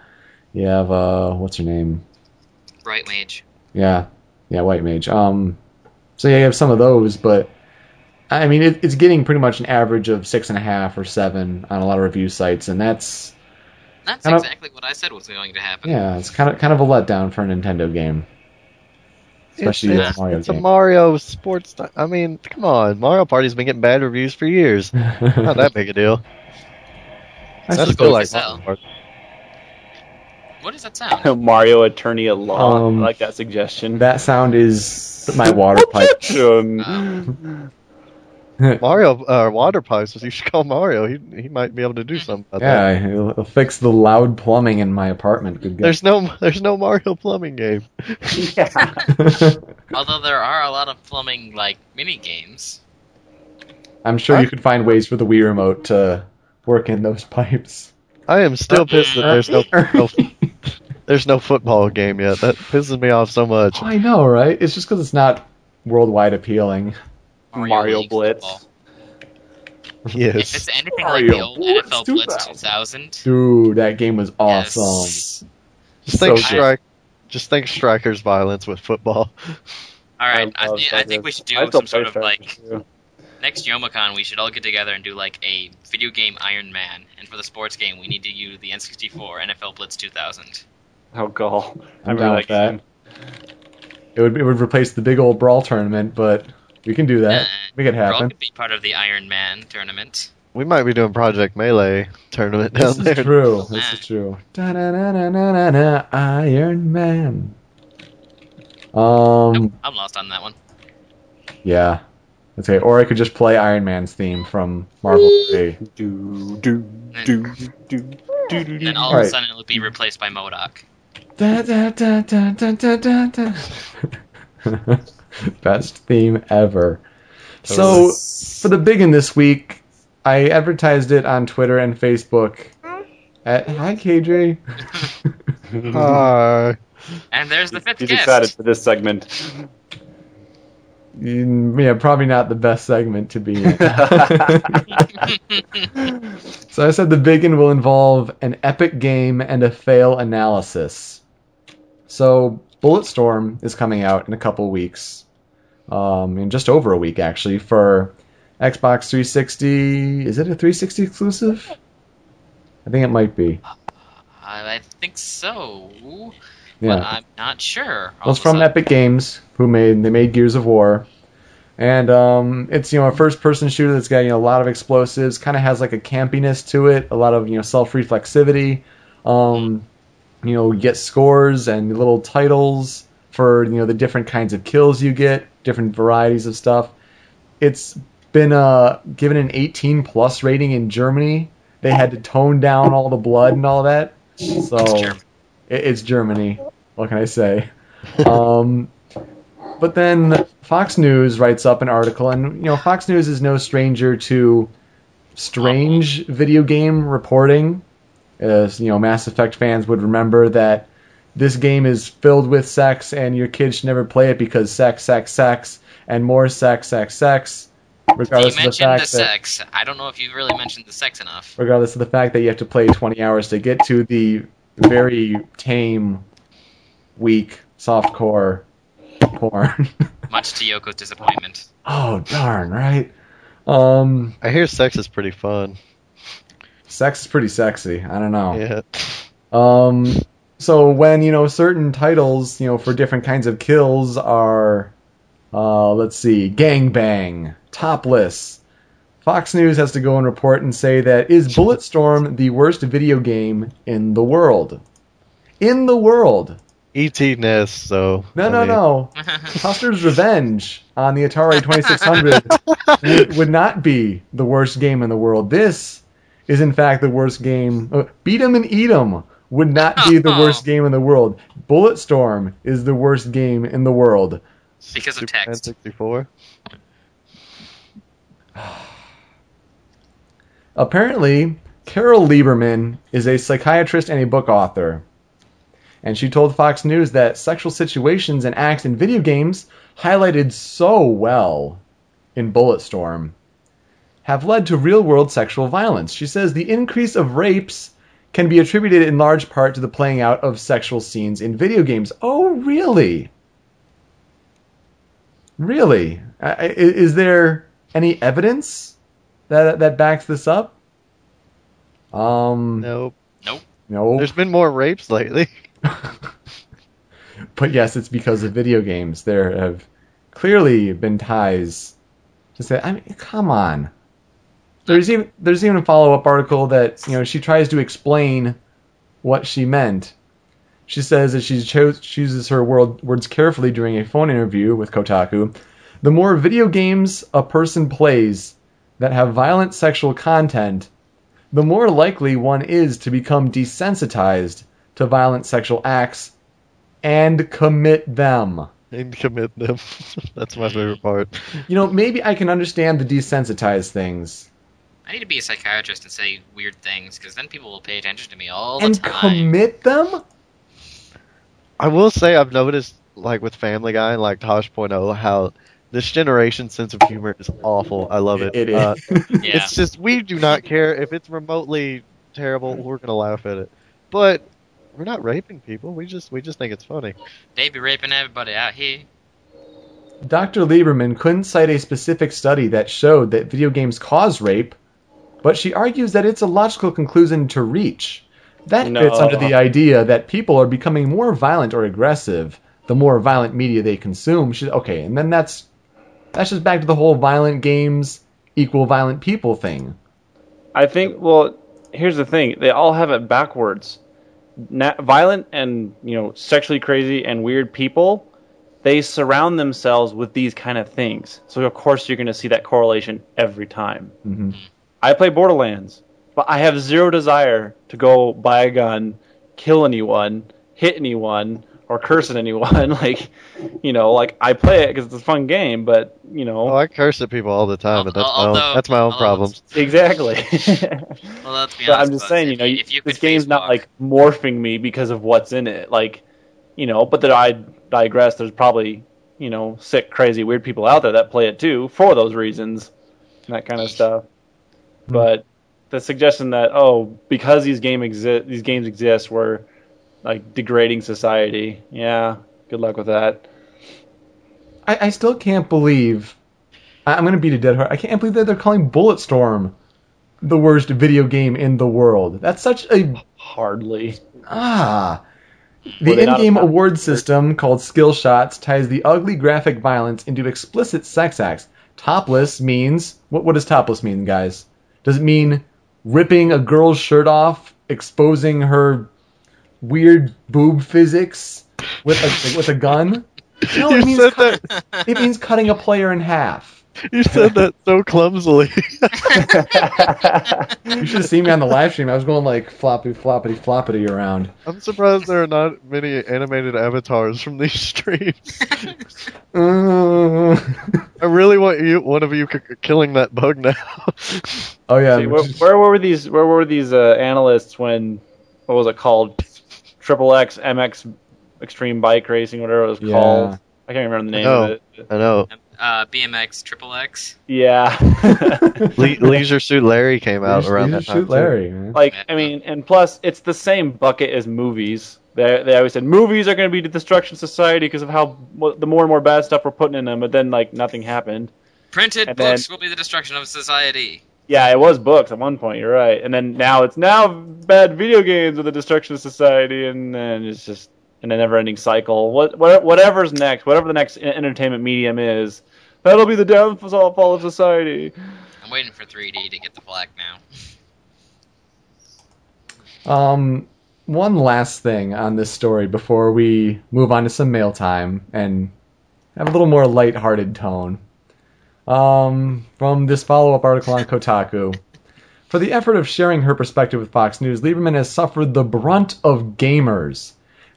Speaker 3: you have uh what's her name?
Speaker 5: Bright Mage.
Speaker 3: Yeah, yeah, White Mage. Um, so yeah, you have some of those, but I mean it, it's getting pretty much an average of six and a half or seven on a lot of review sites, and that's
Speaker 5: That's
Speaker 3: Kind of-
Speaker 5: exactly what I said was going to happen.
Speaker 3: yeah, it's kind of kind of a letdown for a Nintendo game, especially
Speaker 6: it's,
Speaker 3: a Mario
Speaker 6: it's a. Mario sports. ti- I mean, come on, Mario Party's been getting bad reviews for years. [LAUGHS] Not that big a deal.
Speaker 3: I
Speaker 6: That's
Speaker 3: suppose.
Speaker 6: still like
Speaker 5: sell.
Speaker 6: Mario
Speaker 5: What does that sound? [LAUGHS]
Speaker 4: Mario Attorney at Law.
Speaker 3: Um,
Speaker 4: I like that suggestion.
Speaker 3: that sound is my water pipe.
Speaker 4: Um, [LAUGHS]
Speaker 6: Mario uh, water pipes. You should call Mario. He he might be able to do something about that.
Speaker 3: Yeah, it'll, it'll fix the loud plumbing in my apartment. Good God.
Speaker 6: There's no there's no Mario plumbing game. [LAUGHS]
Speaker 4: yeah. [LAUGHS]
Speaker 5: Although there are a lot of plumbing like mini games.
Speaker 3: I'm sure you could find ways for the Wii remote to work in those pipes.
Speaker 6: I am still pissed that there's no, no there's no football game yet. That pisses me off so much.
Speaker 3: I know, right? It's just because it's not worldwide appealing.
Speaker 4: Mario
Speaker 5: League
Speaker 4: Blitz.
Speaker 5: football. [LAUGHS] If it's anything
Speaker 4: Mario
Speaker 5: like the old
Speaker 4: Blitz
Speaker 5: NFL Blitz
Speaker 4: 2000.
Speaker 5: 2000,
Speaker 3: Dude, that game was awesome.
Speaker 5: yes.
Speaker 6: Just think
Speaker 3: so good.
Speaker 6: strike. Just think strikers violence with football.
Speaker 5: All right, I,
Speaker 4: love
Speaker 5: thi- I think we should do some sort of like
Speaker 4: too.
Speaker 5: next Yomicon. We should all get together and do like a video game Iron Man, and for the sports game, we need to use the N64 NFL Blitz 2000.
Speaker 4: Oh, God. I
Speaker 3: I'm
Speaker 4: remember
Speaker 3: down with that.
Speaker 4: game.
Speaker 3: It would it would replace the big old brawl tournament, but we can do that.
Speaker 5: Uh,
Speaker 3: Make it
Speaker 5: Brawl
Speaker 3: happen.
Speaker 5: could be part of the Iron Man tournament.
Speaker 6: We might be doing Project Melee tournament
Speaker 3: This
Speaker 6: down
Speaker 3: is
Speaker 6: there.
Speaker 3: true. This is true. Da-na-na-na-na-na, Iron Man. Um.
Speaker 5: Nope, I'm lost on that one.
Speaker 3: Yeah. Okay. Or I could just play Iron Man's theme from Marvel 3.
Speaker 4: Do, do, do, do, do, do, do.
Speaker 5: Then all of a sudden it'll be replaced by MODOK.
Speaker 3: Da, da, da, da, da, da, da, da. [LAUGHS] Best theme ever. So for the big in this week, I advertised it on Twitter and Facebook. At, hi, KJ.
Speaker 6: Hi. [LAUGHS] [LAUGHS]
Speaker 5: And there's the fifth
Speaker 4: He's
Speaker 5: guest.
Speaker 4: excited for this segment.
Speaker 3: Mm, yeah, probably not the best segment to be in. so I said the big one will involve an epic game and a fail analysis. So Bulletstorm is coming out in a couple weeks, um, in just over a week actually for Xbox 360. Is it a 360 exclusive? I think it might be.
Speaker 5: I, I think so,
Speaker 3: Yeah.
Speaker 5: but I'm not sure.
Speaker 3: Well, it's from Epic Games, who made they made Gears of War, and um, it's you know a first-person shooter that's got you know a lot of explosives, kind of has like a campiness to it, a lot of you know self-reflexivity. Um, you know, get scores and little titles for you know the different kinds of kills you get, different varieties of stuff. It's been uh, given an 18 plus rating in Germany. They had to tone down all the blood and all that. So
Speaker 5: It's German.
Speaker 3: it- it's Germany. What can I say? um, but then Fox News writes up an article, and you know Fox News is no stranger to strange video game reporting. As you know, Mass Effect fans would remember that this game is filled with sex, and your kids should never play it because sex, sex, sex, and more sex, sex, sex.
Speaker 5: You
Speaker 3: Regardless of the
Speaker 5: mentioned the,
Speaker 3: fact that
Speaker 5: sex. I don't know if you really mentioned the sex enough.
Speaker 3: regardless of the fact that you have to play 20 hours to get to the very tame, weak, soft core porn. [LAUGHS]
Speaker 5: Much to Yoko's disappointment.
Speaker 3: oh darn, right? Um,
Speaker 6: I hear sex is pretty fun.
Speaker 3: Sex is pretty sexy. I don't know.
Speaker 6: Yeah.
Speaker 3: Um, so when you know certain titles, you know, for different kinds of kills are, uh, let's see, gangbang, topless. Fox News has to go and report and say that is Bulletstorm the worst video game in the world? In the world.
Speaker 6: ET Nest, so.
Speaker 3: No,
Speaker 6: I
Speaker 3: no,
Speaker 6: mean,
Speaker 3: no. [LAUGHS] Custer's Revenge on the Atari 2600 would, [LAUGHS] would not be the worst game in the world. This is, in fact, the worst game. Uh, Beat 'em and eat 'em would not be the worst [LAUGHS] game in the world. Bulletstorm is the worst game in the world.
Speaker 5: Because of
Speaker 6: Superman
Speaker 5: text.
Speaker 6: 64. [SIGHS]
Speaker 3: Apparently, Carol Lieberman is a psychiatrist and a book author. And she told Fox News that sexual situations and acts in video games, highlighted so well in Bulletstorm, have led to real world sexual violence. She says the increase of rapes can be attributed in large part to the playing out of sexual scenes in video games. Oh, really? Really? I- I- Is there any evidence that that backs this up? Um,
Speaker 6: Nope. Nope.
Speaker 3: no.
Speaker 6: There's been more rapes lately. [LAUGHS]
Speaker 3: but yes, it's because of video games. There have clearly been ties to say. I mean, come on. There's even there's even a follow up article that you know she tries to explain what she meant. She says that she chose, chooses her word, words carefully during a phone interview with Kotaku. The more video games a person plays that have violent sexual content, the more likely one is to become desensitized to violent sexual acts and commit them.
Speaker 6: and commit them. [LAUGHS] That's my favorite part.
Speaker 3: You know, maybe I can understand the desensitized things.
Speaker 5: I need to be a psychiatrist and say weird things, because then people will pay attention to me all the
Speaker 3: And
Speaker 5: time.
Speaker 3: commit them?
Speaker 6: I will say I've noticed, like with Family Guy and like Tosh .Point Tosh.0, how this generation's sense of humor is awful. I love it.
Speaker 3: It is.
Speaker 6: Uh, [LAUGHS]
Speaker 5: yeah.
Speaker 6: It's just we do not care if it's remotely terrible. We're gonna laugh at it, but we're not raping people. We just we just think it's funny.
Speaker 5: They be raping everybody out here.
Speaker 3: Dr. Lieberman couldn't cite a specific study that showed that video games cause rape, but she argues that it's a logical conclusion to reach. That
Speaker 4: No.
Speaker 3: fits under the idea that people are becoming more violent or aggressive the more violent media they consume. She, okay, and then that's that's just back to the whole violent games equal violent people thing.
Speaker 4: I think. Well, here's the thing: they all have it backwards. Na- violent and you know sexually crazy and weird people, they surround themselves with these kind of things. So of course you're going to see that correlation every time.
Speaker 3: hmm
Speaker 4: I play Borderlands, but I have zero desire to go buy a gun, kill anyone, hit anyone, or curse at anyone. [LAUGHS] like, you know, like I play it because it's a fun game, but you know,
Speaker 6: Oh, I curse at people all the time, but that's my own, that's my own
Speaker 5: although
Speaker 6: problems.
Speaker 4: exactly. [LAUGHS] [LAUGHS]
Speaker 5: Well, let's be
Speaker 4: But
Speaker 5: honest.
Speaker 4: I'm just saying, you know,
Speaker 5: if you
Speaker 4: this
Speaker 5: could
Speaker 4: game's not like morphing me because of what's in it. Like, you know, but that I digress. There's probably you know sick, crazy, weird people out there that play it too for those reasons, and that kind of stuff. But the suggestion that oh, because these game exist, these games exist, we're like degrading society. Yeah, good luck with that.
Speaker 3: I, I still can't believe. I, I'm gonna beat a dead horse. I can't believe that they're calling Bulletstorm the worst video game in the world. That's such a
Speaker 4: Hardly.
Speaker 3: ah. The in-game award system called Skill Shots ties the ugly graphic violence into explicit sex acts. Topless means what? What does topless mean, guys? Does it mean ripping a girl's shirt off, exposing her weird boob physics with a with a gun? [LAUGHS] No, it means cut- it means cutting a player in half.
Speaker 6: You said that so clumsily. [LAUGHS]
Speaker 3: You should have seen me on the live stream. I was going like floppy, floppity, floppity around.
Speaker 6: I'm surprised there are not many animated avatars from these streams. [LAUGHS] I really want you, one of you, c- c- killing that bug now.
Speaker 3: oh yeah,
Speaker 4: See, where, where were these? Where were these uh, analysts when? What was it called? Triple X MX Extreme Bike Racing, whatever it was
Speaker 3: Yeah.
Speaker 4: called. I can't remember the name
Speaker 6: know.
Speaker 4: of it.
Speaker 6: I know.
Speaker 5: Uh, BMX Triple X.
Speaker 4: Yeah. [LAUGHS]
Speaker 6: Le- [LAUGHS] Leisure Suit Larry came out around that time.
Speaker 3: shoot Larry. Man.
Speaker 4: like I mean, and plus it's the same bucket as movies. They they always said movies are going to be the destruction of society because of how the more and more bad stuff we're putting in them. But then like nothing happened.
Speaker 5: Printed
Speaker 4: And then-
Speaker 5: books will be the destruction of society.
Speaker 4: Yeah, it was books at one point. You're right. And then now it's now bad video games are the destruction of society, and then it's just in a never-ending cycle. What, what whatever's next, whatever the next entertainment medium is, that'll be the downfall of society.
Speaker 5: I'm waiting for 3D to get the black now.
Speaker 3: Um, one last thing on this story before we move on to some mail time and have a little more light-hearted tone. Um, from this follow-up article on Kotaku. For the effort of sharing her perspective with Fox News, Lieberman has suffered the brunt of gamers.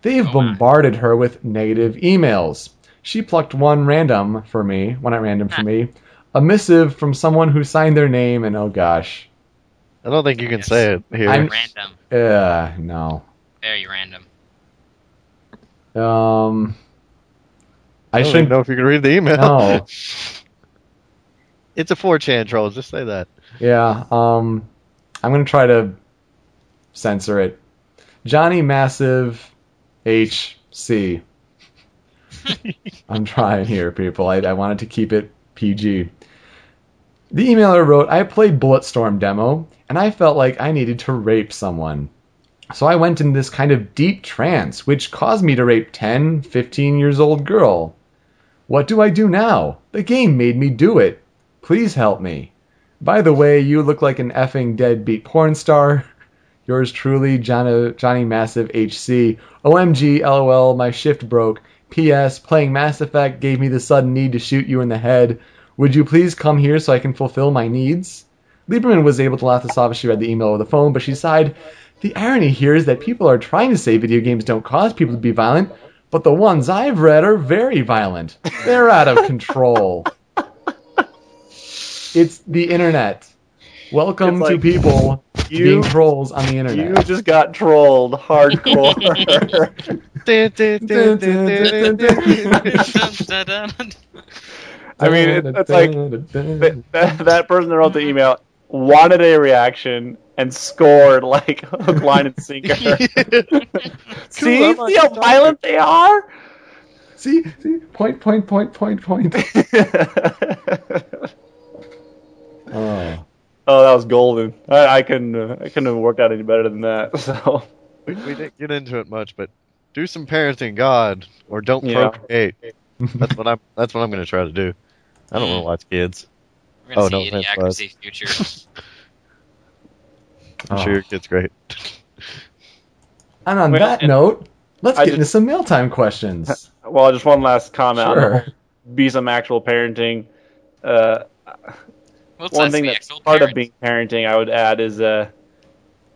Speaker 3: They've
Speaker 5: Oh, my.
Speaker 3: bombarded her with negative emails. She plucked one random for me, one at random for me, a missive from someone who signed their name, and oh gosh,
Speaker 6: I don't think you can say it here.
Speaker 3: I'm-
Speaker 5: Random.
Speaker 3: uh, no.
Speaker 5: Very random.
Speaker 3: Um,
Speaker 6: I
Speaker 3: I
Speaker 6: don't
Speaker 3: shouldn't
Speaker 6: know if you can read the email.
Speaker 3: No. [LAUGHS]
Speaker 6: it's a 4chan troll. Just say that.
Speaker 3: Yeah, um, I'm gonna try to censor it. Johnny Massive HC. [LAUGHS] I'm trying here, people. I, I wanted to keep it PG. The emailer wrote, I played Bulletstorm demo, and I felt like I needed to rape someone. So I went in this kind of deep trance, which caused me to rape 10, 15 years old girl. What do I do now? The game made me do it. Please help me. By the way, you look like an effing deadbeat porn star. [LAUGHS] Yours truly, Johnny, Johnny Massive HC. OMG, LOL, my shift broke. P.S. Playing Mass Effect gave me the sudden need to shoot you in the head. Would you please come here so I can fulfill my needs? Lieberman was able to laugh this off as she read the email over the phone, but she sighed. The irony here is that people are trying to say video games don't cause people to be violent, but the ones I've read are very violent. They're out of control. [LAUGHS] It's the internet. Welcome
Speaker 4: It's
Speaker 3: to people
Speaker 4: you-
Speaker 3: being trolls on the internet.
Speaker 4: You just got trolled hardcore. [LAUGHS] I mean, it, it's like that, that, that person that wrote the email wanted a reaction and scored like hook, line, and sinker. [LAUGHS] see,
Speaker 6: I'm
Speaker 4: see how
Speaker 6: TikTok.
Speaker 4: violent they are.
Speaker 3: See, see, point, point, point, point, point. [LAUGHS] Oh.
Speaker 4: Oh, that was golden. I, I couldn't. Uh, I couldn't have worked out any better than that. [LAUGHS] So
Speaker 6: we, we didn't get into it much, but do some parenting, God, or don't
Speaker 4: Yeah.
Speaker 6: procreate. [LAUGHS] That's what I'm. That's what I'm going to try to do. I don't want to watch kids.
Speaker 5: We're gonna
Speaker 6: Oh,
Speaker 5: see
Speaker 6: no offense,
Speaker 5: Idiocracy future. [LAUGHS]
Speaker 6: I'm
Speaker 3: Oh.
Speaker 6: sure your kid's great.
Speaker 3: And on
Speaker 4: Well,
Speaker 3: that
Speaker 4: and-
Speaker 3: note, let's
Speaker 4: I
Speaker 3: get
Speaker 4: just-
Speaker 3: into some mealtime questions.
Speaker 4: well, just one last comment.
Speaker 3: Sure.
Speaker 4: Be some actual parenting. Uh,
Speaker 5: Well,
Speaker 4: one thing that's part
Speaker 5: parent.
Speaker 4: of being parenting, I would add, is uh,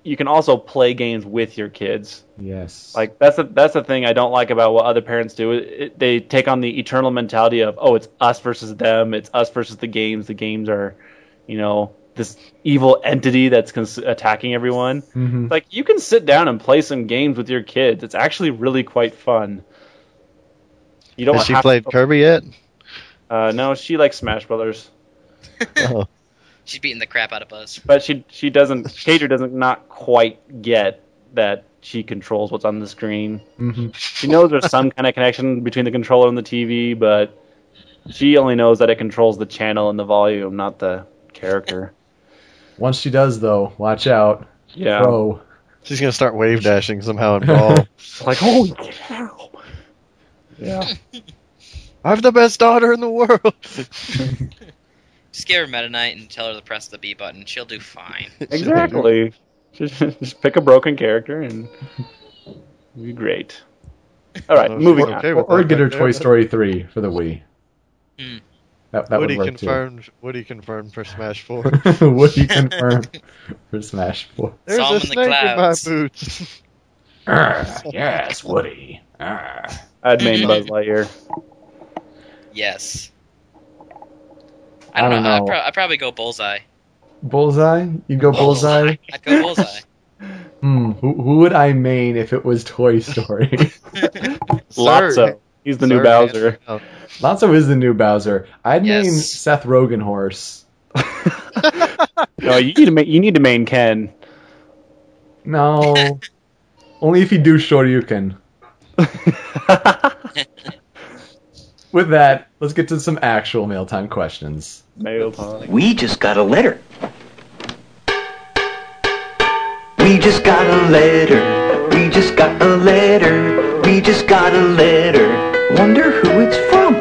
Speaker 4: you can also play games with your kids.
Speaker 3: Yes.
Speaker 4: Like that's the that's the thing I don't like about what other parents do. It, it, they take on the eternal mentality of oh, it's us versus them. It's us versus the games. The games are, you know, this evil entity that's cons- attacking everyone.
Speaker 3: Mhm.
Speaker 4: Like you can sit down and play some games with your kids. It's actually really quite fun. You don't
Speaker 6: Has she played
Speaker 4: to,
Speaker 6: Kirby yet?
Speaker 4: Uh, no, she likes Smash Brothers, [LAUGHS]
Speaker 6: Oh,
Speaker 5: She's beating the crap out of Buzz.
Speaker 4: but she she doesn't. Kater doesn't not quite get that she controls what's on the screen.
Speaker 3: Mhm.
Speaker 4: She knows there's some kind of connection between the controller and the TV, but she only knows that it controls the channel and the volume, not the character.
Speaker 3: Once she does, though, watch out.
Speaker 4: Yeah.
Speaker 3: Pro.
Speaker 6: she's gonna start wave dashing somehow and Brawl.
Speaker 4: It's [LAUGHS] like, holy cow. Yeah. [LAUGHS]
Speaker 6: I have the best daughter in the world.
Speaker 5: Just give her Meta Knight and tell her to press the B button. She'll do fine. [LAUGHS]
Speaker 4: Exactly. Just, just pick a broken character and be great. All right, moving
Speaker 6: sure,
Speaker 4: on.
Speaker 3: Or, or get her. Toy Story 3 for the Wii.
Speaker 5: Hmm.
Speaker 3: That, that would
Speaker 6: Woody
Speaker 3: work
Speaker 6: confirmed. Woody confirmed for Smash Four.
Speaker 3: too. [LAUGHS] Woody confirmed for Smash 4.
Speaker 6: There's
Speaker 5: Saw
Speaker 6: a
Speaker 5: him in the
Speaker 6: snake in my
Speaker 5: clouds.
Speaker 6: boots.
Speaker 3: yes, Woody.
Speaker 4: I'd main Buzz Lightyear.
Speaker 5: Yes. I
Speaker 3: I
Speaker 5: don't,
Speaker 3: don't
Speaker 5: know. I'd, pro- I'd probably go Bullseye.
Speaker 3: Bullseye? You go Bullseye? [LAUGHS]
Speaker 5: I'd go Bullseye. [LAUGHS]
Speaker 3: Hmm. Who, who would I main if it was Toy Story? [LAUGHS]
Speaker 4: Lotso. He's the new Bowser.
Speaker 6: Oh,
Speaker 3: Lotso is the new Bowser. I'd
Speaker 5: Yes.
Speaker 3: main Seth Rogen horse.
Speaker 4: No, you need to ma- you need to main Ken.
Speaker 3: No. Only if you do Shoryuken. With that, let's get to some actual mail time questions.
Speaker 4: Mail time.
Speaker 1: We just got a letter. We just got a letter. We just got a letter. We just got a letter. Wonder who it's from.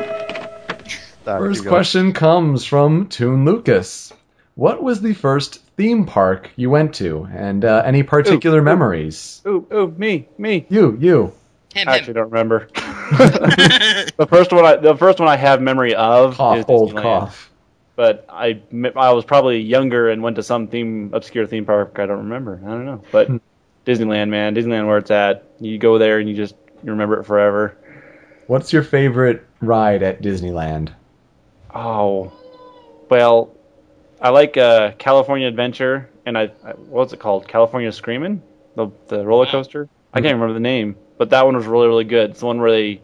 Speaker 6: sorry,
Speaker 3: First
Speaker 6: keep going.
Speaker 3: question comes from Toon Lucas. What was the first theme park you went to, and uh, any particular
Speaker 4: ooh.
Speaker 3: memories?
Speaker 4: Ooh, ooh, me, me.
Speaker 3: You, you.
Speaker 5: Him,
Speaker 4: I actually
Speaker 5: him.
Speaker 4: don't remember. [LAUGHS] the first one, I, the first one I have memory of
Speaker 3: Cough,
Speaker 4: is
Speaker 3: old
Speaker 4: Disneyland.
Speaker 3: cough.
Speaker 4: But I, I was probably younger and went to some theme obscure theme park. I don't remember. I don't know. But
Speaker 3: Hmm.
Speaker 4: Disneyland, man, Disneyland, where it's at. You go there and you just you remember it forever.
Speaker 3: What's your favorite ride at Disneyland?
Speaker 4: Oh, well, I like uh, California Adventure, and I, I what's it called? California Screaming, the the roller coaster. I can't remember the name, but that one was really really good. It's the one where they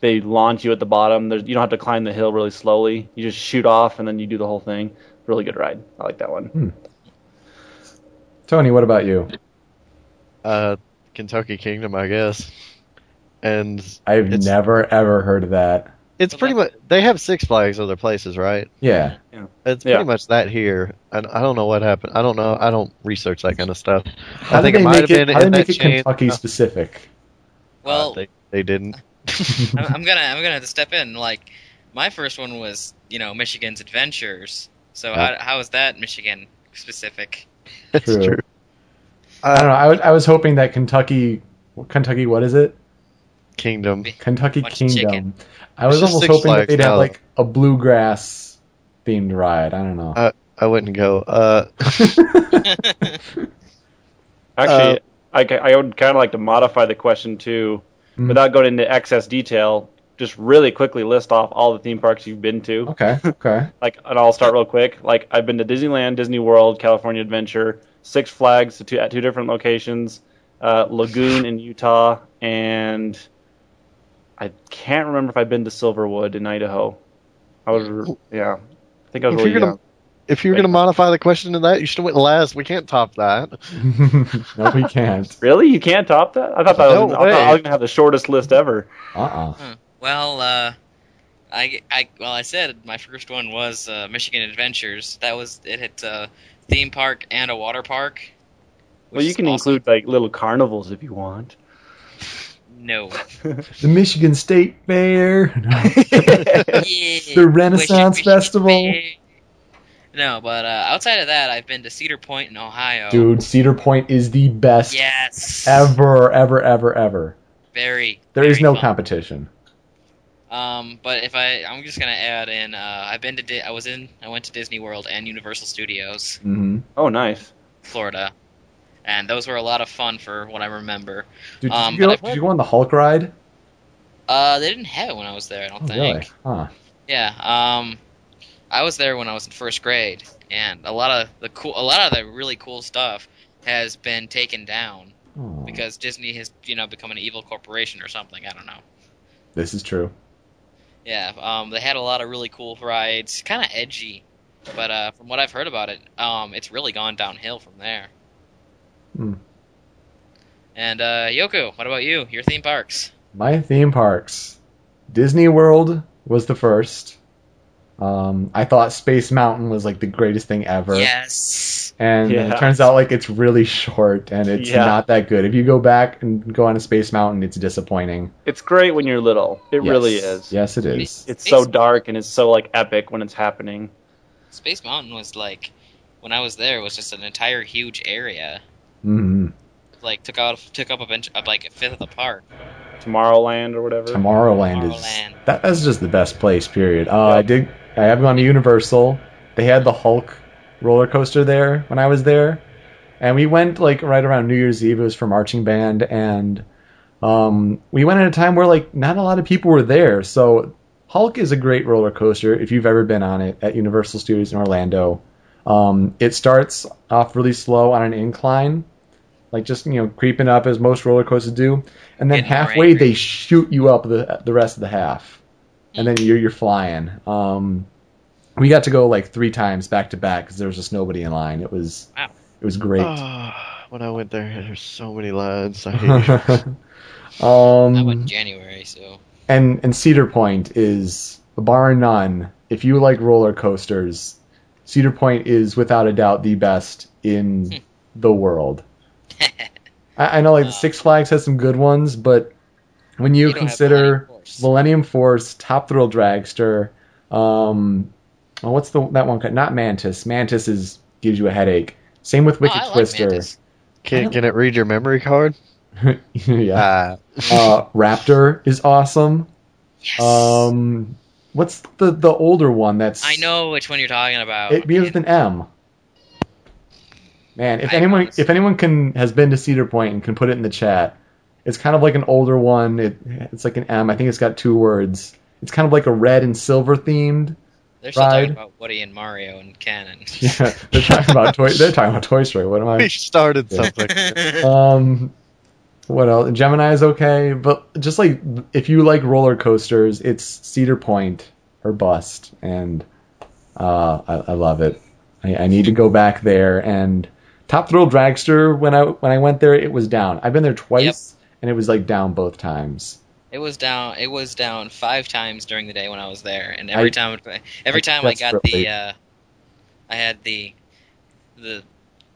Speaker 4: they launch you at the bottom. There's, you don't have to climb the hill really slowly. You just shoot off, and then you do the whole thing. Really good ride. I like that one.
Speaker 3: Tony, what about you?
Speaker 6: Uh, Kentucky Kingdom, I guess. And
Speaker 3: I've never ever heard of that.
Speaker 6: it's pretty much they have Six Flags other places, right?
Speaker 3: Yeah.
Speaker 6: It's
Speaker 4: Yeah.
Speaker 6: pretty much that here. And I don't know what happened. I don't know. I don't research that kind of stuff.
Speaker 3: How
Speaker 6: I think it
Speaker 3: they
Speaker 6: might
Speaker 3: make
Speaker 6: have
Speaker 3: it?
Speaker 6: been
Speaker 3: How did
Speaker 6: in
Speaker 3: they make
Speaker 6: that
Speaker 3: it
Speaker 6: chain.
Speaker 3: Kentucky specific?
Speaker 5: Well,
Speaker 6: they they didn't. [LAUGHS]
Speaker 5: I'm, I'm gonna I'm gonna have to step in. Like, my first one was you know Michigan's Adventures. So
Speaker 6: Yeah.
Speaker 5: how how is that Michigan specific? [LAUGHS]
Speaker 6: It's
Speaker 3: True.
Speaker 6: true.
Speaker 3: I don't know. I was, I was hoping that Kentucky, Kentucky, what is it?
Speaker 6: Kingdom.
Speaker 3: Kentucky
Speaker 5: Bunch
Speaker 3: Kingdom. I was almost hoping that they'd have like a bluegrass themed ride. I don't know.
Speaker 6: Uh, I wouldn't go. Uh, [LAUGHS]
Speaker 4: Actually, I, I would kind of like to modify the question too,
Speaker 3: Mhm.
Speaker 4: without going into excess detail. Just really quickly list off all the theme parks you've been to.
Speaker 3: okay. Okay. [LAUGHS]
Speaker 4: Like, and I'll start real quick. Like, I've been to Disneyland, Disney World, California Adventure, Six Flags to two, at two different locations, uh, Lagoon in Utah, and I can't remember if I've been to Silverwood in Idaho. I was, yeah, I think I was
Speaker 6: If
Speaker 4: really
Speaker 6: you're gonna-
Speaker 4: young.
Speaker 6: If you're gonna modify the question to that, you should have went last. We can't top that. [LAUGHS]
Speaker 3: no, we can't. [LAUGHS]
Speaker 4: Really, you can't top that? I thought that
Speaker 6: No
Speaker 4: was, I, thought
Speaker 6: way.
Speaker 4: I was gonna have the shortest list ever.
Speaker 3: Uh-uh.
Speaker 5: Huh. Well, uh, I, I well I said my first one was uh, Michigan Adventures. That was it hit a theme park and a water park.
Speaker 4: Well, you can
Speaker 5: awesome.
Speaker 4: include like little carnivals if you want.
Speaker 5: no. [LAUGHS]
Speaker 3: The Michigan State Fair.
Speaker 5: Yeah,
Speaker 3: The Renaissance
Speaker 5: Michigan
Speaker 3: Festival.
Speaker 5: Fair. No, but uh, outside of that, I've been to Cedar Point in Ohio.
Speaker 3: Dude, Cedar Point is the best
Speaker 5: Yes.
Speaker 3: ever, ever, ever, ever.
Speaker 5: Very.
Speaker 3: There is
Speaker 5: very
Speaker 3: no
Speaker 5: fun.
Speaker 3: competition.
Speaker 5: Um, but if I, I'm just gonna add in. Uh, I've been to. Di- I was in. I went to Disney World and Universal Studios,
Speaker 3: Mm-hmm.
Speaker 4: Oh, nice.
Speaker 5: Florida, and those were a lot of fun for what I remember.
Speaker 3: Dude, did,
Speaker 5: Um,
Speaker 3: you, go, did you go on the Hulk ride?
Speaker 5: Uh, they didn't have it when I was there. I don't
Speaker 3: Oh,
Speaker 5: think.
Speaker 3: really? Huh.
Speaker 5: Yeah. Um, I was there when I was in first grade, and a lot of the cool, a lot of the really cool stuff has been taken down
Speaker 3: Oh,
Speaker 5: because Disney has, you know, become an evil corporation or something. I don't know.
Speaker 3: this is true.
Speaker 5: Yeah. Um, they had a lot of really cool rides, kind of edgy, but uh, from what I've heard about it, um, it's really gone downhill from there.
Speaker 3: Hmm.
Speaker 5: And uh, Yoku, what about you? Your theme parks?
Speaker 3: My theme parks. Disney World was the first. Um, I thought Space Mountain was like the greatest thing ever.
Speaker 5: Yes.
Speaker 3: And
Speaker 4: Yeah.
Speaker 3: it turns out like it's really short and it's
Speaker 4: Yeah.
Speaker 3: not that good. If you go back and go on a Space Mountain, it's disappointing.
Speaker 4: It's great when you're little. It
Speaker 3: Yes.
Speaker 4: really is.
Speaker 3: Yes, it is.
Speaker 4: It's so dark and it's so like epic when it's happening.
Speaker 5: Space Mountain was like, when I was there, it was just an entire huge area.
Speaker 3: hmm
Speaker 5: Like took out took up a bench, uh, like a fifth of the park.
Speaker 4: Tomorrowland or whatever.
Speaker 3: Tomorrowland is that, that's just the best place. Period. Uh, I did. I have gone to Universal. They had the Hulk roller coaster there when I was there, and we went like right around New Year's Eve. It was for marching band, and um, we went at a time where like not a lot of people were there. So Hulk is a great roller coaster if you've ever been on it at Universal Studios in Orlando. Um, it starts off really slow on an incline, like just you know creeping up as most roller coasters do, and then
Speaker 5: Getting
Speaker 3: halfway
Speaker 5: angry.
Speaker 3: they shoot you up the the rest of the half, and then you're you're flying. Um, we got to go like three times back to back because there was just nobody in line. It was
Speaker 5: Wow.
Speaker 3: it was great.
Speaker 6: Ah, when I went there, there's so many lines. I hate it.
Speaker 5: I went in
Speaker 3: um,
Speaker 5: January, so
Speaker 3: and and Cedar Point is bar none. If you like roller coasters, Cedar Point is without a doubt the best in the world. [LAUGHS] I, I know like
Speaker 5: Uh,
Speaker 3: Six Flags has some good ones, but when you,
Speaker 5: You don't have
Speaker 3: consider
Speaker 5: Millennium Force.
Speaker 3: Millennium Force, Top Thrill Dragster, um, oh, what's the that one? Not Mantis. Mantis is gives you a headache. Same with Wicked
Speaker 5: oh, I like
Speaker 3: Twister.
Speaker 5: Mantis.
Speaker 6: Can, can it read your memory card? [LAUGHS]
Speaker 3: yeah.
Speaker 6: Ah,
Speaker 3: Uh, Raptor is awesome.
Speaker 5: Yes.
Speaker 3: Um, what's the the older one? That's
Speaker 5: I know which one you're talking about.
Speaker 3: It begins with an M. Man, if
Speaker 5: I
Speaker 3: anyone
Speaker 5: honestly-
Speaker 3: if anyone can has been to Cedar Point and can put it in the chat, it's kind of like an older one. It it's like an M. I think it's got two words. It's kind of like a red and silver themed.
Speaker 5: They're still
Speaker 3: ride.
Speaker 5: talking about Woody and Mario and Ken and. [LAUGHS]
Speaker 3: Yeah, they're talking about toy. They're talking about Toy Story. What am I? [LAUGHS]
Speaker 6: we
Speaker 3: I?
Speaker 6: started something. [LAUGHS]
Speaker 3: Um, what else? Gemini is okay, but just like if you like roller coasters, it's Cedar Point or bust, and uh, I, I love it. I, I need to go back there. And Top Thrill Dragster, when I when I went there, it was down. I've been there twice, and it was like down both times.
Speaker 5: It was down. It was down five times during the day when I was there, and every
Speaker 3: I-
Speaker 5: time, every
Speaker 3: I
Speaker 5: time I got the, uh, I had the, the,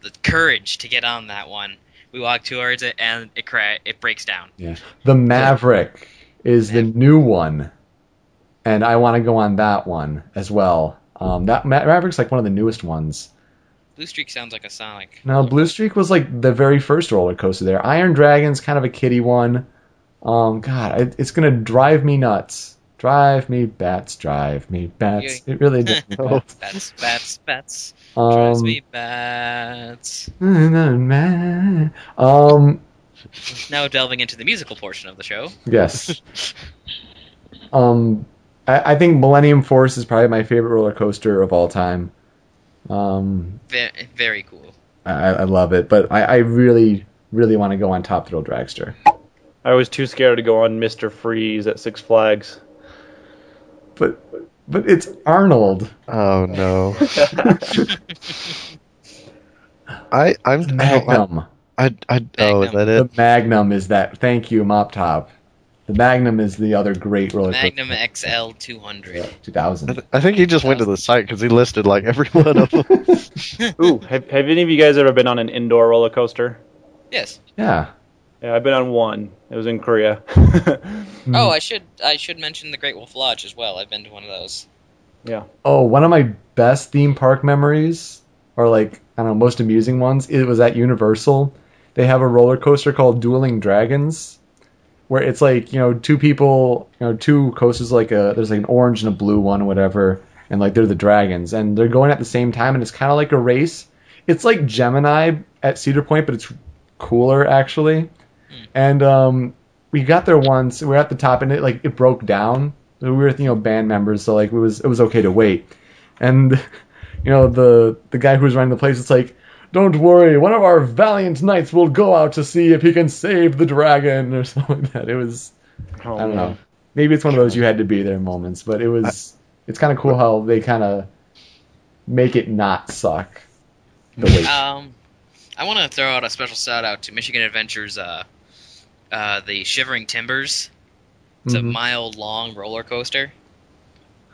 Speaker 5: the courage to get on that one. We walked towards it, and it cra- it breaks down.
Speaker 3: Yeah, the Maverick is the new one, and I want to go on that one as well. Um, that Ma- Maverick's like one of the newest ones.
Speaker 5: Blue Streak sounds like a Sonic.
Speaker 3: No, Blue Streak was like the very first roller coaster there. Iron Dragon's kind of a kiddie one. Um, God, it, it's gonna drive me nuts. Drive me bats, drive me bats. It really does. [LAUGHS] bats.
Speaker 5: Bats, bats, bats. Drives
Speaker 3: Um,
Speaker 5: me bats. [LAUGHS]
Speaker 3: um,
Speaker 5: Now delving into the musical portion of the show.
Speaker 3: yes. [LAUGHS] Um, I, I think Millennium Force is probably my favorite roller coaster of all time. Um,
Speaker 5: Ve- very cool.
Speaker 3: I, I love it, but I, I really, really want to go on Top Thrill Dragster.
Speaker 4: I was too scared to go on Mr. Freeze at Six Flags.
Speaker 3: But, but it's Arnold.
Speaker 6: Oh no. [LAUGHS] I I'm I, don't-
Speaker 3: Magnum.
Speaker 6: I, I oh is
Speaker 5: Magnum.
Speaker 6: that
Speaker 3: The
Speaker 6: it?
Speaker 3: Magnum is that. Thank you, Mop Top. The Magnum is the other great roller coaster. Magnum.
Speaker 5: XL 200.
Speaker 6: I,
Speaker 3: 2000.
Speaker 6: th- I think he just went to the site because he listed like every one of them. [LAUGHS]
Speaker 4: Ooh, have, have any of you guys ever been on an indoor roller coaster?
Speaker 5: Yes.
Speaker 3: Yeah.
Speaker 4: Yeah, I've been on one. It was in Korea. [LAUGHS]
Speaker 5: Oh, I should I should mention the Great Wolf Lodge as well. I've been to one of those.
Speaker 4: yeah.
Speaker 3: Oh, one of my best theme park memories, or like I don't know, most amusing ones, it was at Universal. They have a roller coaster called Dueling Dragons, where it's like you know two people, you know two coasters like a there's like an orange and a blue one, or whatever, and like they're the dragons, and they're going at the same time, and it's kind of like a race. It's like Gemini, at Cedar Point, but it's cooler actually. And um, we got there once. We were at the top, and it like it broke down. We were you know band members, so like it was it was okay to wait. And [LAUGHS] you know the the guy who was running the place, it's like. Don't worry, one of our valiant knights will go out to see if he can save the dragon or [LAUGHS] something like that. It was
Speaker 4: Oh,
Speaker 3: I don't
Speaker 4: man.
Speaker 3: know. Maybe it's one of those you had to be there moments, but it was it's kind of cool how they kind of make it not suck. The wait. [LAUGHS]
Speaker 5: Um, I want to throw out a special shout out to Michigan Adventures. Uh, uh, the Shivering Timbers. It's a
Speaker 3: Mhm.
Speaker 5: mile long roller coaster.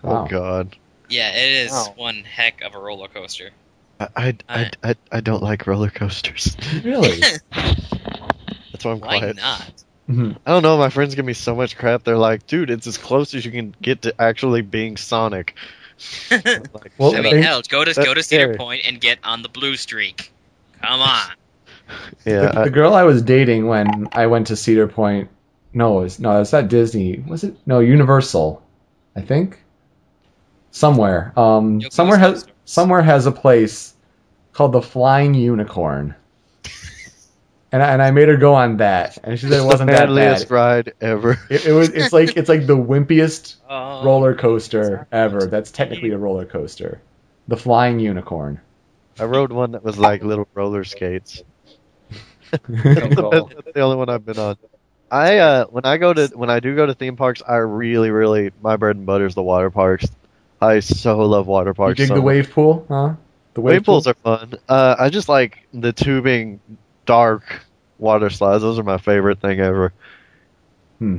Speaker 3: Wow.
Speaker 6: Oh God.
Speaker 5: Yeah, it is
Speaker 4: Wow.
Speaker 5: one heck of a roller coaster.
Speaker 6: I, I, I, I, I don't like roller coasters. [LAUGHS]
Speaker 3: Really? [LAUGHS]
Speaker 6: That's why I'm quiet.
Speaker 5: Why
Speaker 6: quiet.
Speaker 5: not?
Speaker 3: Mhm.
Speaker 6: I don't know. My friends give me so much crap. They're like, dude, it's as close as you can get to actually being Sonic. [LAUGHS] I'm like,
Speaker 3: Well,
Speaker 5: I mean,
Speaker 3: they-
Speaker 5: hell, go to go to Cedar
Speaker 6: scary.
Speaker 5: Point and get on the blue streak. Come on.
Speaker 6: yeah,
Speaker 3: the,
Speaker 6: I-
Speaker 3: the girl I was dating when I went to Cedar Point, no, it was, no, it's not Disney. Was it? No, Universal, I think. Somewhere, um,
Speaker 5: Yoko's
Speaker 3: somewhere has
Speaker 5: Coaster.
Speaker 3: Somewhere has a place called the Flying Unicorn, [LAUGHS] and I, and I made her go on that, and she said it wasn't
Speaker 6: the
Speaker 3: that
Speaker 6: manliest
Speaker 3: bad.
Speaker 6: ride ever.
Speaker 3: It, it was. It's like it's like the wimpiest
Speaker 5: Oh,
Speaker 3: roller coaster ever. That's technically a roller coaster. The Flying Unicorn.
Speaker 6: I rode one that was like little roller skates. [LAUGHS]
Speaker 4: cool.
Speaker 6: That's the only one I've been on. I uh when I go to when I do go to theme parks, I really really my bread and butter is the water parks. I so love water parks.
Speaker 3: You
Speaker 6: parks.
Speaker 3: dig
Speaker 6: so
Speaker 3: the
Speaker 6: much.
Speaker 3: wave pool, huh? The
Speaker 6: Wave pools are fun. Uh, I just like the tubing, dark water slides. Those are my favorite thing ever.
Speaker 3: Hmm.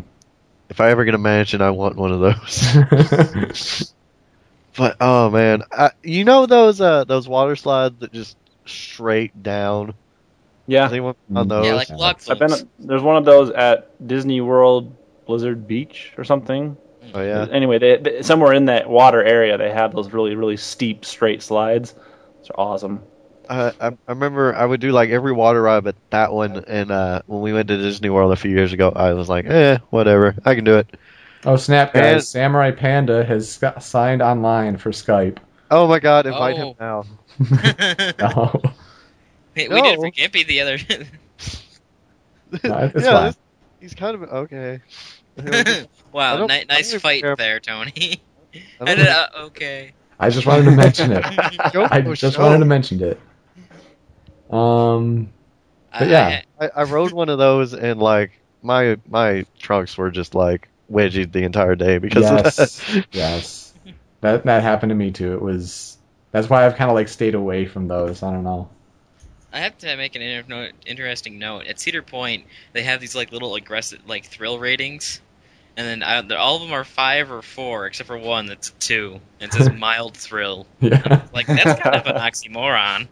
Speaker 6: If I ever get a mansion, I want one of those. [LAUGHS] but oh man, I, you know those uh those water slides that just straight down.
Speaker 4: Yeah,
Speaker 6: Anyone on those?
Speaker 5: yeah, like
Speaker 3: Yeah.
Speaker 5: block
Speaker 4: I've been. There's one of those at Disney World Blizzard Beach or something.
Speaker 6: Oh yeah.
Speaker 4: Anyway, they, they, somewhere in that water area, they have those really really steep straight slides. They're awesome.
Speaker 6: I, I I remember I would do like every water ride, but that one and uh when we went to Disney World a few years ago, I was like, eh, whatever, I can do it.
Speaker 3: oh snap, guys!
Speaker 6: And-
Speaker 3: Samurai Panda has sc- signed online for Skype.
Speaker 6: Oh my god, invite
Speaker 5: Oh.
Speaker 6: him now. [LAUGHS] [LAUGHS]
Speaker 3: oh,
Speaker 5: we we did
Speaker 6: No.
Speaker 5: for Gimpy the other. [LAUGHS]
Speaker 3: No,
Speaker 6: yeah, this- he's kind of okay. [LAUGHS] I
Speaker 5: wow,
Speaker 6: don't-
Speaker 5: ni- nice fight
Speaker 6: care.
Speaker 5: there, Tony. I did, [LAUGHS] uh, okay.
Speaker 3: I just wanted to mention it. [LAUGHS] I just wanted to mention it. Um, But yeah.
Speaker 6: I, I rode one of those and like my my trunks were just like wedgied the entire day because of
Speaker 3: yes,
Speaker 6: that.
Speaker 3: yes, that that happened to me too. It was that's why I've kind of like stayed away from those. I don't know.
Speaker 5: I have to make an inter- note, interesting note. At Cedar Point, they have these like little aggressive like thrill ratings, and then uh, I, all of them are five or four, except for one that's two. And it says [LAUGHS] mild thrill.
Speaker 3: Yeah,
Speaker 5: Like that's kind of an [LAUGHS] oxymoron.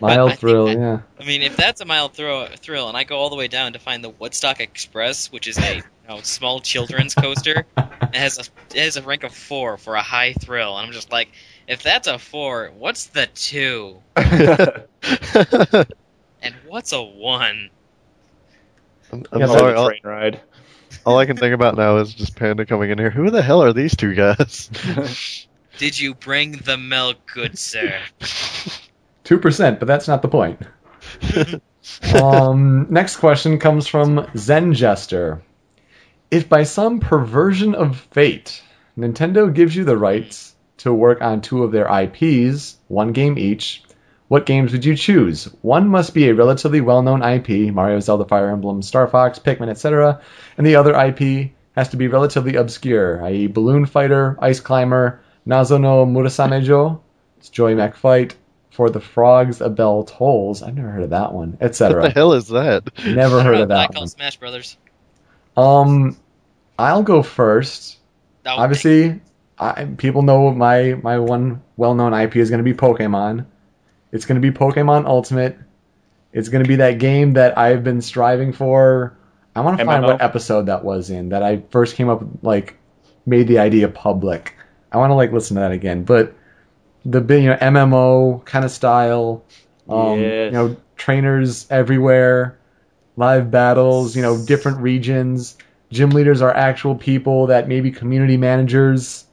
Speaker 3: mild thrill.
Speaker 5: that-
Speaker 3: Yeah,
Speaker 5: I mean, if that's a mild thrill, thrill, and I go all the way down to find the Woodstock Express, which is a you know, small children's coaster, it has a it has a rank of four for a high thrill, and I'm just like, if that's a four, what's the two, [LAUGHS] and what's a one?
Speaker 6: I'm, I'm
Speaker 3: Yeah,
Speaker 6: sorry.
Speaker 4: the
Speaker 6: All,
Speaker 4: train ride.
Speaker 6: All I can think about now is just Panda coming in here. Who the hell are these two guys? [LAUGHS]
Speaker 5: Did you bring the milk, good sir? [LAUGHS]
Speaker 3: two percent, but that's not the point. [LAUGHS] um, next question comes from Zen Jester. If by some perversion of fate, Nintendo gives you the rights to work on two of their IPs, one game each, what games would you choose? One must be a relatively well-known IP, Mario, Zelda, Fire Emblem, Star Fox, Pikmin, etc., and the other IP has to be relatively obscure, i.e., Balloon Fighter, Ice Climber, Nazo no Murasamejo, it's Joy Mech Fight, For the Frogs, A Bell Tolls, I've never heard of that one, etc.
Speaker 6: what the hell is that?
Speaker 3: Never heard
Speaker 5: don't
Speaker 3: of
Speaker 5: know, I
Speaker 3: that
Speaker 5: call
Speaker 3: one.
Speaker 5: Smash Brothers.
Speaker 3: Um, I'll go first. Obviously, I, people know my my one well-known IP is going to be Pokemon. It's going to be Pokemon Ultimate. It's going to be that game that I've been striving for. I want to find
Speaker 4: MMO?
Speaker 3: what episode that was in that I first came up like made the idea public. I want to like listen to that again, but the big you know MMO kind of style, um,
Speaker 4: Yes.
Speaker 3: you know trainers everywhere, live battles, you know different regions. Gym leaders are actual people that maybe community managers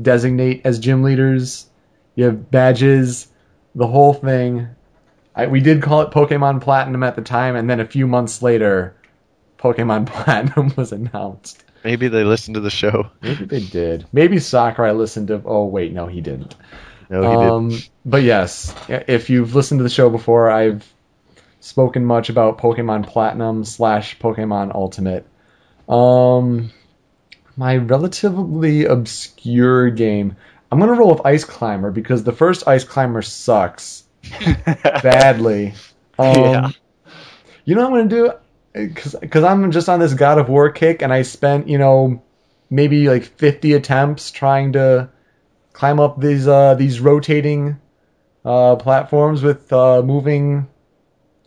Speaker 3: designate as gym leaders. You have badges, the whole thing. I, we did call it Pokemon Platinum at the time, and then a few months later, Pokemon [LAUGHS] Platinum was announced.
Speaker 6: Maybe they listened to the show.
Speaker 3: Maybe they did. Maybe Sakurai listened to. Oh wait, no, he didn't.
Speaker 6: No, he
Speaker 3: um,
Speaker 6: didn't.
Speaker 3: But yes, if you've listened to the show before, I've spoken much about Pokemon Platinum slash Pokemon Ultimate. Um, my relatively obscure game. I'm gonna roll with Ice Climber because the first Ice Climber sucks [LAUGHS] badly. Um,
Speaker 4: Yeah.
Speaker 3: You know what I'm gonna do? Because I'm just on this God of War kick, and I spent you know maybe like 50 attempts trying to climb up these uh, these rotating uh, platforms with uh, moving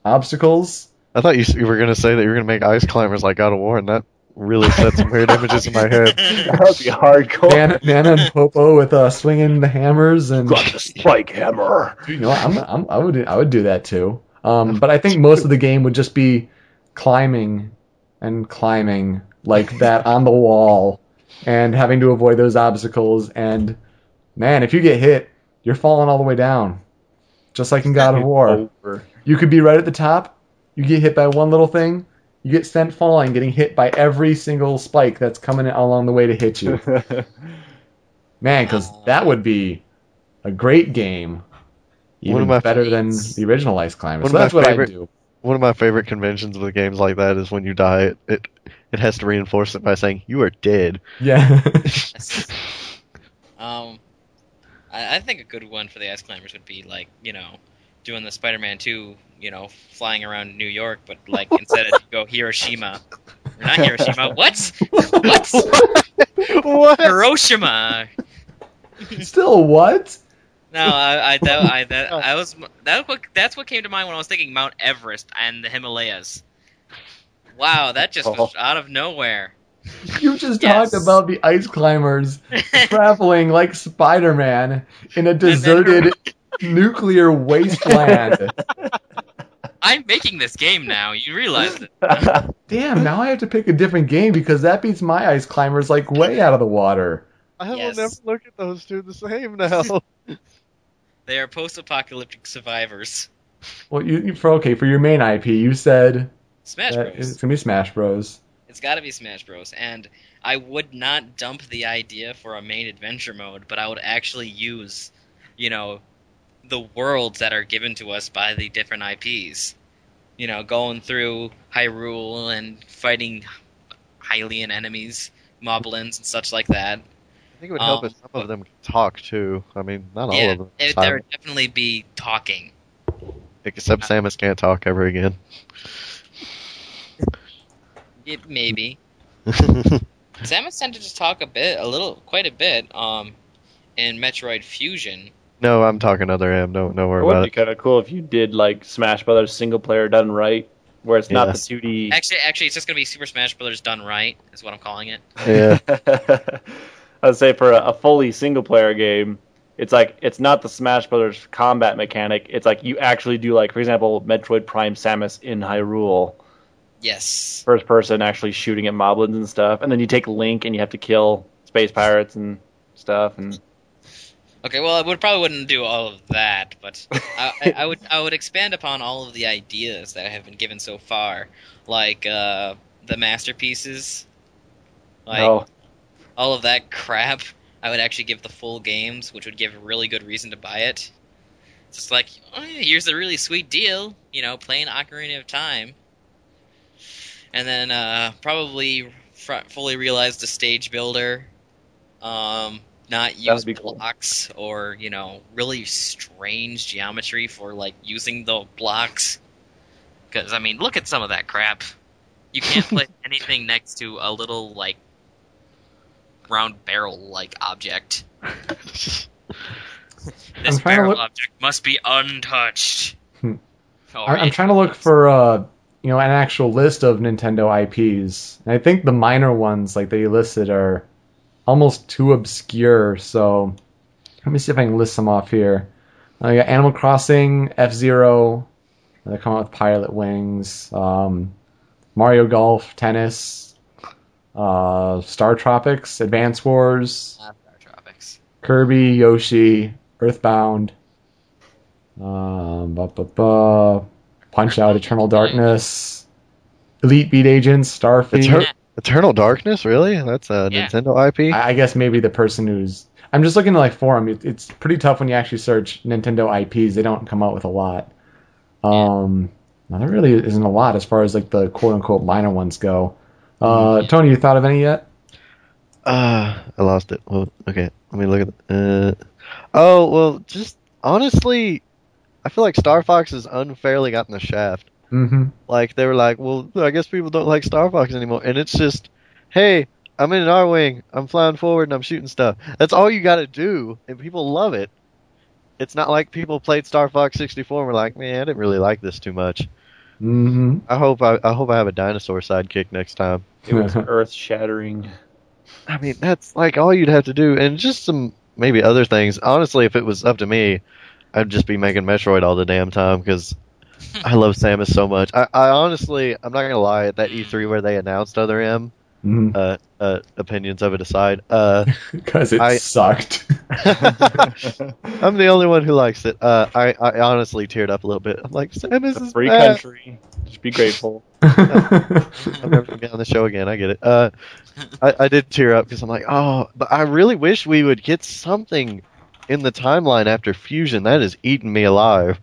Speaker 3: obstacles.
Speaker 6: I thought you, you were going to say that you were going to make ice climbers like God of War, and that really set some weird images in my [LAUGHS] head.
Speaker 4: That would be hardcore.
Speaker 3: Nana, Nana and Popo with uh, swinging the hammers and
Speaker 4: Got the spike hammer.
Speaker 3: you know I'm, I'm, I would I would do that too. Um, but I think most of the game would just be climbing and climbing like that on the wall and having to avoid those obstacles. And man, if you get hit, you're falling all the way down, just like in God of War.
Speaker 4: Over.
Speaker 3: You could be right at the top. You get hit by one little thing. You get sent falling, getting hit by every single spike that's coming along the way to hit you. [LAUGHS] Man, because that would be a great game.
Speaker 6: One
Speaker 3: Even
Speaker 6: of my
Speaker 3: better than the original Ice Climber.
Speaker 6: One
Speaker 3: So
Speaker 6: of my
Speaker 3: that's what
Speaker 6: favorite-
Speaker 3: I do.
Speaker 6: One of my favorite conventions with games like that is when you die, it it, it has to reinforce it by saying you are dead.
Speaker 3: Yeah. [LAUGHS]
Speaker 5: Um, I, I think a good one for the ice climbers would be like you know doing the Spider-Man 2, you know, flying around New York, but like instead of go Hiroshima, or not Hiroshima. [LAUGHS] What? What?
Speaker 6: what?
Speaker 5: Hiroshima.
Speaker 3: Still what?
Speaker 5: No, I, I, that, I, that, [LAUGHS] oh. I was, that, what, that's what came to mind when I was thinking Mount Everest and the Himalayas. Wow, that just was
Speaker 4: Oh.
Speaker 5: out of nowhere.
Speaker 3: You just
Speaker 5: Yes.
Speaker 3: talked about the ice climbers [LAUGHS] traveling like Spider-Man in a deserted nuclear wasteland. [LAUGHS]
Speaker 5: I'm making this game now. You realize it? [LAUGHS]
Speaker 3: Damn, now I have to pick a different game because that beats my ice climbers like way out of the water.
Speaker 6: I will
Speaker 5: Yes.
Speaker 6: never look at those two the same now. [LAUGHS]
Speaker 5: They are post-apocalyptic survivors.
Speaker 3: Well, you, you for okay for your main IP, you said
Speaker 5: Smash Bros.
Speaker 3: it's gonna be Smash Bros.
Speaker 5: It's got to be Smash Bros. And I would not dump the idea for a main adventure mode, but I would actually use, you know, the worlds that are given to us by the different IPs. You know, going through Hyrule and fighting Hylian enemies, moblins, and such like that.
Speaker 6: I think it would help
Speaker 5: Um,
Speaker 6: if some of them could talk too. I mean, not all of them.
Speaker 5: it, there would definitely be talking.
Speaker 6: Except Samus can't talk ever again.
Speaker 5: It, maybe. [LAUGHS] Samus tended to talk a bit, a little, quite a bit, um, in Metroid Fusion.
Speaker 6: No, I'm talking other M. Don't don't
Speaker 4: It would
Speaker 6: about
Speaker 4: be
Speaker 6: it.
Speaker 4: kind of cool if you did like Smash Brothers single player done right, where it's not
Speaker 6: Yeah.
Speaker 4: the 2D.
Speaker 5: Actually, actually, it's just gonna be Super Smash Brothers done right, is what I'm calling it.
Speaker 6: Yeah, [LAUGHS]
Speaker 4: I'd say for a, a fully single player game, it's like it's not the Smash Brothers combat mechanic. It's like you actually do like, for example, Metroid Prime Samus in Hyrule,
Speaker 5: Yes.
Speaker 4: first person actually shooting at moblins and stuff, and then you take Link and you have to kill space pirates and stuff. And
Speaker 5: Okay, well, I would probably wouldn't do all of that, but [LAUGHS] I, I, I would I would expand upon all of the ideas that I have been given so far, like uh, the masterpieces, like
Speaker 4: oh,
Speaker 5: all of that crap. I would actually give the full games, which would give a really good reason to buy it. It's just like, oh, yeah, here's a really sweet deal, you know, playing Ocarina of Time, and then uh, probably fr- fully realize the stage builder, um, not use
Speaker 4: be cool.
Speaker 5: blocks or you know really strange geometry for like using the blocks. Because I mean, look at some of that crap. You can't [LAUGHS] put anything next to a little like round barrel like object. [LAUGHS] This
Speaker 3: I'm trying to
Speaker 5: barrel
Speaker 3: look-
Speaker 5: object must be untouched.
Speaker 3: Hmm. I- I'm trying to look for uh, you know an actual list of Nintendo IPs. And I think the minor ones like they listed are almost too obscure. So let me see if I can list some off here. I got Animal Crossing, F Zero. They come out with Pilotwings, um, Mario Golf, Tennis, uh, StarTropics, Advance Wars,
Speaker 5: Ah, StarTropics.
Speaker 3: Kirby, Yoshi, Earthbound. Um, Punch Out, Eternal Darkness, Elite Beat Agents, Starfleet.
Speaker 6: Eter- Eternal Darkness, really? That's a
Speaker 5: Yeah.
Speaker 6: Nintendo IP.
Speaker 3: I I guess maybe the person who's. I'm just looking at like forum. It, it's pretty tough when you actually search Nintendo IPs. They don't come out with a lot. Um, now there really isn't a lot as far as like the quote unquote minor ones go. Uh, Tony, you thought of any yet?
Speaker 6: Uh, I lost it. Well, okay, let me look at. Uh, oh well, just honestly, I feel like Star Fox has unfairly gotten the shaft.
Speaker 3: Mm-hmm.
Speaker 6: Like they were like, well, I guess people don't like Star Fox anymore, and it's just, hey, I'm in an Arwing, I'm flying forward, and I'm shooting stuff. That's all you got to do, and people love it. It's not like people played Star Fox 64 and were like, man, I didn't really like this too much.
Speaker 3: Mm-hmm.
Speaker 6: I hope I, I hope I have a dinosaur sidekick next time.
Speaker 4: It was [LAUGHS] earth shattering.
Speaker 6: I mean, that's like all you'd have to do, and just some maybe other things. Honestly, if it was up to me, I'd just be making Metroid all the damn time because I love Samus so much. I, I honestly, I'm not gonna lie. At that E3 where they announced Other M,
Speaker 3: Mm-hmm.
Speaker 6: uh, uh, opinions of it aside, uh, [LAUGHS]
Speaker 3: Because it
Speaker 6: I-
Speaker 3: sucked. [LAUGHS]
Speaker 6: I'm the only one who likes it. Uh, I, I honestly teared up a little bit. I'm like, Samus
Speaker 4: It's a
Speaker 6: is
Speaker 4: free
Speaker 6: bad.
Speaker 4: country. Just be grateful. [LAUGHS]
Speaker 6: I'm never gonna get on the show again. I get it. Uh, I, I did tear up because I'm like, oh, but I really wish we would get something in the timeline after Fusion. That is eating me alive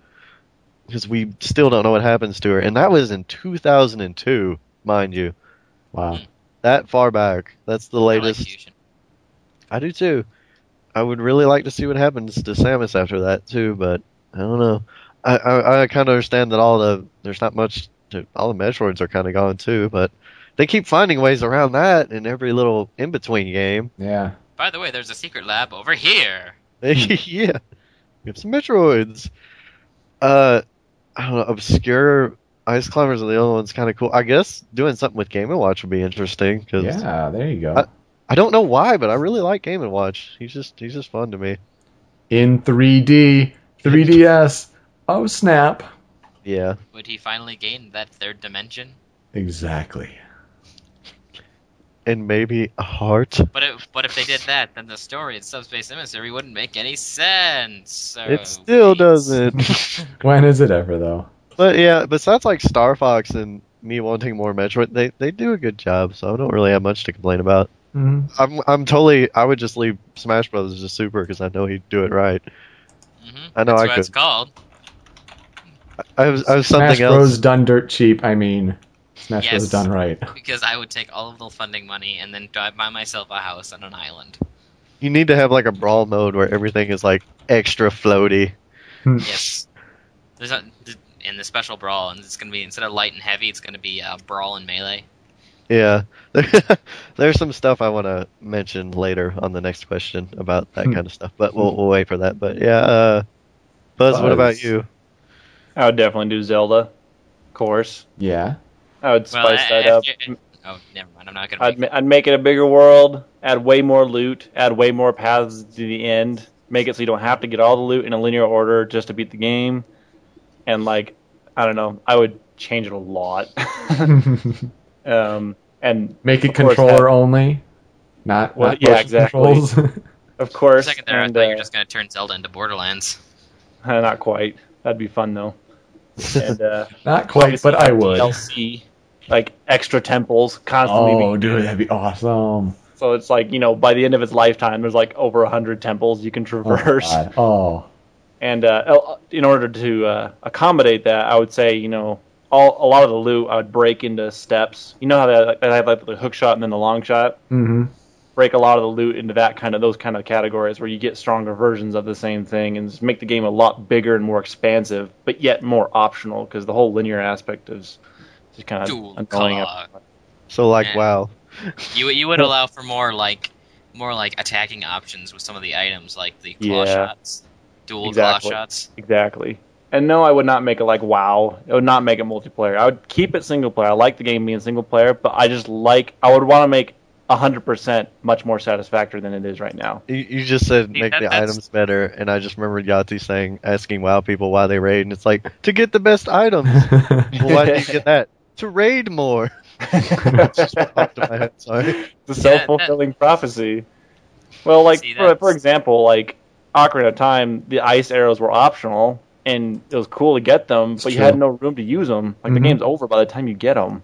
Speaker 6: because we still don't know what happens to her, and that was in 2002, mind you.
Speaker 3: wow.
Speaker 6: That far back. That's the
Speaker 5: I like
Speaker 6: latest.
Speaker 5: Fusion.
Speaker 6: I do too. I would really like to see what happens to Samus after that too, but I don't know. I I, I kind of understand that all the there's not much to all the Metroids are kind of gone too, but they keep finding ways around that in every little in between game.
Speaker 3: Yeah.
Speaker 5: By the way, there's a secret lab over here. [LAUGHS]
Speaker 6: yeah, we have some Metroids. Uh, I don't know. Obscure Ice Climbers are the only ones kind of cool. I guess doing something with Game and Watch would be interesting because
Speaker 3: Yeah. There you go.
Speaker 6: I- I don't know why, but I really like Game and Watch. He's just he's just fun to me.
Speaker 3: In 3D, 3DS. Oh snap!
Speaker 6: Yeah.
Speaker 5: Would he finally gain that third dimension?
Speaker 3: Exactly.
Speaker 6: And maybe a heart.
Speaker 5: But if, but if they did that, then the story in Subspace Emissary wouldn't make any sense. So
Speaker 6: It still
Speaker 5: please.
Speaker 6: doesn't. [LAUGHS]
Speaker 3: When is it ever though?
Speaker 6: but yeah, besides like Star Fox and me wanting more Metroid, they they do a good job, so I don't really have much to complain about.
Speaker 3: Mm-hmm.
Speaker 6: I'm I'm totally I would just leave Smash Brothers to Super because I know he'd do it right.
Speaker 5: Mhm.
Speaker 6: I know
Speaker 5: That's
Speaker 6: I
Speaker 5: what it's called.
Speaker 6: I have, I have
Speaker 3: Smash
Speaker 6: something
Speaker 3: Bros.
Speaker 6: else.
Speaker 3: done dirt cheap. I mean, Smash Bros.
Speaker 5: Yes.
Speaker 3: done right. [LAUGHS]
Speaker 5: Because I would take all of the funding money and then drive buy myself a house on an island.
Speaker 6: You need to have like a brawl mode where everything is like extra floaty.
Speaker 5: Yes. There's a, in the special brawl, and it's gonna be instead of light and heavy, it's gonna be uh, brawl and melee.
Speaker 6: Yeah, [LAUGHS] there's some stuff I want to mention later on the next question about that
Speaker 3: Hmm.
Speaker 6: kind of stuff, but we'll we'll wait for that. But yeah, uh, Buzz, what about you?
Speaker 4: I would definitely do Zelda. Of course.
Speaker 3: Yeah.
Speaker 4: I would
Speaker 5: Well,
Speaker 4: spice
Speaker 5: I-
Speaker 4: that up.
Speaker 5: I- oh, never mind. I'm not gonna.
Speaker 4: I'd,
Speaker 5: Make,
Speaker 4: ma- I'd make it a bigger world, add way more loot, add way more paths to the end, make it so you don't have to get all the loot in a linear order just to beat the game. And, like, I don't know, I would change it a lot. [LAUGHS] um, and,
Speaker 3: Make it controller
Speaker 4: that-
Speaker 3: only, not,
Speaker 4: Well,
Speaker 3: not
Speaker 4: yeah, exactly.
Speaker 3: controls. [LAUGHS]
Speaker 4: of
Speaker 5: for a
Speaker 4: course,
Speaker 5: second there, I
Speaker 4: and,
Speaker 5: thought you were
Speaker 4: uh,
Speaker 5: just gonna turn Zelda into Borderlands. [LAUGHS]
Speaker 4: not quite. That'd be fun, though. And, uh,
Speaker 3: not quite, but I would.
Speaker 4: DLC, like, extra temples constantly
Speaker 3: Oh,
Speaker 4: being
Speaker 3: dude, that'd be awesome.
Speaker 4: So it's like, you know, by the end of its lifetime, there's like over a hundred temples you can
Speaker 3: Oh,
Speaker 4: traverse.
Speaker 3: God. oh.
Speaker 4: and uh, in order to uh, accommodate that, I would say, you know, all a lot of the loot I would break into steps. You know how they, they have like the hook shot and then the long shot.
Speaker 3: Mm-hmm.
Speaker 4: Break a lot of the loot into that kind of those kind of categories where you get stronger versions of the same thing and just make the game a lot bigger and more expansive, but yet more optional because the whole linear aspect is just kind
Speaker 5: Dual
Speaker 4: of annoying.
Speaker 5: cog.
Speaker 6: So like,
Speaker 5: Yeah.
Speaker 6: wow,
Speaker 5: You you would allow for more like more like attacking options with some of the items, like the claw
Speaker 4: Yeah.
Speaker 5: shots, dual
Speaker 4: Exactly.
Speaker 5: claw shots.
Speaker 4: Exactly. And no, I would not make it like WoW. It would not make it multiplayer. I would keep it single player. I like the game being single player, but I just like I would want to make hundred percent much more satisfactory than it is right now.
Speaker 6: you, you just said
Speaker 5: See,
Speaker 6: make
Speaker 5: that-
Speaker 6: the
Speaker 5: that's-
Speaker 6: items better, and I just remembered Yahtzee saying asking WoW people why they raid, and it's like to get the best items. [LAUGHS] well, why do you get that? To raid more. [LAUGHS] [LAUGHS] just popped in my head. Sorry.
Speaker 4: It's a self fulfilling prophecy. Well, like
Speaker 5: See,
Speaker 4: for, for example, like Ocarina of Time, the ice arrows were optional, and it was cool to get them, but you had no room to use them. Like
Speaker 3: Mhm.
Speaker 4: the game's over by the time you get them,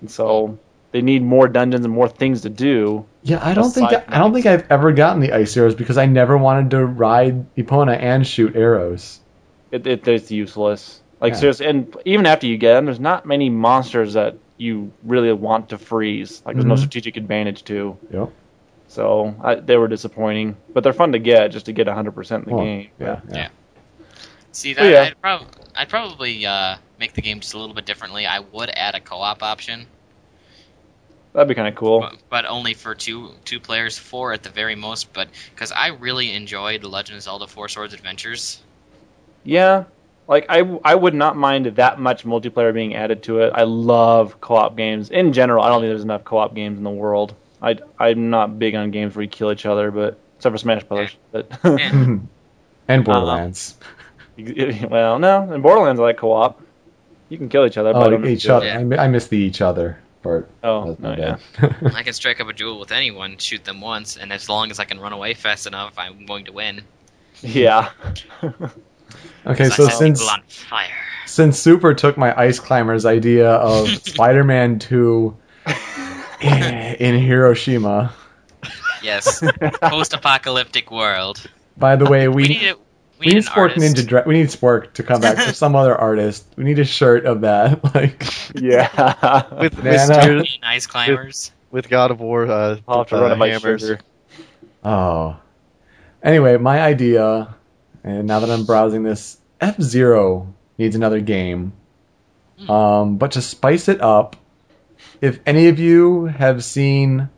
Speaker 4: and so they need more dungeons and more things to do.
Speaker 3: Yeah, I don't think
Speaker 4: Aside
Speaker 3: I don't think I've ever gotten the ice arrows because I never wanted to ride Epona and shoot arrows.
Speaker 4: It, it it's useless. Like
Speaker 3: Yeah.
Speaker 4: seriously, and even after you get them, there's not many monsters that you really want to freeze. Like there's no
Speaker 3: Mhm.
Speaker 4: strategic advantage to.
Speaker 3: Yep.
Speaker 4: So I, they were disappointing, but they're fun to get just to get 100% in the
Speaker 3: Well,
Speaker 4: game.
Speaker 3: yeah, yeah.
Speaker 5: Yeah. See
Speaker 4: Oh,
Speaker 5: that
Speaker 4: yeah.
Speaker 5: I'd, prob- I'd probably uh, make the game just a little bit differently. I would add a co-op option,
Speaker 4: That'd be kind of cool.
Speaker 5: but, but only for two two players, four at the very most. But because I really enjoyed The Legend of Zelda: Four Swords Adventures.
Speaker 4: Yeah, like I, I would not mind that much multiplayer being added to it. I love co-op games in general. I don't think there's enough co-op games in the world. I, I'm not big on games where you kill each other, but except for Smash Brothers. But [LAUGHS]
Speaker 3: and uh, Borderlands. [LAUGHS]
Speaker 4: well, no, in Borderlands I like co-op. You can kill each other. I
Speaker 3: oh,
Speaker 4: don't
Speaker 3: each other. I, mi- I missed the each other part.
Speaker 4: Oh,
Speaker 3: oh
Speaker 4: no, yeah. [LAUGHS]
Speaker 5: I can strike up a duel with anyone, shoot them once, and as long as I can run away fast enough, I'm going to win.
Speaker 4: Yeah.
Speaker 3: Okay,
Speaker 5: 'Cause
Speaker 3: so since
Speaker 5: on fire.
Speaker 3: since Super took my Ice Climbers idea of [LAUGHS] Spider-Man 2 in [LAUGHS] in Hiroshima.
Speaker 5: Yes, post-apocalyptic world.
Speaker 3: By the way, we
Speaker 5: We need a, we
Speaker 3: we
Speaker 5: need
Speaker 3: need Spork
Speaker 5: artist.
Speaker 3: Ninja. Dra- we need Spork to come back with some other artist. We need a shirt of that. [LAUGHS] Like,
Speaker 4: yeah.
Speaker 6: With, with,
Speaker 3: Nana.
Speaker 6: Spears-
Speaker 5: Ice climbers.
Speaker 6: with God of War, uh,
Speaker 4: I'll have to
Speaker 6: uh,
Speaker 4: run it
Speaker 6: hammers.
Speaker 4: sugar.
Speaker 3: oh. Anyway, my idea, and now that I'm browsing this, F Zero needs another game. Um, but to spice it up, if any of you have seen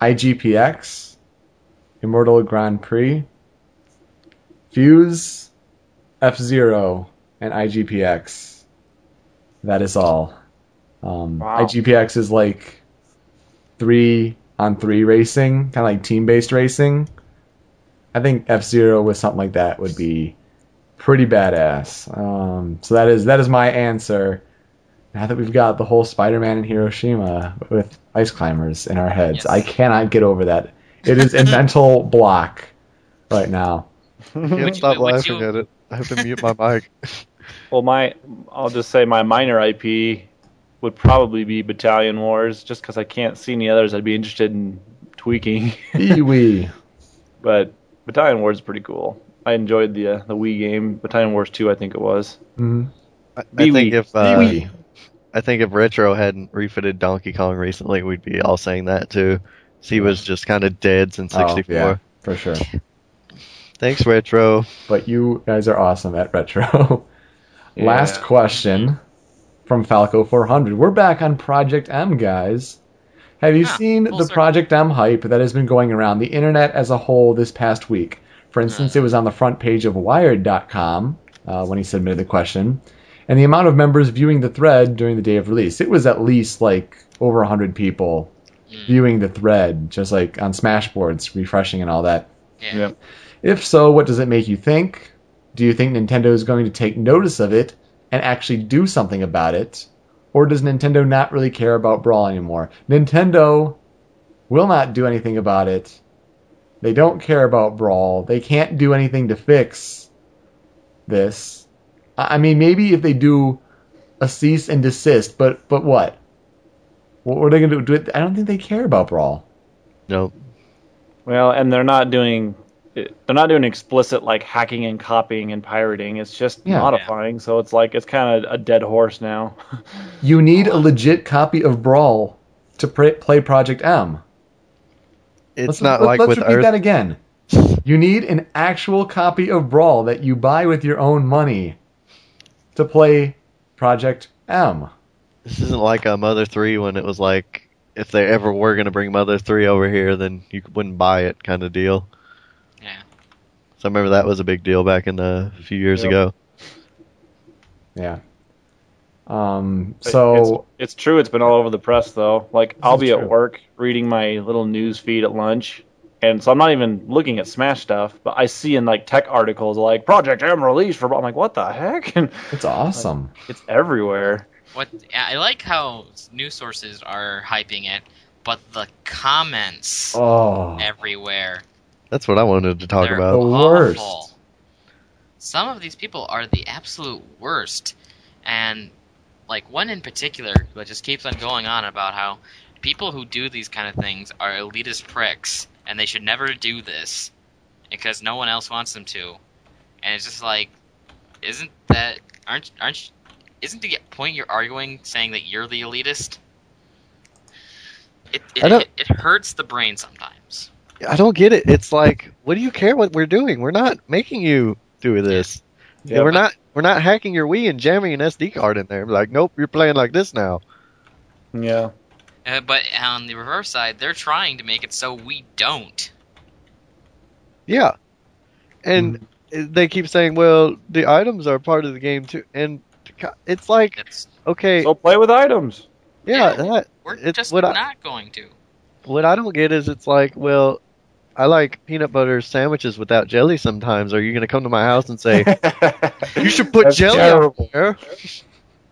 Speaker 3: IGPX, Immortal Grand Prix, Fuse, F Zero, and IGPX. That is all. Um,
Speaker 4: Wow.
Speaker 3: IGPX is like three on three racing, kind of like team based racing. I think F Zero with something like that would be pretty badass. Um, so that is that is my answer. Now that we've got the whole Spider-Man in Hiroshima with ice climbers in our heads,
Speaker 5: Yes.
Speaker 3: I cannot get over that. It is a [LAUGHS] mental block right now.
Speaker 6: Can't
Speaker 5: Would you-
Speaker 6: stop laughing
Speaker 5: you-
Speaker 6: at it. I have to mute my mic. [LAUGHS]
Speaker 4: Well, my I'll just say my minor IP would probably be Battalion Wars, just because I can't see any others I'd be interested in tweaking.
Speaker 3: Wee. [LAUGHS]
Speaker 4: but Battalion Wars is pretty cool. I enjoyed the uh, the Wii game, Battalion Wars Two, I think it was.
Speaker 3: Mhm.
Speaker 6: I, I think if uh, I think if Retro hadn't refitted Donkey Kong recently, we'd be all saying that too. 'Cause He was just kind of dead since
Speaker 3: Oh,
Speaker 6: 64.
Speaker 3: yeah, for sure. [LAUGHS]
Speaker 6: Thanks, Retro.
Speaker 3: But you guys are awesome at retro. [LAUGHS] Last
Speaker 4: Yeah.
Speaker 3: question from Falco 400. We're back on Project M, guys. Have you
Speaker 5: Ah,
Speaker 3: seen the
Speaker 5: circle.
Speaker 3: Project M hype that has been going around the internet as a whole this past week? For instance, it was on the front page of Wired.com uh, when he submitted the question, and the amount of members viewing the thread during the day of release. It was at least like over 100 people
Speaker 5: Mm.
Speaker 3: viewing the thread, just like on Smashboards, refreshing and all that.
Speaker 5: Yeah.
Speaker 4: Yeah.
Speaker 3: If so, what does it make you think? Do you think Nintendo is going to take notice of it and actually do something about it? Or does Nintendo not really care about Brawl anymore? Nintendo will not do anything about it. They don't care about Brawl. They can't do anything to fix this. I I mean, maybe if they do a cease and desist, but but what? What are they going to do? Do I don't think they care about Brawl.
Speaker 6: No,
Speaker 4: Well, and they're not doing they're not doing explicit like hacking and copying and pirating. It's just
Speaker 3: Yeah.
Speaker 4: modifying. So it's like it's kind of a dead horse now. [LAUGHS]
Speaker 3: You need a legit copy of Brawl to pr- play Project M.
Speaker 6: it's
Speaker 3: Let's,
Speaker 6: not
Speaker 3: let-
Speaker 6: like
Speaker 3: let's
Speaker 6: with
Speaker 3: repeat
Speaker 6: Earth.
Speaker 3: that again. You need an actual copy of Brawl that you buy with your own money to play Project M.
Speaker 6: This isn't like a Mother 3 when it was like, if they ever were going to bring Mother 3 over here, then you wouldn't buy it kind of deal.
Speaker 5: Yeah.
Speaker 6: So I remember that was a big deal back in the, a few years
Speaker 4: Yep.
Speaker 6: ago.
Speaker 3: Yeah. Um. So
Speaker 4: it's, it's true. It's been all over the press though. Like I'll be
Speaker 3: true.
Speaker 4: at work reading my little news feed at lunch, and so I'm not even looking at Smash stuff, but I see in like tech articles like Project M release for. I'm like, what the heck? [LAUGHS] And
Speaker 3: it's awesome.
Speaker 4: it's everywhere.
Speaker 5: What I like how news sources are hyping it, but the comments
Speaker 3: Oh.
Speaker 5: everywhere
Speaker 6: That's what I wanted to talk
Speaker 5: they're
Speaker 6: about.
Speaker 3: The worst.
Speaker 5: awful. some of these people are the absolute worst, and like one in particular that just keeps on going on about how people who do these kind of things are elitist pricks, and they should never do this because no one else wants them to, and it's just like, isn't that aren't aren't isn't the point you're arguing saying that you're the elitist? It it, it, it hurts the brain sometimes.
Speaker 6: I don't get it. It's like, what do you care what we're doing? We're not making you do this.
Speaker 4: Yeah.
Speaker 6: We're not. We're not hacking your Wii and jamming an SD card in there. Like, nope, you're playing like this now.
Speaker 4: Yeah.
Speaker 5: Uh, but on the reverse side, they're trying to make it so we don't.
Speaker 6: Yeah, and they keep saying, well, the items are part of the game too, and it's like,
Speaker 5: It's
Speaker 6: okay,
Speaker 4: So play with items.
Speaker 6: yeah,
Speaker 5: yeah,
Speaker 6: that
Speaker 5: we're
Speaker 6: It's
Speaker 5: just
Speaker 6: what I-
Speaker 5: not going to.
Speaker 6: what I don't get is it's like, well, I like peanut butter sandwiches without jelly sometimes. Are you going to come to my house and say, [LAUGHS] you should put
Speaker 4: That's
Speaker 6: jelly
Speaker 4: terrible.
Speaker 6: on there?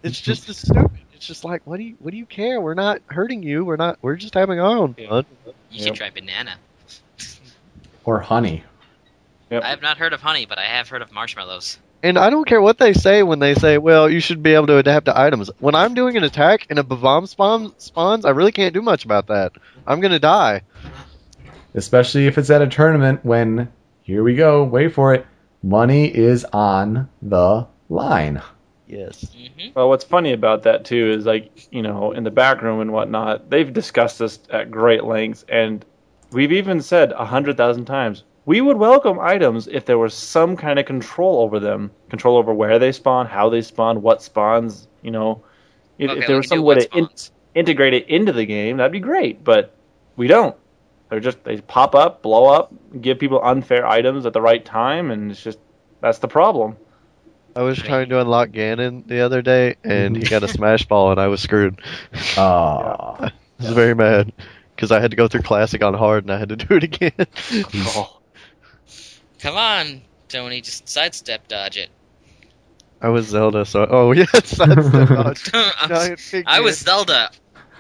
Speaker 6: It's just as stupid. It's just like, what do you, what do you care? We're not hurting you. We're not, we're just having our own fun.
Speaker 5: You
Speaker 4: Yep.
Speaker 5: should try banana.
Speaker 3: Or honey.
Speaker 4: Yep.
Speaker 5: I have not heard of honey, but I have heard of marshmallows.
Speaker 6: And I don't care what they say when they say, well, you should be able to adapt to items. When I'm doing an attack and a Bob-omb spawn, spawns, I really can't do much about that. I'm going to die.
Speaker 3: Especially if it's at a tournament when, here we go, wait for it, money is on the line.
Speaker 6: Yes.
Speaker 5: hmm
Speaker 4: Well, what's funny about that too is like you know in the back room and whatnot, they've discussed this at great lengths, and we've even said a hundred thousand times we would welcome items if there was some kind of control over them, control over where they spawn, how they spawn, what spawns. You know, if,
Speaker 5: Okay,
Speaker 4: if there was some way to in- integrate it into the game, that'd be great. But we don't. They're just they pop up, blow up, give people unfair items at the right time, and it's just that's the problem.
Speaker 6: I was trying to unlock Ganon the other day, and he got a [LAUGHS] smash ball, and I was screwed.
Speaker 3: Ah, [LAUGHS]
Speaker 6: I was very mad because I had to go through classic on hard, and I had to [LAUGHS] do it again.
Speaker 4: Oh.
Speaker 5: Come on, Tony, just sidestep dodge it.
Speaker 6: I was Zelda, so oh yes, that's the dodge.
Speaker 5: I was. Zelda.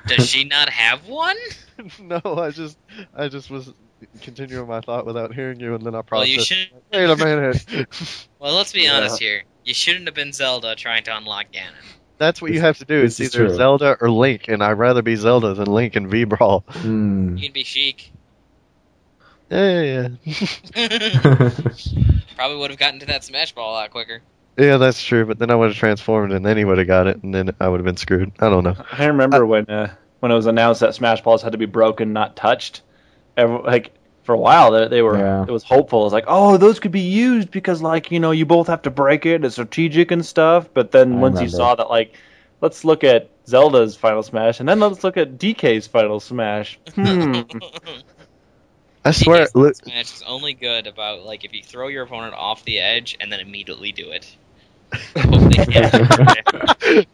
Speaker 5: Does she not have one? [LAUGHS]
Speaker 6: no, I just I just was continuing my thought without hearing you, and then I
Speaker 5: Well, you should.
Speaker 6: Wait a minute. [LAUGHS]
Speaker 5: Well, let's be
Speaker 4: Yeah.
Speaker 5: honest here. You shouldn't have been Zelda trying to unlock Ganon.
Speaker 6: That's what you have to do. It's either
Speaker 3: true.
Speaker 6: Zelda or Link, and I'd rather be Zelda than Link in V Brawl.
Speaker 3: hmm.
Speaker 5: You can be Sheik.
Speaker 6: Yeah, yeah, [LAUGHS]
Speaker 5: Probably would have gotten to that Smash Ball a lot quicker.
Speaker 6: yeah. That's true. But then I would have transformed, and then he would have got it, and then I would have been screwed. I don't know.
Speaker 4: I remember when uh, when it was announced that Smash Balls had to be broken, not touched. Every, like for a while, they, they were
Speaker 3: Yeah.
Speaker 4: it was hopeful. It was like, oh, those could be used because like you know you both have to break it. It's strategic and stuff. But then
Speaker 3: I
Speaker 4: once you saw that, like, let's look at Zelda's Final Smash, and then let's look at DK's Final Smash. Hmm. [LAUGHS]
Speaker 6: I swear,
Speaker 5: DK's
Speaker 6: look,
Speaker 5: Smash is only good about like if you throw your opponent off the edge and then immediately do it. Hope they can't.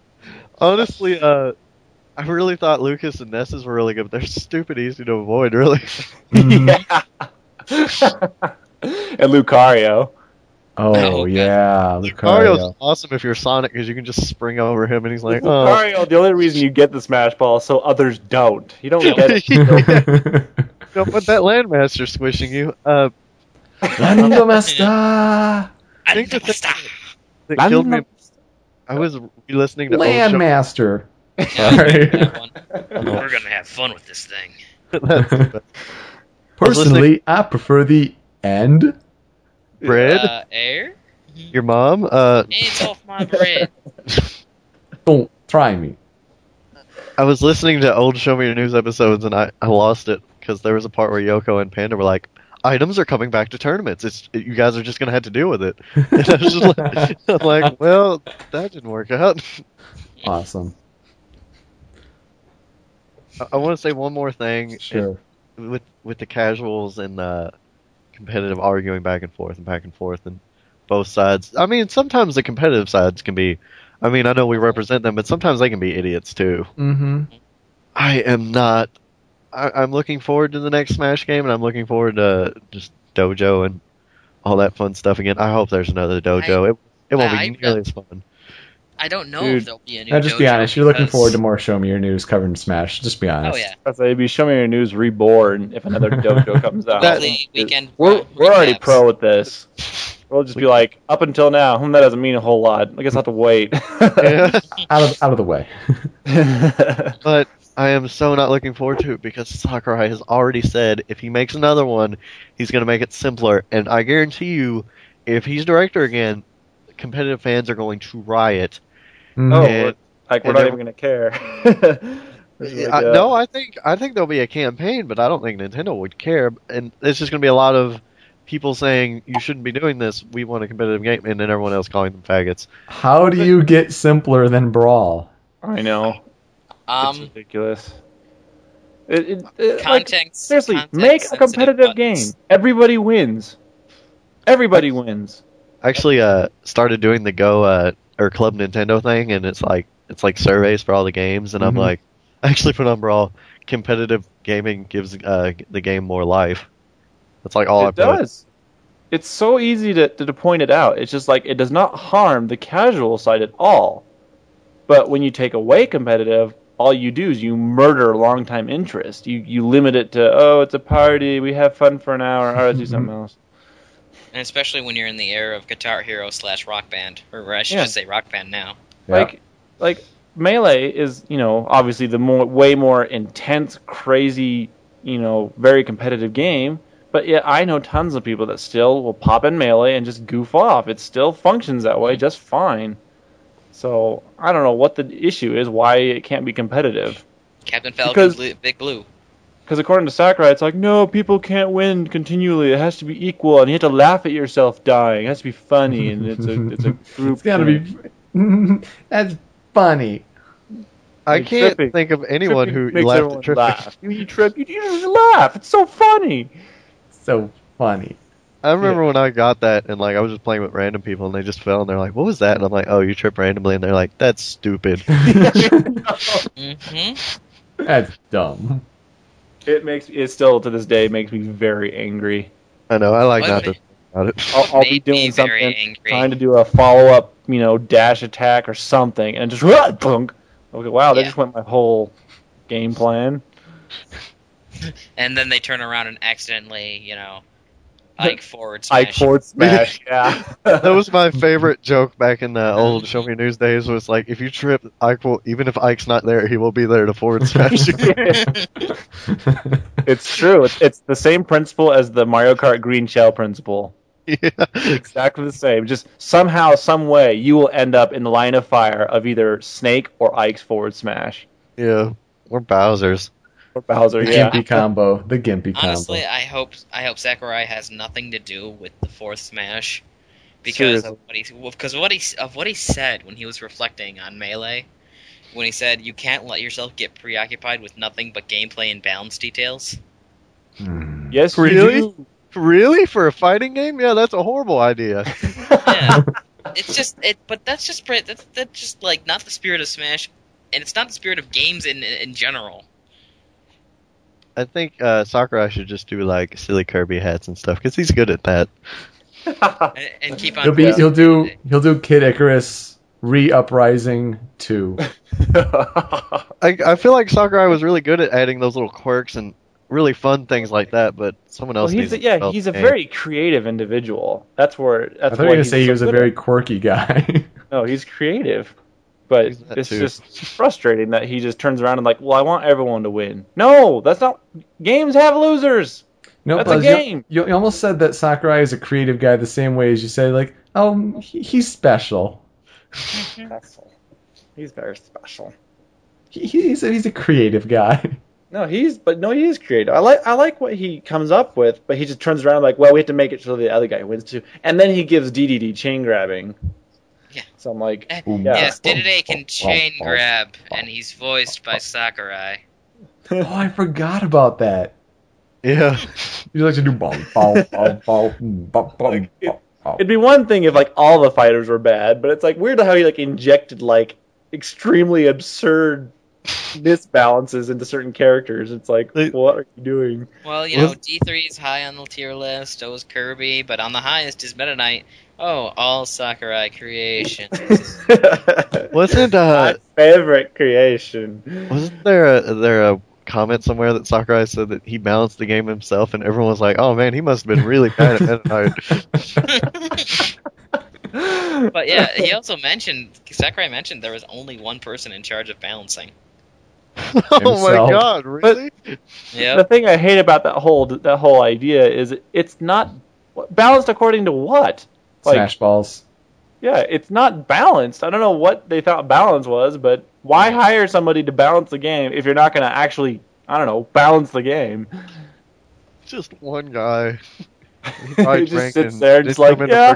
Speaker 6: honestly, uh, I really thought Lucas and Ness's were really good. But they're stupid easy to avoid, really. [LAUGHS]
Speaker 4: yeah. [LAUGHS] and Lucario.
Speaker 3: Oh,
Speaker 5: Oh,
Speaker 3: yeah,
Speaker 6: Mario's
Speaker 3: Lucario.
Speaker 6: awesome if you're Sonic because you can just spring over him, and he's like, oh.
Speaker 4: Lucario, the only reason you get the Smash Ball is so others don't. You don't get it. [LAUGHS]
Speaker 6: Don't put that landmaster squishing you. Uh,
Speaker 3: Lando Master!
Speaker 6: I think the thing that killed me. I was listening to old show-
Speaker 3: Landmaster.
Speaker 5: Yeah,
Speaker 3: Sorry.
Speaker 5: that one. We're gonna have fun with this thing. [LAUGHS]
Speaker 3: Personally, I prefer the end.
Speaker 6: bread.
Speaker 5: Uh, air?
Speaker 6: Your mom. Uh,
Speaker 5: Hands off my bread. [LAUGHS]
Speaker 3: Don't try me.
Speaker 6: I was listening to old Show Me Your News episodes, and I, I lost it because there was a part where Yoko and Panda were like, "Items are coming back to tournaments. It's you guys are just gonna have to deal with it." [LAUGHS] And I was just like, I'm like, "Well, that didn't work out."
Speaker 3: Awesome.
Speaker 6: I, I want to say one more thing.
Speaker 3: Sure.
Speaker 6: with with the casuals and uh, competitive arguing back and forth and back and forth and both sides. I mean, sometimes the competitive sides can be. I mean, I know we represent them, but sometimes they can be idiots too.
Speaker 3: Mm-hmm.
Speaker 6: I am not. I, I'm looking forward to the next Smash game, and I'm looking forward to just Dojo and all that fun stuff again. I hope there's another Dojo. it it won't
Speaker 5: I-
Speaker 6: be nearly as fun.
Speaker 5: I don't know
Speaker 4: Dude.
Speaker 5: if there'll be a new.
Speaker 3: Now, just be
Speaker 5: dojo
Speaker 3: honest. You're looking forward to more Show Me Your News covering Smash. Just be honest.
Speaker 5: Oh yeah.
Speaker 4: That's it'd be Show Me Your News Reborn if another [LAUGHS] dojo comes out.
Speaker 5: Weekly weekend.
Speaker 4: we're
Speaker 5: uh,
Speaker 4: we're already
Speaker 5: recaps.
Speaker 4: pro with this. We'll just be like, up until now, hmm, that doesn't mean a whole lot. I guess I'll have to wait.
Speaker 6: Yeah. [LAUGHS]
Speaker 3: Out of out of the way. [LAUGHS]
Speaker 6: but I am so not looking forward to it because Sakurai has already said if he makes another one, he's going to make it simpler. And I guarantee you, if he's director again, competitive fans are going to riot.
Speaker 3: Mm.
Speaker 4: oh,
Speaker 6: And-
Speaker 4: like we're not even gonna care. [LAUGHS] It's like,
Speaker 6: I,
Speaker 4: uh,
Speaker 6: no, I think I think there'll be a campaign, but I don't think Nintendo would care. And it's just going to be a lot of people saying you shouldn't be doing this. We want a competitive game, and then everyone else calling them faggots.
Speaker 3: How do you get simpler than Brawl?
Speaker 4: I know. it's
Speaker 5: Um,
Speaker 4: ridiculous. It, it, it, like,
Speaker 5: content.
Speaker 4: seriously, make a
Speaker 5: content-sensitive
Speaker 4: competitive game. Everybody wins. Everybody wins.
Speaker 6: I actually uh, started doing the Go uh, or Club Nintendo thing, and it's like it's like surveys for all the games, and I'm
Speaker 3: Mhm.
Speaker 6: like, I [LAUGHS] actually put on Brawl. Competitive gaming gives uh, the game more life. That's like all I
Speaker 4: it
Speaker 6: put.
Speaker 4: does. It's so easy to, to, to point it out. It's just like it does not harm the casual side at all. But when you take away competitive, all you do is you murder long-time interest. You you limit it to oh, it's a party, we have fun for an hour. All right, let's do something [LAUGHS] else.
Speaker 5: And especially when you're in the era of Guitar Hero slash Rock Band, or I should
Speaker 4: Yeah.
Speaker 5: just say Rock Band now.
Speaker 3: Yeah.
Speaker 4: Like like melee is you know obviously the more way more intense, crazy, you know, very competitive game. But yet I know tons of people that still will pop in melee and just goof off. It still functions that way just fine. So I don't know what the issue is. Why it can't be competitive?
Speaker 5: Captain Falcon,
Speaker 4: Because-
Speaker 5: Blue, Big Blue.
Speaker 4: Because according to Sakurai, it's like no, people can't win continually. It has to be equal, and you have to laugh at yourself dying. It has to be funny, and it's a it's a [LAUGHS] group.
Speaker 3: It's gotta
Speaker 4: thing.
Speaker 3: be. [LAUGHS] That's funny.
Speaker 6: I
Speaker 4: Like,
Speaker 6: can't
Speaker 4: tripping.
Speaker 6: think of anyone
Speaker 4: Tripping
Speaker 6: who
Speaker 4: makes
Speaker 6: laughed
Speaker 4: everyone
Speaker 6: at tripping.
Speaker 4: laugh. You, [LAUGHS] you trip, you, you just laugh. It's so funny.
Speaker 3: So funny.
Speaker 6: I remember when I got that, and like I was just playing with random people, and they just fell, and they're like, "What was that?" And I'm like, "Oh, you trip randomly," and they're like, "That's stupid."
Speaker 5: hmm
Speaker 3: That's dumb.
Speaker 4: It makes it still to this day makes me very angry.
Speaker 6: I know. I like
Speaker 5: What
Speaker 6: not to think about it.
Speaker 4: I'll, I'll be doing something,
Speaker 5: angry.
Speaker 4: trying to do a follow up, you know, dash attack or something, and just [LAUGHS] rah, punk. Okay, wow, that
Speaker 5: Yeah.
Speaker 4: just went my whole game plan.
Speaker 5: And then they turn around and accidentally, you know, Ike forward smash.
Speaker 4: Ike forward smash, [LAUGHS] yeah.
Speaker 6: that was my [LAUGHS] favorite joke back in the old Show Me News days. Was like, if you trip, Ike will, even if Ike's not there, he will be there to forward smash [LAUGHS] you.
Speaker 4: It's true. It's, it's the same principle as the Mario Kart green shell principle.
Speaker 6: yeah.
Speaker 4: Exactly the same. Just somehow, some way, you will end up in the line of fire of either Snake or Ike's forward smash.
Speaker 6: yeah, or Bowser's.
Speaker 4: Or Bowser,
Speaker 3: The
Speaker 4: yeah.
Speaker 3: Gimpy combo. The Gimpy combo.
Speaker 5: Honestly, I hope I hope Sakurai has nothing to do with the fourth Smash because
Speaker 4: Seriously.
Speaker 5: of what he because what he of what he said when he was reflecting on Melee, when he said you can't let yourself get preoccupied with nothing but gameplay and balance details.
Speaker 3: Hmm.
Speaker 4: Yes,
Speaker 6: Really?
Speaker 4: you.
Speaker 6: Really for a fighting game? Yeah, that's a horrible idea. [LAUGHS]
Speaker 5: Yeah, it's just it, but that's just that's that's just like not the spirit of Smash, and it's not the spirit of games in in general.
Speaker 6: I think uh, Sakurai should just do like silly Kirby hats and stuff because he's good at that. [LAUGHS]
Speaker 5: And, and keep on.
Speaker 3: He'll be. He'll do. He'll do Kid Icarus re Uprising two. [LAUGHS]
Speaker 6: I, I feel like Sakurai was really good at adding those little quirks and really fun things like that, but someone
Speaker 4: well,
Speaker 6: else
Speaker 4: he's
Speaker 6: needs
Speaker 4: a, yeah, he's a
Speaker 6: game.
Speaker 4: very creative individual. That's where
Speaker 3: I
Speaker 4: that's
Speaker 3: thought you were gonna say he
Speaker 4: so
Speaker 3: was a very
Speaker 4: at-
Speaker 3: quirky guy. [LAUGHS]
Speaker 4: no, he's creative. But it's
Speaker 6: too.
Speaker 4: just [LAUGHS] frustrating that he just turns around and like, well, I want everyone to win. No, that's not. Games have losers.
Speaker 3: no,
Speaker 4: That's a
Speaker 3: Buzz, you-
Speaker 4: game.
Speaker 3: You, you almost said that Sakurai is a creative guy the same way as you say like, oh, he, he's special. Mm-hmm.
Speaker 4: Special. He's very special.
Speaker 3: He, he's a, he's a creative guy. [LAUGHS]
Speaker 4: No, he's but no, he is creative. I like I like what he comes up with, but he just turns around like, well, we have to make it so the other guy wins too, and then he gives DDD chain grabbing.
Speaker 5: Yeah.
Speaker 4: So I'm like,
Speaker 5: eh,
Speaker 3: Ooh.
Speaker 4: Yeah.
Speaker 5: Yes, Dedede can [LAUGHS] chain grab, and he's voiced by Sakurai.
Speaker 3: oh, I forgot about that.
Speaker 6: Yeah, [LAUGHS]
Speaker 3: You like to do ball.
Speaker 4: it'd be one thing if like all the fighters were bad, but it's like weird how he like injected like extremely absurd misbalances into certain characters. It's like,
Speaker 6: They-
Speaker 4: what are you doing?
Speaker 5: Well, you know, D3 is high on the tier list, so is Kirby, but on the highest is Meta Knight. Oh, all Sakurai creations. [LAUGHS]
Speaker 6: wasn't
Speaker 4: My
Speaker 6: uh
Speaker 4: favorite creation.
Speaker 6: wasn't there a there a comment somewhere that Sakurai said that he balanced the game himself, and everyone was like, "Oh man, he must have been really bad at Meta Knight." [LAUGHS] [LAUGHS]
Speaker 5: But yeah, he also mentioned Sakurai mentioned there was only one person in charge of balancing.
Speaker 6: oh my god, really?
Speaker 5: Yeah.
Speaker 4: The thing I hate about that whole that whole idea is it's not balanced according to what. Like,
Speaker 3: Smash balls.
Speaker 4: yeah, it's not balanced. I don't know what they thought balance was, but why hire somebody to balance the game if you're not going to actually, I don't know, balance the game?
Speaker 6: Just one guy. [LAUGHS] He
Speaker 4: He just sits
Speaker 6: and
Speaker 4: there
Speaker 6: didn't
Speaker 4: just like,
Speaker 6: come into
Speaker 4: yeah.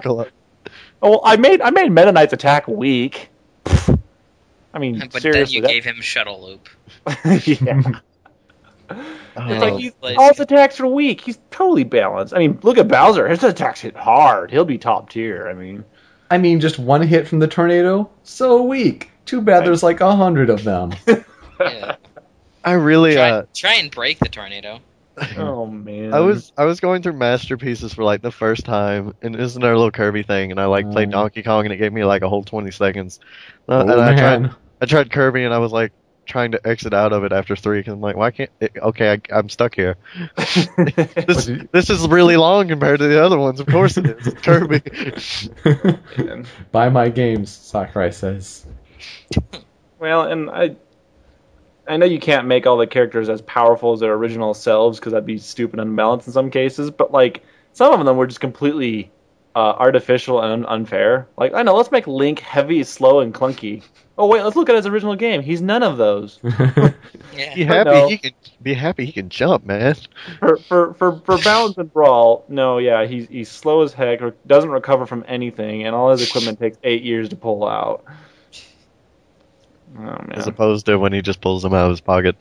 Speaker 4: Oh, well, I made I made Meta Knight's attack weak. I mean,
Speaker 5: but then you
Speaker 4: that-
Speaker 5: gave him shuttle loop. [LAUGHS]
Speaker 4: yeah.
Speaker 6: Oh,
Speaker 4: It's like he's,
Speaker 5: Like-
Speaker 4: all his attacks are weak. He's totally balanced. I mean, look at Bowser. His attacks hit hard. He'll be top tier. I mean,
Speaker 3: I mean, just one hit from the tornado, so weak. Too bad there's like a hundred of them. [LAUGHS]
Speaker 5: Yeah.
Speaker 6: I really,
Speaker 5: Try,
Speaker 6: uh,
Speaker 5: try and break the tornado. [LAUGHS]
Speaker 4: oh man.
Speaker 6: I was I was going through masterpieces for like the first time, and this is another little Kirby thing, and I like played
Speaker 3: Oh.
Speaker 6: Donkey Kong, and it gave me like a whole twenty seconds. Uh,
Speaker 3: oh
Speaker 6: and I tried
Speaker 3: man.
Speaker 6: I tried Kirby, and I was like trying to exit out of it after three, because I'm like, why can't? It, okay, I, I'm stuck here. [LAUGHS] this, this is really long compared to the other ones. Of course it is. It's [LAUGHS] Kirby. [LAUGHS]
Speaker 3: Buy my games, Sakurai says.
Speaker 4: Well, and I, I know you can't make all the characters as powerful as their original selves because that'd be stupid and unbalanced in some cases. But like some of them were just completely uh, artificial and unfair. Like I know, let's make Link heavy, slow, and clunky. Oh wait, let's look at his original game. He's none of those. [LAUGHS]
Speaker 5: Yeah.
Speaker 6: Be happy
Speaker 4: know.
Speaker 6: he can be happy he can jump, man.
Speaker 4: For for for for balance and brawl, no, yeah, he's he's slow as heck. Or doesn't recover from anything, and all his equipment takes eight years to pull out. Oh man.
Speaker 6: As opposed to when he just pulls them out of his pocket.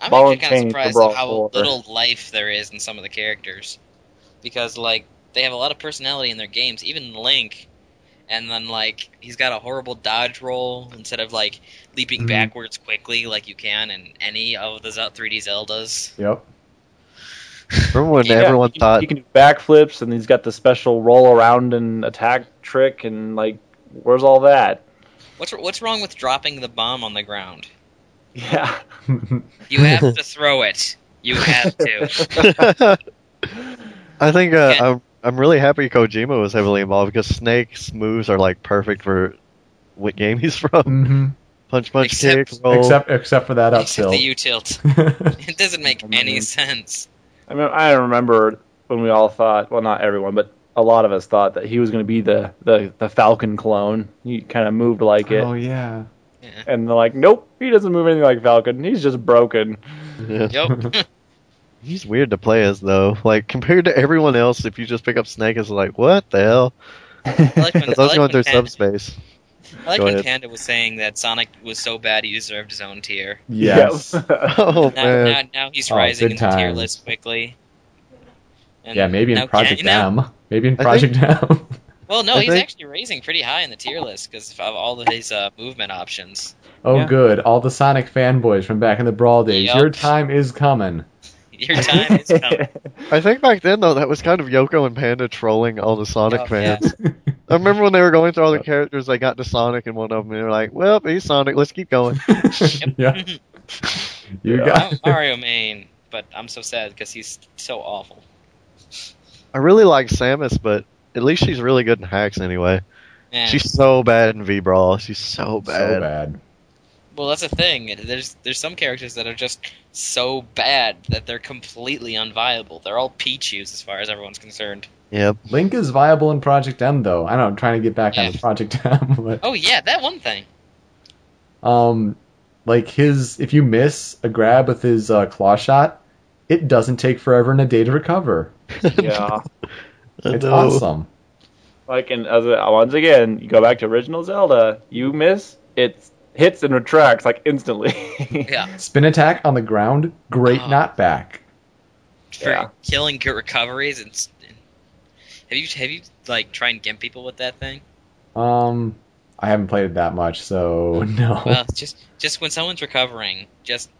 Speaker 5: I'm
Speaker 4: Ball
Speaker 5: actually kind of surprised at how little life there is in some of the characters, because like they have a lot of personality in their games. Even Link, and then like he's got a horrible dodge roll instead of like leaping
Speaker 3: Mhm.
Speaker 5: backwards quickly like you can in any of the Zel- 3D Zeldas.
Speaker 3: Yep.
Speaker 6: Remember when [LAUGHS]
Speaker 5: Yeah,
Speaker 6: everyone
Speaker 4: he,
Speaker 6: thought
Speaker 4: he can do backflips, and he's got the special roll around and attack trick, and like, where's all that?
Speaker 5: What's what's wrong with dropping the bomb on the ground?
Speaker 4: Yeah. [LAUGHS]
Speaker 5: You have to throw it. You have to. [LAUGHS]
Speaker 6: I think uh,
Speaker 5: Yeah.
Speaker 6: I'm I'm really happy Kojima was heavily involved because Snake's moves are like perfect for what game he's from.
Speaker 3: hmm
Speaker 6: Punch, punch,
Speaker 5: Except-
Speaker 6: kick, roll.
Speaker 3: Except except for that up
Speaker 5: Except
Speaker 3: tilt.
Speaker 5: the U tilt. [LAUGHS] [LAUGHS] It doesn't make any sense.
Speaker 4: I mean, I remember when we all thought, well, not everyone, but a lot of us thought that he was going to be the, the, the Falcon clone. He kind of moved like it.
Speaker 3: oh yeah.
Speaker 5: Yeah.
Speaker 4: And they're like, nope, he doesn't move anything like Falcon. He's just broken.
Speaker 6: Yeah.
Speaker 5: Yep. [LAUGHS]
Speaker 6: He's weird to play as though. [LAUGHS] Like compared to everyone else, if you just pick up Snake, it's like what the hell? [LAUGHS]
Speaker 5: I like when,
Speaker 6: It's
Speaker 5: I like
Speaker 6: going through
Speaker 5: Panda-
Speaker 6: subspace.
Speaker 5: I like
Speaker 6: Go
Speaker 5: when
Speaker 6: ahead.
Speaker 5: Panda was saying that Sonic was so bad he deserved his own tier.
Speaker 3: Yes. [LAUGHS]
Speaker 6: Oh
Speaker 5: Now,
Speaker 6: man,
Speaker 5: now, now he's
Speaker 3: Oh,
Speaker 5: rising
Speaker 3: good
Speaker 5: in the tier
Speaker 3: times.
Speaker 5: list quickly. And
Speaker 3: Yeah, maybe in Project
Speaker 5: Can- now-
Speaker 3: M. Maybe in
Speaker 6: I
Speaker 3: Project M.
Speaker 5: Well, no,
Speaker 6: I
Speaker 5: he's
Speaker 6: think-
Speaker 5: actually raising pretty high in the tier list because of all of his uh, movement options.
Speaker 3: Oh,
Speaker 4: Yeah.
Speaker 3: good. All the Sonic fanboys from back in the Brawl days.
Speaker 5: Yup.
Speaker 3: Your time is coming. [LAUGHS]
Speaker 5: Your time is coming. [LAUGHS]
Speaker 6: I think back then though that was kind of Yoko and Panda trolling all the Sonic
Speaker 5: Oh, yeah.
Speaker 6: fans. [LAUGHS] I remember when they were going through all the characters, they got to Sonic and one of them, and they were like, "Well, he's Sonic. Let's keep going."
Speaker 3: yeah. You
Speaker 4: Yeah.
Speaker 3: got
Speaker 5: I'm Mario main, but I'm so sad because he's so awful.
Speaker 6: I really like Samus, but at least she's really good in hacks anyway.
Speaker 5: Yeah.
Speaker 6: She's so bad in V Brawl. She's so bad.
Speaker 3: so bad.
Speaker 5: Well, that's the thing. There's there's some characters that are just so bad that they're completely unviable. They're all Pichus as far as everyone's concerned.
Speaker 6: Yep.
Speaker 3: Link is viable in Project M though. I know I'm trying to get back
Speaker 5: Yeah.
Speaker 3: on Project [LAUGHS] M, but
Speaker 5: Oh yeah, that one thing.
Speaker 3: um, like his if you miss a grab with his uh, claw shot, it doesn't take forever and a day to recover. [LAUGHS]
Speaker 4: yeah.
Speaker 3: It's
Speaker 6: No.
Speaker 3: awesome.
Speaker 4: Like, and as a, once again, you go back to original Zelda, you miss, it hits and retracts like instantly. [LAUGHS]
Speaker 5: Yeah,
Speaker 3: Spin attack on the ground, great
Speaker 5: Oh.
Speaker 3: not back.
Speaker 5: for
Speaker 4: Yeah.
Speaker 5: killing good recoveries. It's have you have you like try and gimp people with that thing?
Speaker 3: Um, I haven't played it that much, so [LAUGHS] no.
Speaker 5: Well, just just when someone's recovering, just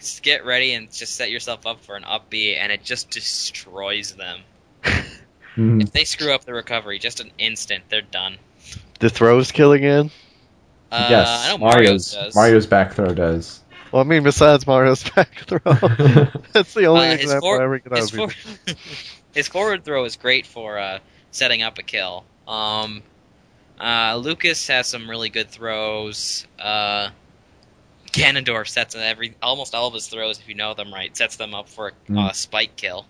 Speaker 5: just get ready and just set yourself up for an up B, and it just destroys them.
Speaker 3: Mhm. [LAUGHS]
Speaker 5: If they screw up the recovery, just an instant, they're done.
Speaker 6: The throws kill again.
Speaker 5: Uh,
Speaker 3: yes,
Speaker 5: I know
Speaker 3: Mario's
Speaker 5: Mario's.
Speaker 3: Mario's back throw does.
Speaker 6: Well, I mean, besides Mario's [LAUGHS] back throw, [LAUGHS] that's the only
Speaker 5: Uh,
Speaker 6: example
Speaker 5: for-
Speaker 6: I ever get
Speaker 5: his,
Speaker 6: of
Speaker 5: for- [LAUGHS] his forward throw is great for uh, setting up a kill. Um, uh, Lucas has some really good throws. Uh, Ganondorf sets every almost all of his throws, if you know them right, sets them up for a uh, spike kill.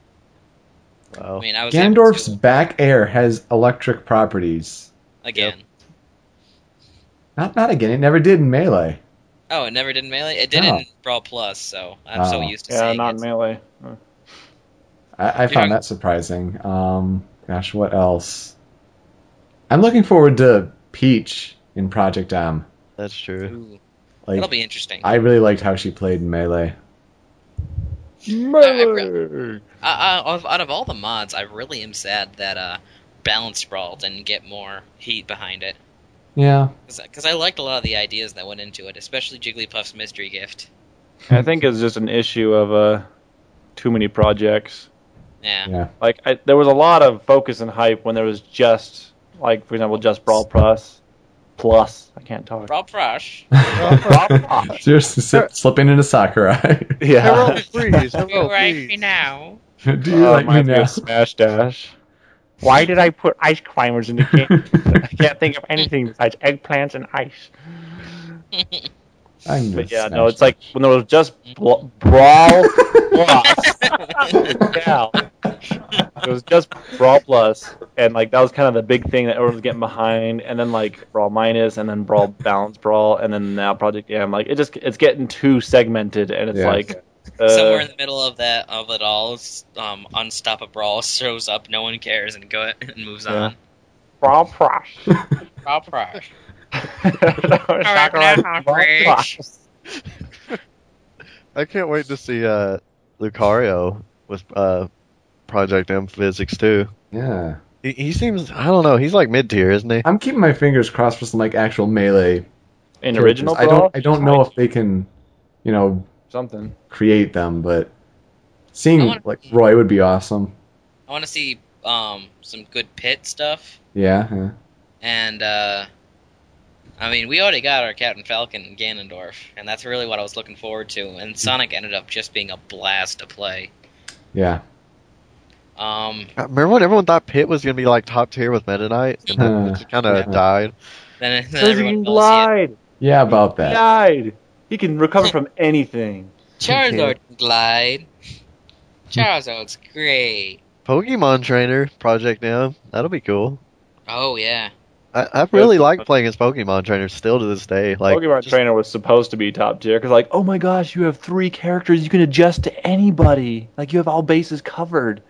Speaker 6: Wow.
Speaker 5: I mean, I was
Speaker 3: Ganondorf's
Speaker 5: to-
Speaker 3: back air has electric properties.
Speaker 5: again.
Speaker 3: Not not again. It never did in melee.
Speaker 5: Oh, it never did in melee. It did
Speaker 3: No.
Speaker 5: in Brawl Plus, so I'm so
Speaker 3: Oh.
Speaker 5: used to saying it.
Speaker 4: Yeah,
Speaker 5: saying
Speaker 4: not
Speaker 5: it.
Speaker 4: melee.
Speaker 3: I, I found that surprising. Um, gosh, what else? I'm looking forward to Peach in Project M.
Speaker 6: That's true.
Speaker 3: Like,
Speaker 5: that'll be interesting.
Speaker 3: I really liked how she played in melee.
Speaker 4: Melee.
Speaker 5: Uh, uh, of- out of all the mods, I really am sad that uh, Balance Brawl didn't get more heat behind it.
Speaker 3: Yeah,
Speaker 5: Because I liked a lot of the ideas that went into it, especially Jigglypuff's mystery gift.
Speaker 4: I think it's just an issue of uh, too many projects.
Speaker 5: Yeah.
Speaker 3: yeah.
Speaker 4: Like I, there was a lot of focus and hype when there was just like, for example, just Brawl Plus. Plus, I can't talk.
Speaker 5: Brawl Crush.
Speaker 3: Seriously, slip, slipping into Sakurai.
Speaker 6: Harold,
Speaker 4: Yeah.
Speaker 6: freeze! Harold,
Speaker 5: You like me
Speaker 6: freeze.
Speaker 5: now. [LAUGHS]
Speaker 3: Do you
Speaker 4: Uh,
Speaker 3: like me now?
Speaker 4: Smash Dash. Why did I put ice climbers in the game? I [LAUGHS] can't think of anything besides eggplants and ice.
Speaker 3: I'm
Speaker 4: But yeah, no, it's like when there was just bl- Brawl Plus. [LAUGHS] yeah. It was just Brawl Plus, and like that was kind of the big thing that everyone was getting behind, and then like Brawl Minus, and then Brawl Balance Brawl, and then now Project M. Like it just it's getting too segmented, and it's
Speaker 3: Yeah.
Speaker 4: like
Speaker 5: Somewhere in the middle of that of it all, um, Unstoppable Brawl shows up, no one cares, and go and moves
Speaker 4: Yeah.
Speaker 5: on.
Speaker 4: Brawl Plus. [LAUGHS]
Speaker 5: Brawl Crush. [LAUGHS]
Speaker 4: Sakurai Brawl Plus. [LAUGHS]
Speaker 6: I can't wait to see uh, Lucario with uh, Project M physics too.
Speaker 3: yeah.
Speaker 6: He, he seems I don't know. He's like mid tier, isn't he?
Speaker 3: I'm keeping my fingers crossed for some like actual melee.
Speaker 4: In original
Speaker 3: I
Speaker 4: Brawl,
Speaker 3: don't. I don't know if they can, you know,
Speaker 4: something.
Speaker 3: create them, but seeing
Speaker 5: wanna-
Speaker 3: like Roy would be awesome.
Speaker 5: I want to see um, some good pit stuff,
Speaker 3: Yeah. yeah.
Speaker 5: and uh, I mean, we already got our Captain Falcon and Ganondorf, and that's really what I was looking forward to. And Sonic ended up just being a blast to play.
Speaker 3: Yeah.
Speaker 5: Um,
Speaker 6: Remember when everyone thought Pit was gonna be like top tier with Meta Knight, and then
Speaker 3: Uh, [LAUGHS]
Speaker 6: it just kind of
Speaker 3: yeah.
Speaker 6: died.
Speaker 5: then, then everyone
Speaker 4: can
Speaker 5: fell asleep.
Speaker 4: glide.
Speaker 3: Yeah, about that.
Speaker 4: Glide. He can recover from anything.
Speaker 5: Charizard can glide. Charizard's great.
Speaker 6: Pokemon Trainer Project now. that'll be cool.
Speaker 5: Oh yeah.
Speaker 6: I, I really like playing as Pokemon Trainer still to this day. Like
Speaker 4: Pokemon
Speaker 6: just-
Speaker 4: Trainer was supposed to be top tier because, like, oh my gosh, you have three characters you can adjust to anybody. Like, you have all bases covered.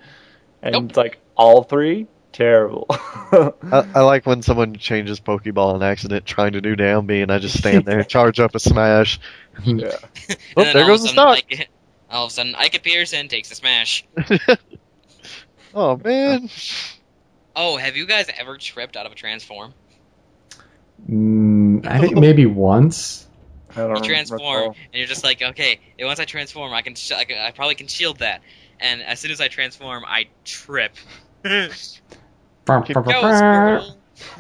Speaker 4: And
Speaker 5: Nope.
Speaker 4: it's like, all three? Terrible. [LAUGHS]
Speaker 6: I, I like when someone changes Pokeball on accident trying to do down B, and I just stand there, [LAUGHS] charge up a smash.
Speaker 4: yeah. [LAUGHS]
Speaker 5: And
Speaker 6: Oh, there
Speaker 5: all
Speaker 6: goes
Speaker 5: of
Speaker 6: the
Speaker 5: a sudden,
Speaker 6: stock.
Speaker 5: Ike, all of a sudden, Ike appears and takes a smash.
Speaker 6: oh man,
Speaker 5: Oh, have you guys ever tripped out of a transform?
Speaker 3: Mm, I think maybe once.
Speaker 5: You
Speaker 4: remember.
Speaker 5: transform, and you're just like, okay, once I transform, I can, sh- I, can I probably can shield that. And as soon as I transform, I trip. Go. Squirtle!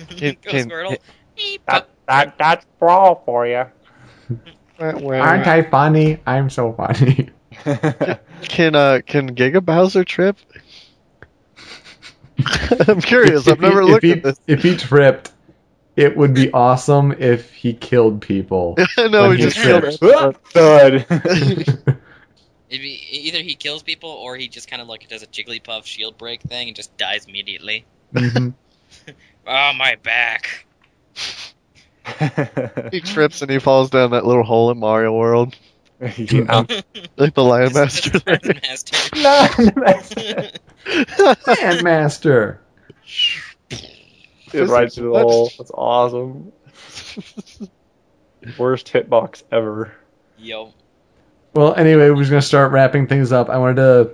Speaker 6: Can-
Speaker 5: Go
Speaker 6: can-
Speaker 5: Squirtle! Beep.
Speaker 4: That, that, that's Brawl for you.
Speaker 3: Aren't I funny? I'm so funny. [LAUGHS]
Speaker 6: can uh can Giga Bowser trip? [LAUGHS] I'm curious. I've never
Speaker 3: he,
Speaker 6: looked
Speaker 3: if
Speaker 6: at
Speaker 3: he,
Speaker 6: this.
Speaker 3: If he tripped, it would be awesome if he killed people. [LAUGHS]
Speaker 6: I know he
Speaker 3: he
Speaker 6: just killed.
Speaker 3: tripped.
Speaker 4: Thud.
Speaker 5: It'd either he kills people or he just kind of like does a Jigglypuff shield break thing and just dies immediately.
Speaker 3: Mhm. [LAUGHS]
Speaker 5: Oh, my back. [LAUGHS]
Speaker 6: He trips and he falls down that little hole in Mario World, [LAUGHS]
Speaker 4: yeah.
Speaker 6: like the Landmaster.
Speaker 5: Master.
Speaker 3: Grandmaster.
Speaker 4: It right through the hole. That's awesome. Worst hitbox ever.
Speaker 5: Yo.
Speaker 3: Well, anyway, we're just gonna start wrapping things up. I wanted to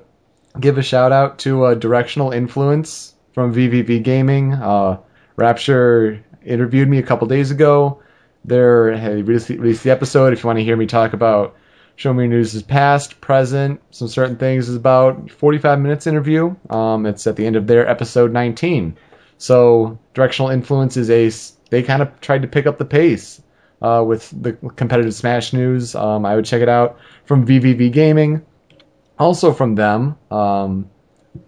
Speaker 3: give a shout out to uh, Directional Influence from VVV Gaming. Uh, Rapture interviewed me a couple days ago. They released, released the episode. If you want to hear me talk about Show Me News is past, present, some certain things is about 45 minutes interview. Um, it's at the end of their episode 19. So Directional Influence is a they kind of tried to pick up the pace uh, with the competitive Smash news. Um, I would check it out from VVV Gaming. Also from them, um,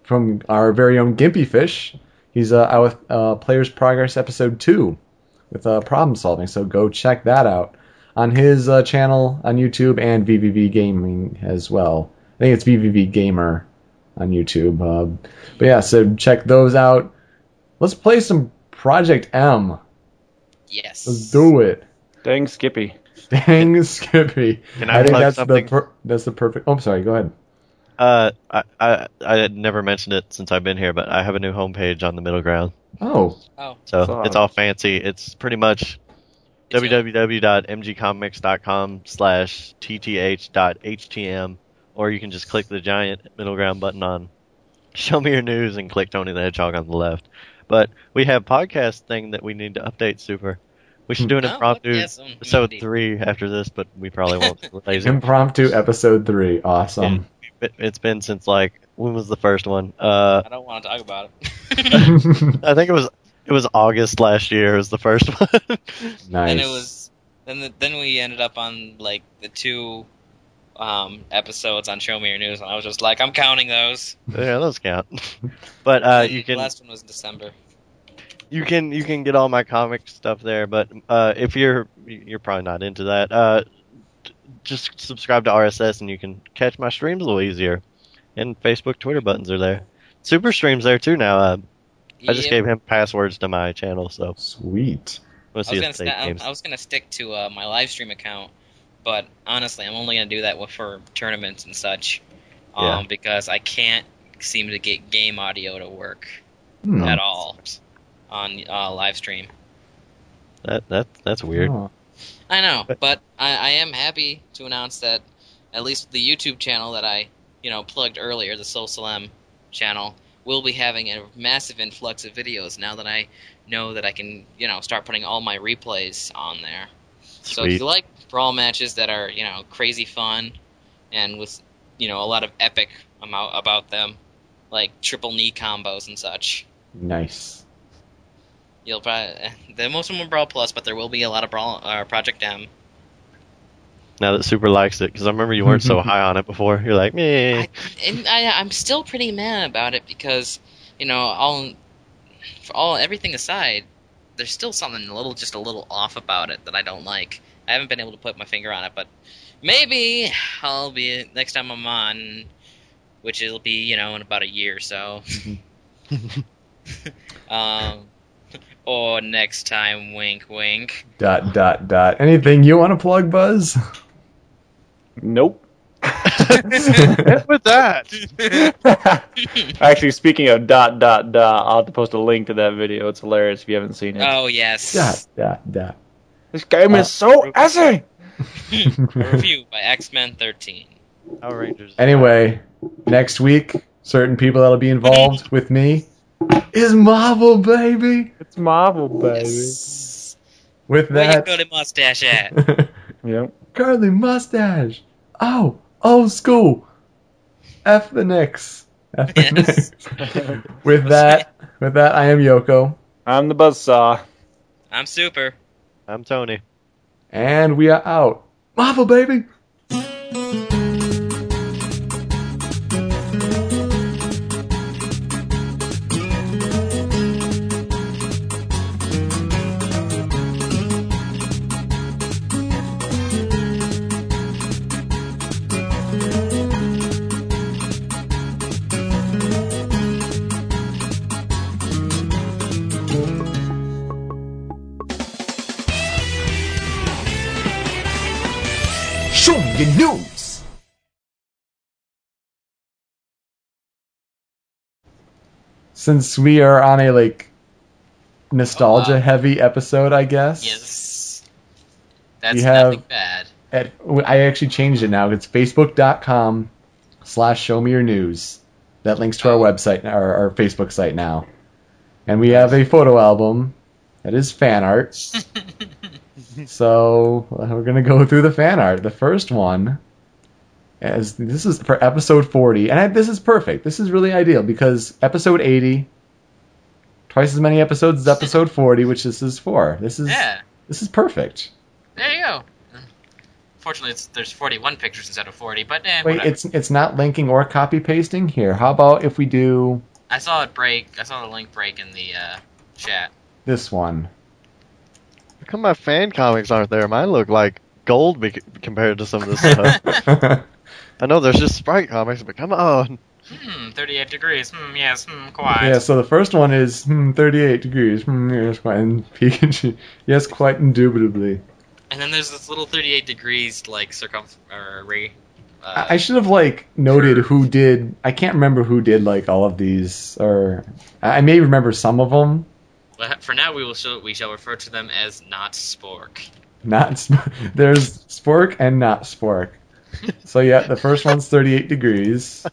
Speaker 3: from our very own Gimpy Fish. He's uh, out with uh, Players Progress Episode 2 with uh, problem solving, so go check that out on his uh, channel on YouTube and VVV Gaming as well. I think it's VVV Gamer on YouTube. Uh, but yeah, so check those out. Let's play some Project M.
Speaker 5: Yes.
Speaker 3: Let's do it.
Speaker 4: Dang Skippy.
Speaker 3: Dang Skippy.
Speaker 6: Can I
Speaker 3: I think that's the per- that's the perfect. Oh, I'm sorry. Go ahead.
Speaker 6: Uh, I, I I had never mentioned it since I've been here, but I have a new homepage on the middle ground.
Speaker 3: Oh,
Speaker 5: Oh,
Speaker 6: So
Speaker 4: Fuck.
Speaker 6: it's all fancy. It's pretty much
Speaker 5: It's a-
Speaker 6: www.mgcomics.com slash tth.htm, or you can just click the giant middle ground button on Show Me Your News and click Tony the Hedgehog on the left. But we have podcast thing that we need to update super. We should do an
Speaker 5: Oh,
Speaker 6: impromptu
Speaker 5: yes, um,
Speaker 6: episode
Speaker 5: indeed.
Speaker 6: three after this, but we probably won't. We're [LAUGHS] lazy.
Speaker 3: impromptu episode three. Awesome.
Speaker 6: It- It's been since like when was the first one? Uh,
Speaker 5: I don't want to talk about it. [LAUGHS]
Speaker 6: I think it was it was August last year. Was the first [LAUGHS] one.
Speaker 3: nice.
Speaker 5: Then it was then the, then we ended up on like the two um, episodes on Show Me Your News, and I was just like, I'm counting those.
Speaker 6: yeah, those count. but uh,
Speaker 5: And
Speaker 6: you
Speaker 5: the
Speaker 6: can
Speaker 5: last one was in December.
Speaker 6: you can you can get all my comic stuff there. But uh, if you're you're probably not into that, uh, t- just subscribe to RSS and you can catch my streams a little easier. And Facebook, Twitter buttons are there. Super streams there too now. Uh, I just gave him passwords to my channel, so
Speaker 3: Sweet.
Speaker 6: we'll
Speaker 5: I
Speaker 6: see
Speaker 5: was gonna
Speaker 6: if
Speaker 5: st- I,
Speaker 6: games.
Speaker 5: I was gonna stick to uh, my live stream account, but honestly, I'm only gonna do that for tournaments and such, um,
Speaker 6: Yeah.
Speaker 5: because I can't seem to get game audio to work
Speaker 3: Hmm.
Speaker 5: at all on uh, live stream.
Speaker 6: That that that's weird.
Speaker 3: Oh.
Speaker 5: I know, but I, I am happy to announce that at least the YouTube channel that I, you know, plugged earlier, the Soul Salem channel, will be having a massive influx of videos now that I know that I can, you know, start putting all my replays on there. So if you like brawl matches that are, you know, crazy fun and with, you know, a lot of epic amount about them, like triple knee combos and such,
Speaker 3: Nice.
Speaker 5: You'll probably [LAUGHS] the most of them are Brawl Plus, but there will be a lot of Brawl uh, Project M.
Speaker 3: Mm-hmm.
Speaker 6: Now that Super likes it, because I remember you weren't so [LAUGHS] high on it before. You're like, meh.
Speaker 5: I, and I, I'm still pretty mad about it because, you know, all for all everything aside, there's still something a little, just a little off about it that I don't like. I haven't been able to put my finger on it, but maybe I'll be next time I'm on, which it'll be, you know, in about a year or so. [LAUGHS] um, or next time, wink, wink.
Speaker 3: Dot dot dot. Anything you want to plug, Buzz?
Speaker 4: Nope.
Speaker 6: with that. [LAUGHS]
Speaker 4: Actually, speaking of dot dot dot, I'll have to post a link to that video. It's hilarious if you haven't seen it.
Speaker 5: Oh yes,
Speaker 3: dot dot dot.
Speaker 4: this game is so uh,
Speaker 5: assy. [LAUGHS] review by X Men 13.
Speaker 6: Power Rangers.
Speaker 3: Anyway, next week, certain people that'll be involved with me is Marvel, baby.
Speaker 4: It's Marvel, baby.
Speaker 5: Yes.
Speaker 3: With
Speaker 5: Where you
Speaker 3: that,
Speaker 5: got a mustache at? [LAUGHS]
Speaker 4: Yep.
Speaker 3: curly mustache. Oh, old school. F the Knicks. F the
Speaker 5: Yes.
Speaker 3: Knicks. [LAUGHS] with that, with that, I am Yoko,
Speaker 4: I'm the buzzsaw.
Speaker 5: I'm super.
Speaker 6: I'm Tony.
Speaker 3: and we are out. Marvel, baby.
Speaker 1: Your news.
Speaker 3: Since we are on a like nostalgia
Speaker 5: Oh, wow.
Speaker 3: heavy episode, I guess.
Speaker 5: Yes. That's
Speaker 3: We have-
Speaker 5: nothing bad.
Speaker 3: At, I actually changed it now. It's facebook.com slash show me your news. That links to our oh. website, our, our Facebook site now. And we have a photo album that is fan art. [LAUGHS] so uh, we're going to go through the fan art. The first one, as this is for episode 40. And I, this is perfect. This is really ideal because episode 80, twice as many episodes as episode 40, which this is for. This is
Speaker 5: Yeah.
Speaker 3: this is perfect.
Speaker 5: There you go. Fortunately, it's, there's 41 pictures instead of 40, but eh,
Speaker 3: Wait,
Speaker 5: whatever.
Speaker 3: it's it's not linking or copy pasting here. How about if we do
Speaker 5: I saw it break. I saw the link break in the uh, chat.
Speaker 3: this one?
Speaker 6: How come my fan comics aren't there? Mine look like gold bec compared to some of this stuff. [LAUGHS] [LAUGHS] I know there's just Sprite comics, but come on.
Speaker 5: Hmm, 38 degrees. Hmm, yes. Hmm, quite.
Speaker 3: yeah, so the first one is hmm, 38 degrees. Hmm, yes, quite. And [LAUGHS] Pikachu, yes, quite indubitably.
Speaker 5: And then there's this little 38 degrees like circumf or re. Uh,
Speaker 3: I I should have like noted who did. I can't remember who did like all of these, or I may remember some of them.
Speaker 5: But for now, we will show, we shall refer to them as not Spork.
Speaker 3: Not [LAUGHS] Sp- there's Spork and not Spork. [LAUGHS] So yeah, the first one's 38 degrees.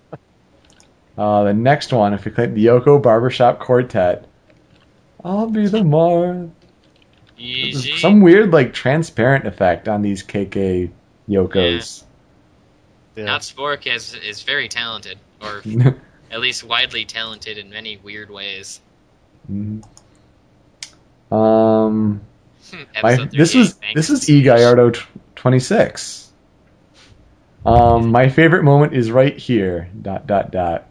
Speaker 3: Uh, the next one, if you click the Yoko Barbershop Quartet, I'll be the Mar.
Speaker 5: Easy.
Speaker 3: There's some weird like transparent effect on these KK Yokos.
Speaker 6: Yeah.
Speaker 5: Not Spork is is very talented, or [LAUGHS] at least widely talented in many weird ways.
Speaker 3: Mhm. Um, my, this
Speaker 5: 38,
Speaker 3: was this is E Gallardo tw- 26. Um, my favorite moment is right here. Dot dot dot.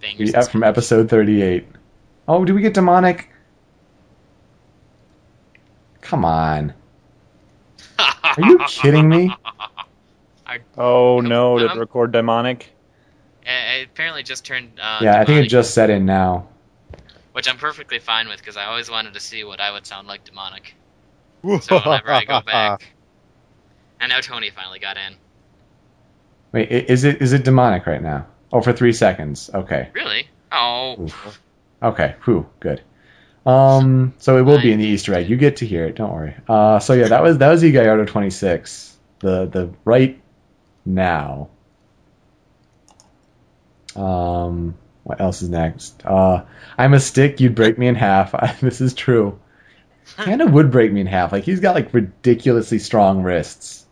Speaker 5: Bangers
Speaker 3: The- from episode 38. Oh, do we get demonic? Come on. Are you [LAUGHS] kidding me?
Speaker 5: I,
Speaker 4: Oh no, did
Speaker 5: Um,
Speaker 4: it record demonic?
Speaker 5: it apparently just turned. Uh,
Speaker 3: Yeah, I think it just set in now.
Speaker 5: Which I'm perfectly fine with because I always wanted to see what I would sound like demonic. So [LAUGHS] whenever I go back. And now Tony finally got in.
Speaker 3: Wait, is it is it demonic right now? Oh, for three seconds. Okay.
Speaker 5: Really? Oh.
Speaker 3: Oof. Okay. Whew. Good. Um. So it will be in the Easter egg. You get to hear it. Don't worry. Uh. So yeah, that was that was E Gallardo 26. The the right now. Um. What else is next? Uh. I'm a stick. You'd break me in half. [LAUGHS] this is true. Panda would break me in half. Like he's got like ridiculously strong wrists.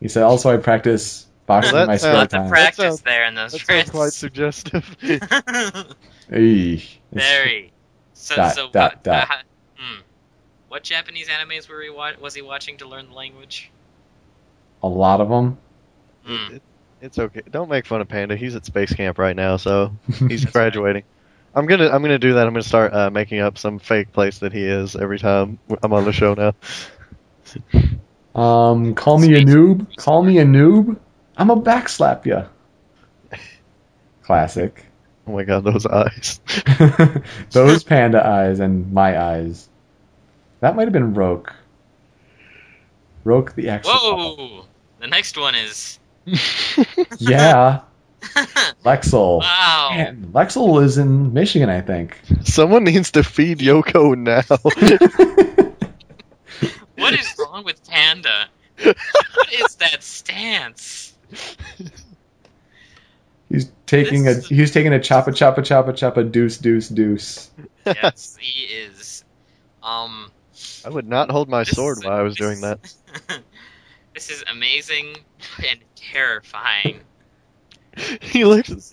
Speaker 3: He said, "Also, I practice boxing
Speaker 6: Well,
Speaker 3: in my
Speaker 6: that
Speaker 3: spare
Speaker 6: sounds-
Speaker 5: Lots of
Speaker 3: time."
Speaker 5: practice
Speaker 6: sounds-
Speaker 5: there in those
Speaker 6: That sounds quite suggestive. [LAUGHS]
Speaker 3: Eey.
Speaker 5: Very. So,
Speaker 3: Dot,
Speaker 5: so
Speaker 3: dot,
Speaker 5: what,
Speaker 3: dot.
Speaker 5: Uh, hmm. What Japanese animes were he wa- was he watching to learn the language?
Speaker 3: A lot of them.
Speaker 5: Hmm.
Speaker 6: It's okay. Don't make fun of Panda. He's at space camp right now, so [LAUGHS] he's
Speaker 5: That's
Speaker 6: graduating. I'm gonna I'm gonna do that. I'm gonna start uh, making up some fake place that he is every time I'm on the show now.
Speaker 3: Um, call me a noob. Call me a noob. I'm a backslap ya. Classic.
Speaker 6: Oh my god, those eyes. [LAUGHS]
Speaker 3: Those panda eyes and my eyes. That might have been Roke. Roke the actual.
Speaker 5: Whoa! The next one is. [LAUGHS]
Speaker 3: Yeah, Lexel. [LAUGHS]
Speaker 5: wow!
Speaker 3: Man, Lexel is in Michigan, I think.
Speaker 6: Someone needs to feed Yoko now. [LAUGHS]
Speaker 5: What is wrong with Panda? What is that stance?
Speaker 3: He's taking
Speaker 5: This
Speaker 3: a
Speaker 5: is-
Speaker 3: he's taking a choppa choppa choppa choppa deuce deuce deuce.
Speaker 5: Yes, he is. Um.
Speaker 6: I would not hold my sword while I was doing that.
Speaker 5: This is amazing and terrifying. [LAUGHS]
Speaker 6: He looks.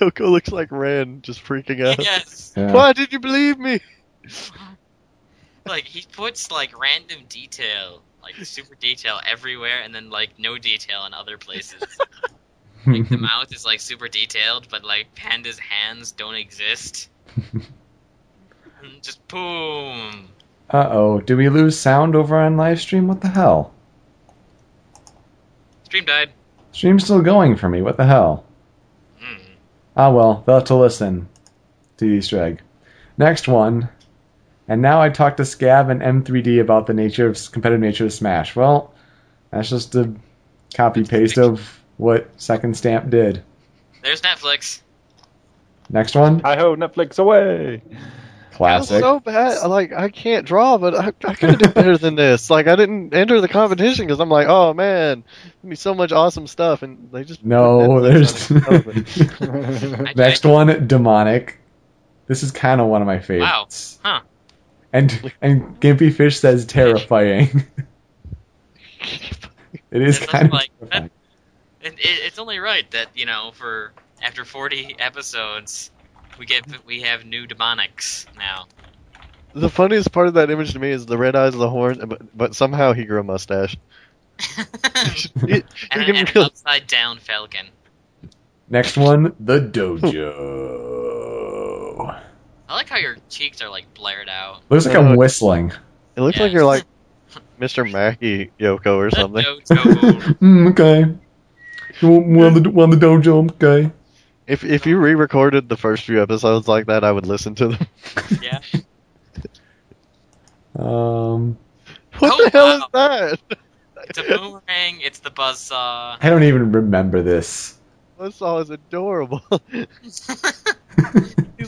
Speaker 6: Yoko looks like Ren, just freaking out.
Speaker 5: yes.
Speaker 3: Yeah.
Speaker 6: Why did you believe me? [LAUGHS]
Speaker 5: Like he puts like random detail, like super detail everywhere, and then like no detail in other places. [LAUGHS] like the mouth is like super detailed, but like Panda's hands don't exist. Just boom.
Speaker 3: Uh oh, did we lose sound over on live stream? What the hell?
Speaker 5: Stream died.
Speaker 3: Stream's still going for me. What the hell?
Speaker 5: Mm.
Speaker 3: Ah well, they'll have to listen to the Easter egg. Next one. And now I talked to Scav and M3D about the nature of competitive nature of Smash. Well, that's just a copy paste of what Second Stamp did.
Speaker 5: There's Netflix.
Speaker 3: Next one,
Speaker 4: I ho, Netflix away!
Speaker 6: That's
Speaker 3: classic.
Speaker 6: so bad. Like I can't draw, but I, I could have did better than this. Like I didn't enter the competition because I'm like, oh man, there'd be so much awesome stuff, and they just
Speaker 3: No,
Speaker 6: Netflix on it.
Speaker 3: there's [LAUGHS] next one, demonic. This is kind of one of my favorites.
Speaker 5: Huh.
Speaker 3: And and Gimpy Fish says terrifying. [LAUGHS] it is kind of
Speaker 5: like-
Speaker 3: terrifying.
Speaker 5: It, it, it's only right that you know, for after 40 episodes, we get we have new demonics now.
Speaker 6: The funniest part of that image to me is the red eyes, of the horn, but, but somehow he grew a mustache. [LAUGHS] It-
Speaker 5: and,
Speaker 6: you
Speaker 5: an-
Speaker 6: can
Speaker 5: and an upside down falcon.
Speaker 3: Next one, the dojo. [LAUGHS]
Speaker 5: I like how your cheeks are like blared out.
Speaker 3: Looks like I'm whistling.
Speaker 6: It looks
Speaker 5: Yeah.
Speaker 6: like you're like Mr. Mackey Yoko or something.
Speaker 5: Dojo. [LAUGHS]
Speaker 3: Mm, okay. You want, want, the, want the dojo? Okay.
Speaker 6: If if you re-recorded the first few episodes like that, I would listen to them. [LAUGHS]
Speaker 5: yeah. [LAUGHS]
Speaker 3: Um,
Speaker 6: What
Speaker 5: Oh,
Speaker 6: the hell
Speaker 5: wow.
Speaker 6: is that?
Speaker 5: It's a boomerang. It's the buzzsaw.
Speaker 3: I don't even remember this.
Speaker 6: Buzzsaw is adorable. [LAUGHS] He's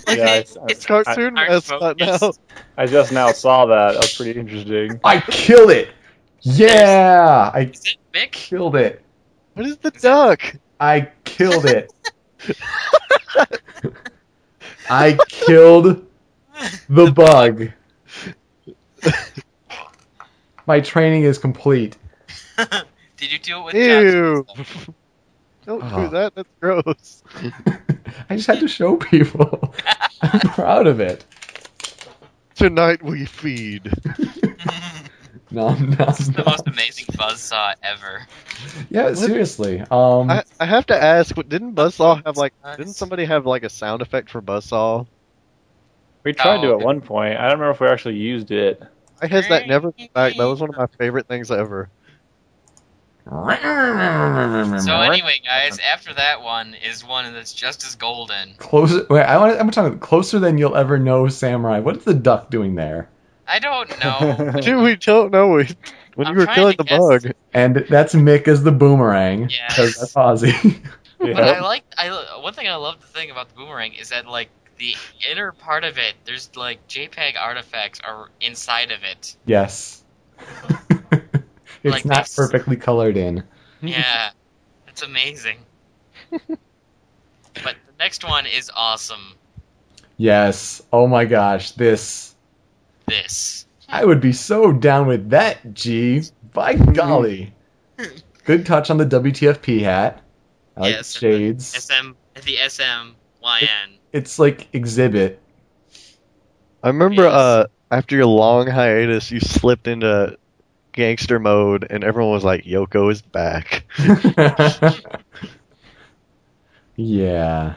Speaker 6: like
Speaker 4: Yeah,
Speaker 6: a
Speaker 4: it's-
Speaker 5: it's
Speaker 6: cartoon
Speaker 5: our
Speaker 6: mascot now.
Speaker 4: I just now saw that. That was pretty interesting.
Speaker 3: I killed it! Yeah! I
Speaker 5: Is it Mick?
Speaker 3: killed it.
Speaker 6: What is the duck?
Speaker 3: I killed it. I killed the bug. My training is complete. [LAUGHS]
Speaker 5: Did you do it with
Speaker 6: Ew.
Speaker 5: Jackson?
Speaker 6: Don't
Speaker 3: Oh.
Speaker 6: do ah. that. That's gross. [LAUGHS]
Speaker 3: I just had to show people. I'm proud of it.
Speaker 6: Tonight we feed. [LAUGHS] [LAUGHS]
Speaker 3: Nom, nom,
Speaker 5: This is the most amazing buzzsaw ever.
Speaker 3: Yeah, seriously. Um,
Speaker 6: I, I have to ask, didn't Buzzsaw have like?
Speaker 5: Nice.
Speaker 6: Didn't somebody have like a sound effect for Buzzsaw?
Speaker 4: We tried to
Speaker 5: Oh.
Speaker 4: at one point. I don't remember if we actually used it.
Speaker 6: I has that never been back. That was one of my favorite things ever.
Speaker 5: So anyway, guys, after that one is one that's just as golden.
Speaker 3: closer. Wait, I want. I'm talking closer than you'll ever know, Samurai. What is the duck doing there?
Speaker 5: I don't [LAUGHS] know.
Speaker 6: Dude, we don't know we- when
Speaker 5: I'm
Speaker 6: you were
Speaker 5: trying
Speaker 6: killing
Speaker 5: to
Speaker 6: the
Speaker 5: guess.
Speaker 6: bug.
Speaker 3: And that's Mick as the boomerang.
Speaker 5: Yes.
Speaker 3: Because that's Ozzy. [LAUGHS]
Speaker 5: But I like I one thing I love the thing about the boomerang is that like the inner part of it, there's like JPEG artifacts are inside of it.
Speaker 3: yes. [LAUGHS] it's
Speaker 5: Like
Speaker 3: not
Speaker 5: this.
Speaker 3: perfectly colored in.
Speaker 5: Yeah, it's amazing. but the next one is awesome.
Speaker 3: Yes. Oh my gosh. This.
Speaker 5: This.
Speaker 3: I would be so down with that, G. By golly. Good touch on the WTFP hat. I like
Speaker 5: Yes,
Speaker 3: the shades.
Speaker 5: SM the SMYN.
Speaker 3: It's like exhibit.
Speaker 6: I remember
Speaker 5: Yes.
Speaker 6: uh, after your long hiatus, you slipped into gangster mode, and everyone was like, "Yoko is back." [LAUGHS]
Speaker 3: yeah.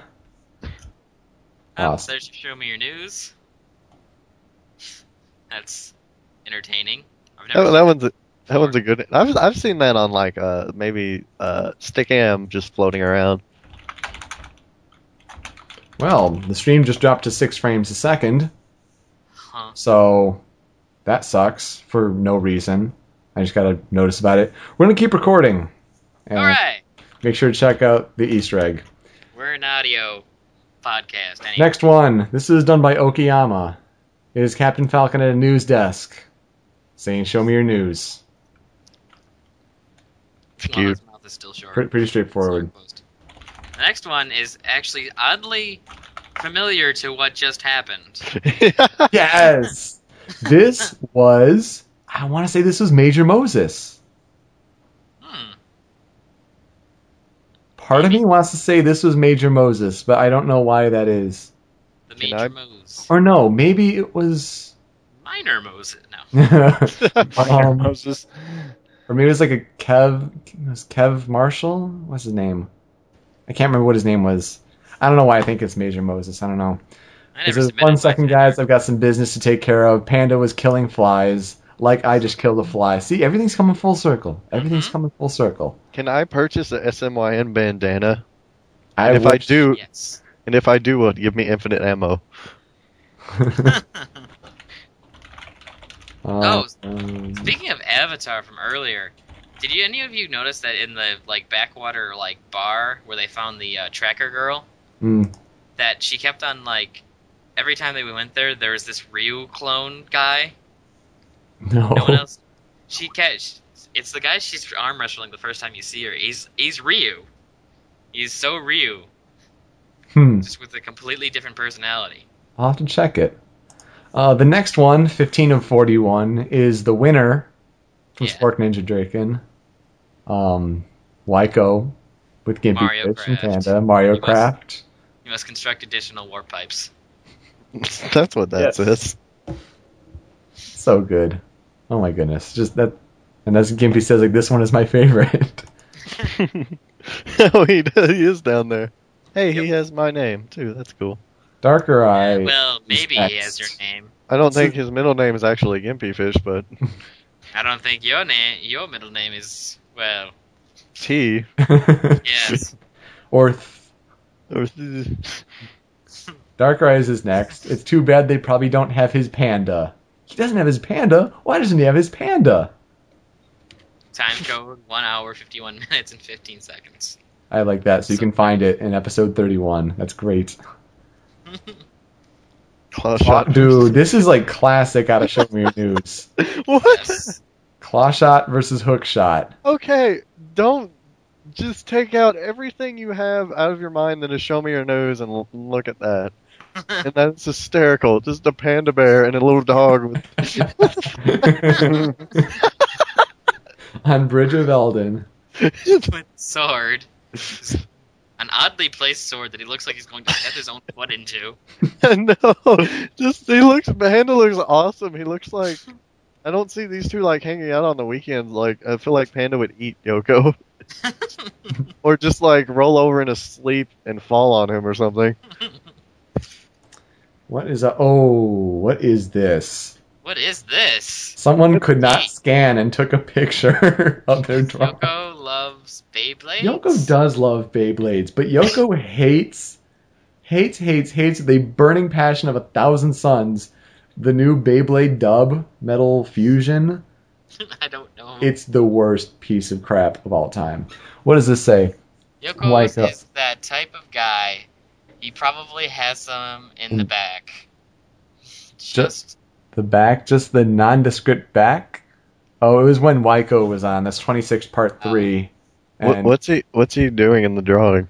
Speaker 5: Oh,
Speaker 3: Awesome.
Speaker 5: there's your show me your news. That's entertaining. I've never
Speaker 6: That, that one's a, that one's a good. I've I've seen that on like uh maybe uh Stickam just floating around.
Speaker 3: Well, the stream just dropped to six frames a second,
Speaker 5: Huh.
Speaker 3: so that sucks for no reason. I just gotta notice about it. We're gonna keep recording.
Speaker 5: All right,
Speaker 3: Make sure to check out the Easter egg.
Speaker 5: we're an audio podcast. Anyway.
Speaker 3: Next one. This is done by Okiyama. It is Captain Falcon at a news desk saying, Show me your news.
Speaker 6: It's
Speaker 5: Well,
Speaker 6: cute.
Speaker 5: his mouth is still short.
Speaker 3: Pretty, pretty straightforward.
Speaker 5: The next one is actually oddly familiar to what just happened. [LAUGHS]
Speaker 3: yes! This was, I want to say this was Major Moses.
Speaker 5: Hmm.
Speaker 3: Part of me wants to say this was Major Moses, but I don't know why that is.
Speaker 5: The major
Speaker 6: I-
Speaker 5: moves.
Speaker 3: Or no, maybe it was.
Speaker 5: Minor Moses. No. [LAUGHS]
Speaker 3: um,
Speaker 4: I was just
Speaker 3: or maybe it was like a Kev. it was Kev Marshall? What's his name? I can't remember what his name was. I don't know why I think it's Major Moses. I don't know.
Speaker 5: I
Speaker 3: This
Speaker 5: never
Speaker 3: is
Speaker 5: submitted
Speaker 3: one
Speaker 5: my
Speaker 3: second,
Speaker 5: figure.
Speaker 3: guys. I've got some business to take care of. Panda was killing flies, like I just killed a fly. See, everything's coming full circle. Everything's
Speaker 5: Mhm.
Speaker 3: coming full circle.
Speaker 6: Can I purchase a SMYN bandana?
Speaker 3: I
Speaker 6: And if I do,
Speaker 5: Yes.
Speaker 6: and if I do, will it give me infinite ammo? [LAUGHS]
Speaker 5: Oh,
Speaker 3: um,
Speaker 5: Speaking of Avatar from earlier, did you any of you notice that in the like backwater like bar where they found the uh, tracker girl
Speaker 3: mm,
Speaker 5: that she kept on like every time that we went there there was this Ryu clone guy.
Speaker 3: no.
Speaker 5: No one else. She kept. It's the guy she's arm wrestling the first time you see her. He's he's Ryu. He's so Ryu,
Speaker 3: Hmm.
Speaker 5: just with a completely different personality.
Speaker 3: I'll have to check it. Uh, the next one, 15 of 41, is the winner from
Speaker 5: Yeah.
Speaker 3: Spork Ninja Draken. Um, Wyko with Gimpy
Speaker 5: Mario
Speaker 3: Fish and Panda. Mario
Speaker 5: He must-
Speaker 3: Craft.
Speaker 5: You must construct additional warp pipes. [LAUGHS]
Speaker 6: That's what that
Speaker 4: Yes.
Speaker 6: says.
Speaker 3: so good. Oh my goodness, just that. And as Gimpy says, like this one is my favorite. [LAUGHS] [LAUGHS]
Speaker 6: oh, he, does, he is down there. Hey, he has my name too. That's cool.
Speaker 3: Darker Eye.
Speaker 5: well, maybe he has your name.
Speaker 6: I don't think his middle name is actually Gimpy Fish, but [LAUGHS]
Speaker 5: I don't think your name, your middle name is well.
Speaker 6: T. [LAUGHS]
Speaker 5: Yes.
Speaker 3: or th-
Speaker 6: or- [LAUGHS]
Speaker 3: Darker Eyes is next. It's too bad they probably don't have his panda. He doesn't have his panda. Why doesn't he have his panda?
Speaker 5: Time code one hour fifty one minutes and fifteen seconds.
Speaker 3: I like that. So you can find it in episode 31. That's great.
Speaker 6: Claw
Speaker 3: Claw-
Speaker 6: shot.
Speaker 3: dude, this is like classic out of Show Me Your News. [LAUGHS]
Speaker 6: what?
Speaker 5: Yes.
Speaker 3: Claw shot versus hook shot.
Speaker 6: Okay, don't just take out everything you have out of your mind that is show me your nose and l- look at that. [LAUGHS] and that's hysterical. Just a panda bear and a little dog with [LAUGHS]
Speaker 3: On Bridge of Eldon.
Speaker 5: With sword. An oddly placed sword that he looks like he's going to set his own foot into. [LAUGHS]
Speaker 6: no, just he looks. Panda looks awesome. He looks like I don't see these two like hanging out on the weekends. Like I feel like Panda would eat Yoko, [LAUGHS] or just like roll over in his sleep and fall on him or something. [LAUGHS]
Speaker 3: What is a oh, what is this?
Speaker 5: What is this?
Speaker 3: Someone could not scan and took a picture of their drawing.
Speaker 5: Yoko loves Beyblades.
Speaker 3: Yoko does love Beyblades, but Yoko [LAUGHS] hates, hates, hates, hates a burning passion of a thousand suns. The new Beyblade dub, Metal Fusion. [LAUGHS]
Speaker 5: I don't know.
Speaker 3: It's the worst piece of crap of all time. What does this say?
Speaker 5: Yoko
Speaker 3: like
Speaker 5: is, is that type of guy. He probably has some in the
Speaker 3: Mm.
Speaker 5: back.
Speaker 3: Just-
Speaker 5: Just
Speaker 3: The back, just the nondescript back. Oh, it was when Waiko was on. That's 26 part three.
Speaker 6: What,
Speaker 3: And
Speaker 6: what's he What's he doing in the drawing?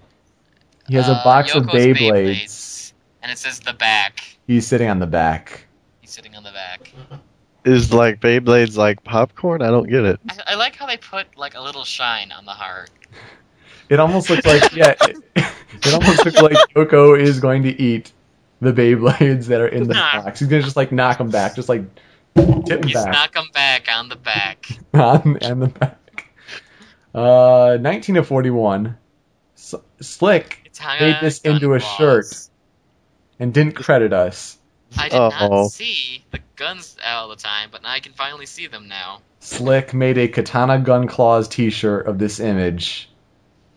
Speaker 3: he has a
Speaker 5: uh,
Speaker 3: box of
Speaker 5: Yoko's
Speaker 3: Beyblades.
Speaker 5: and it says the back.
Speaker 3: He's sitting on the back.
Speaker 5: He's sitting on the back.
Speaker 6: Is like Beyblades like popcorn? I don't get it.
Speaker 5: I, I like how they put like a little shine on the heart.
Speaker 3: It almost looks like yeah. It, it almost looks like Yoko is going to eat the Beyblades that are in the
Speaker 5: Nah.
Speaker 3: box. He's gonna just like knock them back, just like tip them
Speaker 5: He's
Speaker 3: back
Speaker 5: knock 'em back on the back. [LAUGHS]
Speaker 3: on and the back. Uh, 19 of 41. S- Slick made this into a
Speaker 5: claws.
Speaker 3: shirt and didn't credit us.
Speaker 5: I did
Speaker 6: Uh-oh.
Speaker 5: not see the guns all the time, but now I can finally see them now.
Speaker 3: Slick made a Katana Gun Claws T-shirt of this image,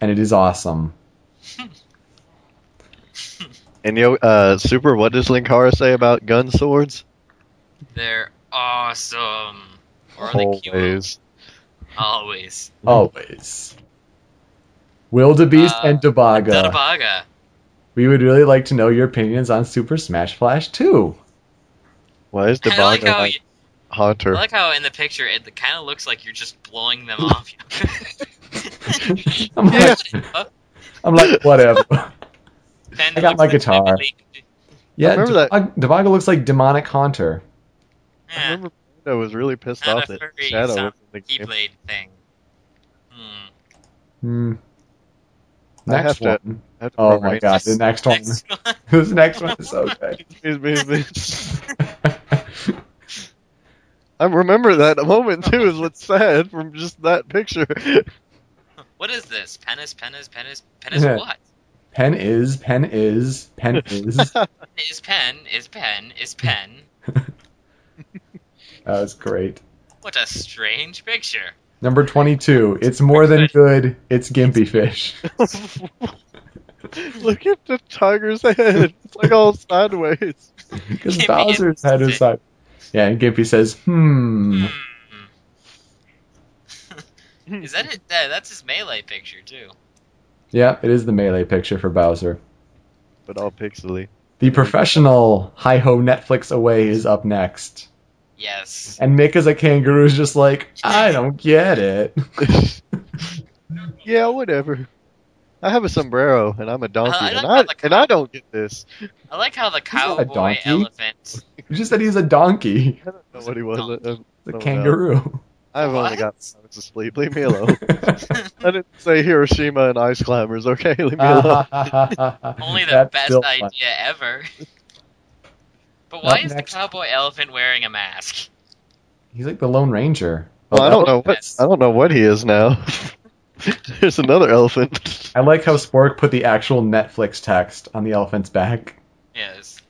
Speaker 3: and it is awesome. [LAUGHS]
Speaker 6: And yo, uh, Super, what does Linkara say about gun swords?
Speaker 5: They're awesome. Or are they?
Speaker 6: Always.
Speaker 5: Always.
Speaker 3: Always. Wildebeest
Speaker 5: Uh,
Speaker 3: and Debaga.
Speaker 5: Dadabaga.
Speaker 3: We would really like to know your opinions on Super Smash Flash 2.
Speaker 6: Why is
Speaker 5: I like
Speaker 6: Debaga
Speaker 5: how
Speaker 6: like
Speaker 5: you, I
Speaker 6: Haunter?
Speaker 5: like how in the picture it kind of looks like you're just blowing them off. [LAUGHS]
Speaker 3: I'm like, I'm like, whatever. [LAUGHS]
Speaker 5: Pen
Speaker 3: I got my guitar. Yeah,
Speaker 6: remember that-
Speaker 3: Debaga, Debaga looks like Demonic Haunter.
Speaker 6: I remember I was really pissed
Speaker 5: Not
Speaker 6: off
Speaker 5: a
Speaker 6: that Shadow was in the game.
Speaker 5: Keyblade thing. Hmm.
Speaker 3: Hmm.
Speaker 6: I have
Speaker 3: Next
Speaker 6: to-
Speaker 3: one.
Speaker 6: I have to
Speaker 3: Oh my god, the next one.
Speaker 5: Next [LAUGHS] one.
Speaker 3: this next one is so good. [LAUGHS]
Speaker 6: Excuse me, bitch. [LAUGHS] I remember that moment too. Is what's sad from just that picture.
Speaker 5: What is this? Penis, penis, penis, penis.
Speaker 3: Yeah.
Speaker 5: what?
Speaker 3: pen is, pen is, pen is. that
Speaker 5: Is pen? Is pen? Is pen?
Speaker 3: Was great.
Speaker 5: What a strange picture.
Speaker 3: Number 22. It's more than good. It's Gimpy Fish. [LAUGHS] [LAUGHS]
Speaker 6: Look at the tiger's head. It's like all sideways.
Speaker 3: Because Bowser's head is
Speaker 5: sick.
Speaker 3: side. Yeah, and Gimpy says, hmm.
Speaker 5: Hmm. [LAUGHS] is that it? That, that's his melee picture too.
Speaker 3: Yeah, it is the melee picture for Bowser.
Speaker 6: But all pixely.
Speaker 3: The professional Hi Ho Netflix Away is up next.
Speaker 5: Yes.
Speaker 3: And Mick as a kangaroo is just like, I [LAUGHS] don't get it.
Speaker 6: yeah, whatever. I have a sombrero and I'm a donkey,
Speaker 5: I like
Speaker 6: and I
Speaker 5: the
Speaker 6: and I don't get this.
Speaker 5: I like how the
Speaker 3: not a
Speaker 5: cowboy
Speaker 3: donkey.
Speaker 5: elephant.
Speaker 3: You just said he's a donkey.
Speaker 6: I don't know what he was.
Speaker 5: Donkey.
Speaker 3: The
Speaker 6: no.
Speaker 3: kangaroo.
Speaker 6: I've only got five minutes of sleep. Leave me alone. [LAUGHS] I didn't say Hiroshima and ice climbers. Okay, leave me [LAUGHS] alone.
Speaker 5: Only the
Speaker 3: That's
Speaker 5: best idea
Speaker 3: fun.
Speaker 5: ever. But why
Speaker 3: Up
Speaker 5: is
Speaker 3: next-
Speaker 5: the cowboy elephant wearing a mask?
Speaker 3: He's like the Lone Ranger.
Speaker 6: Well, I don't know what I don't know what he is now. [LAUGHS] There's another elephant.
Speaker 3: I like how Spork put the actual Netflix text on the elephant's back.
Speaker 5: Yes.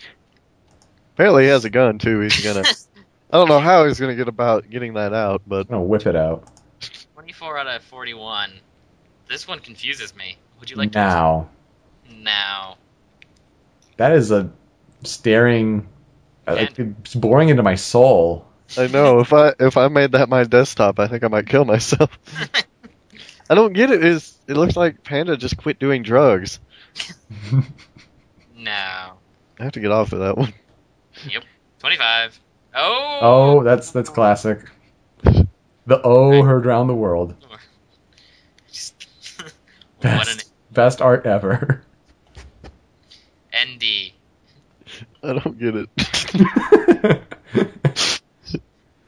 Speaker 6: Apparently, he has a gun too. He's gonna. [LAUGHS] I don't know how he's gonna get about getting that out, but
Speaker 3: I'm gonna whip it out
Speaker 5: 24 out of 41. This one confuses me. Would you like to
Speaker 3: now.
Speaker 5: to now?
Speaker 3: That is a staring. Uh,
Speaker 5: And-
Speaker 3: it's boring into my soul.
Speaker 6: I know if I if I made that my desktop, I think I might kill myself. [LAUGHS] I don't get it. Is it looks like Panda just quit doing drugs? [LAUGHS]
Speaker 5: No.
Speaker 6: I have to get off of that one. Yep.
Speaker 5: 25. Oh.
Speaker 3: Oh, that's that's classic. The O heard round the world. [LAUGHS]
Speaker 5: Just- what an
Speaker 3: Best, best art ever. [LAUGHS]
Speaker 6: I don't get it.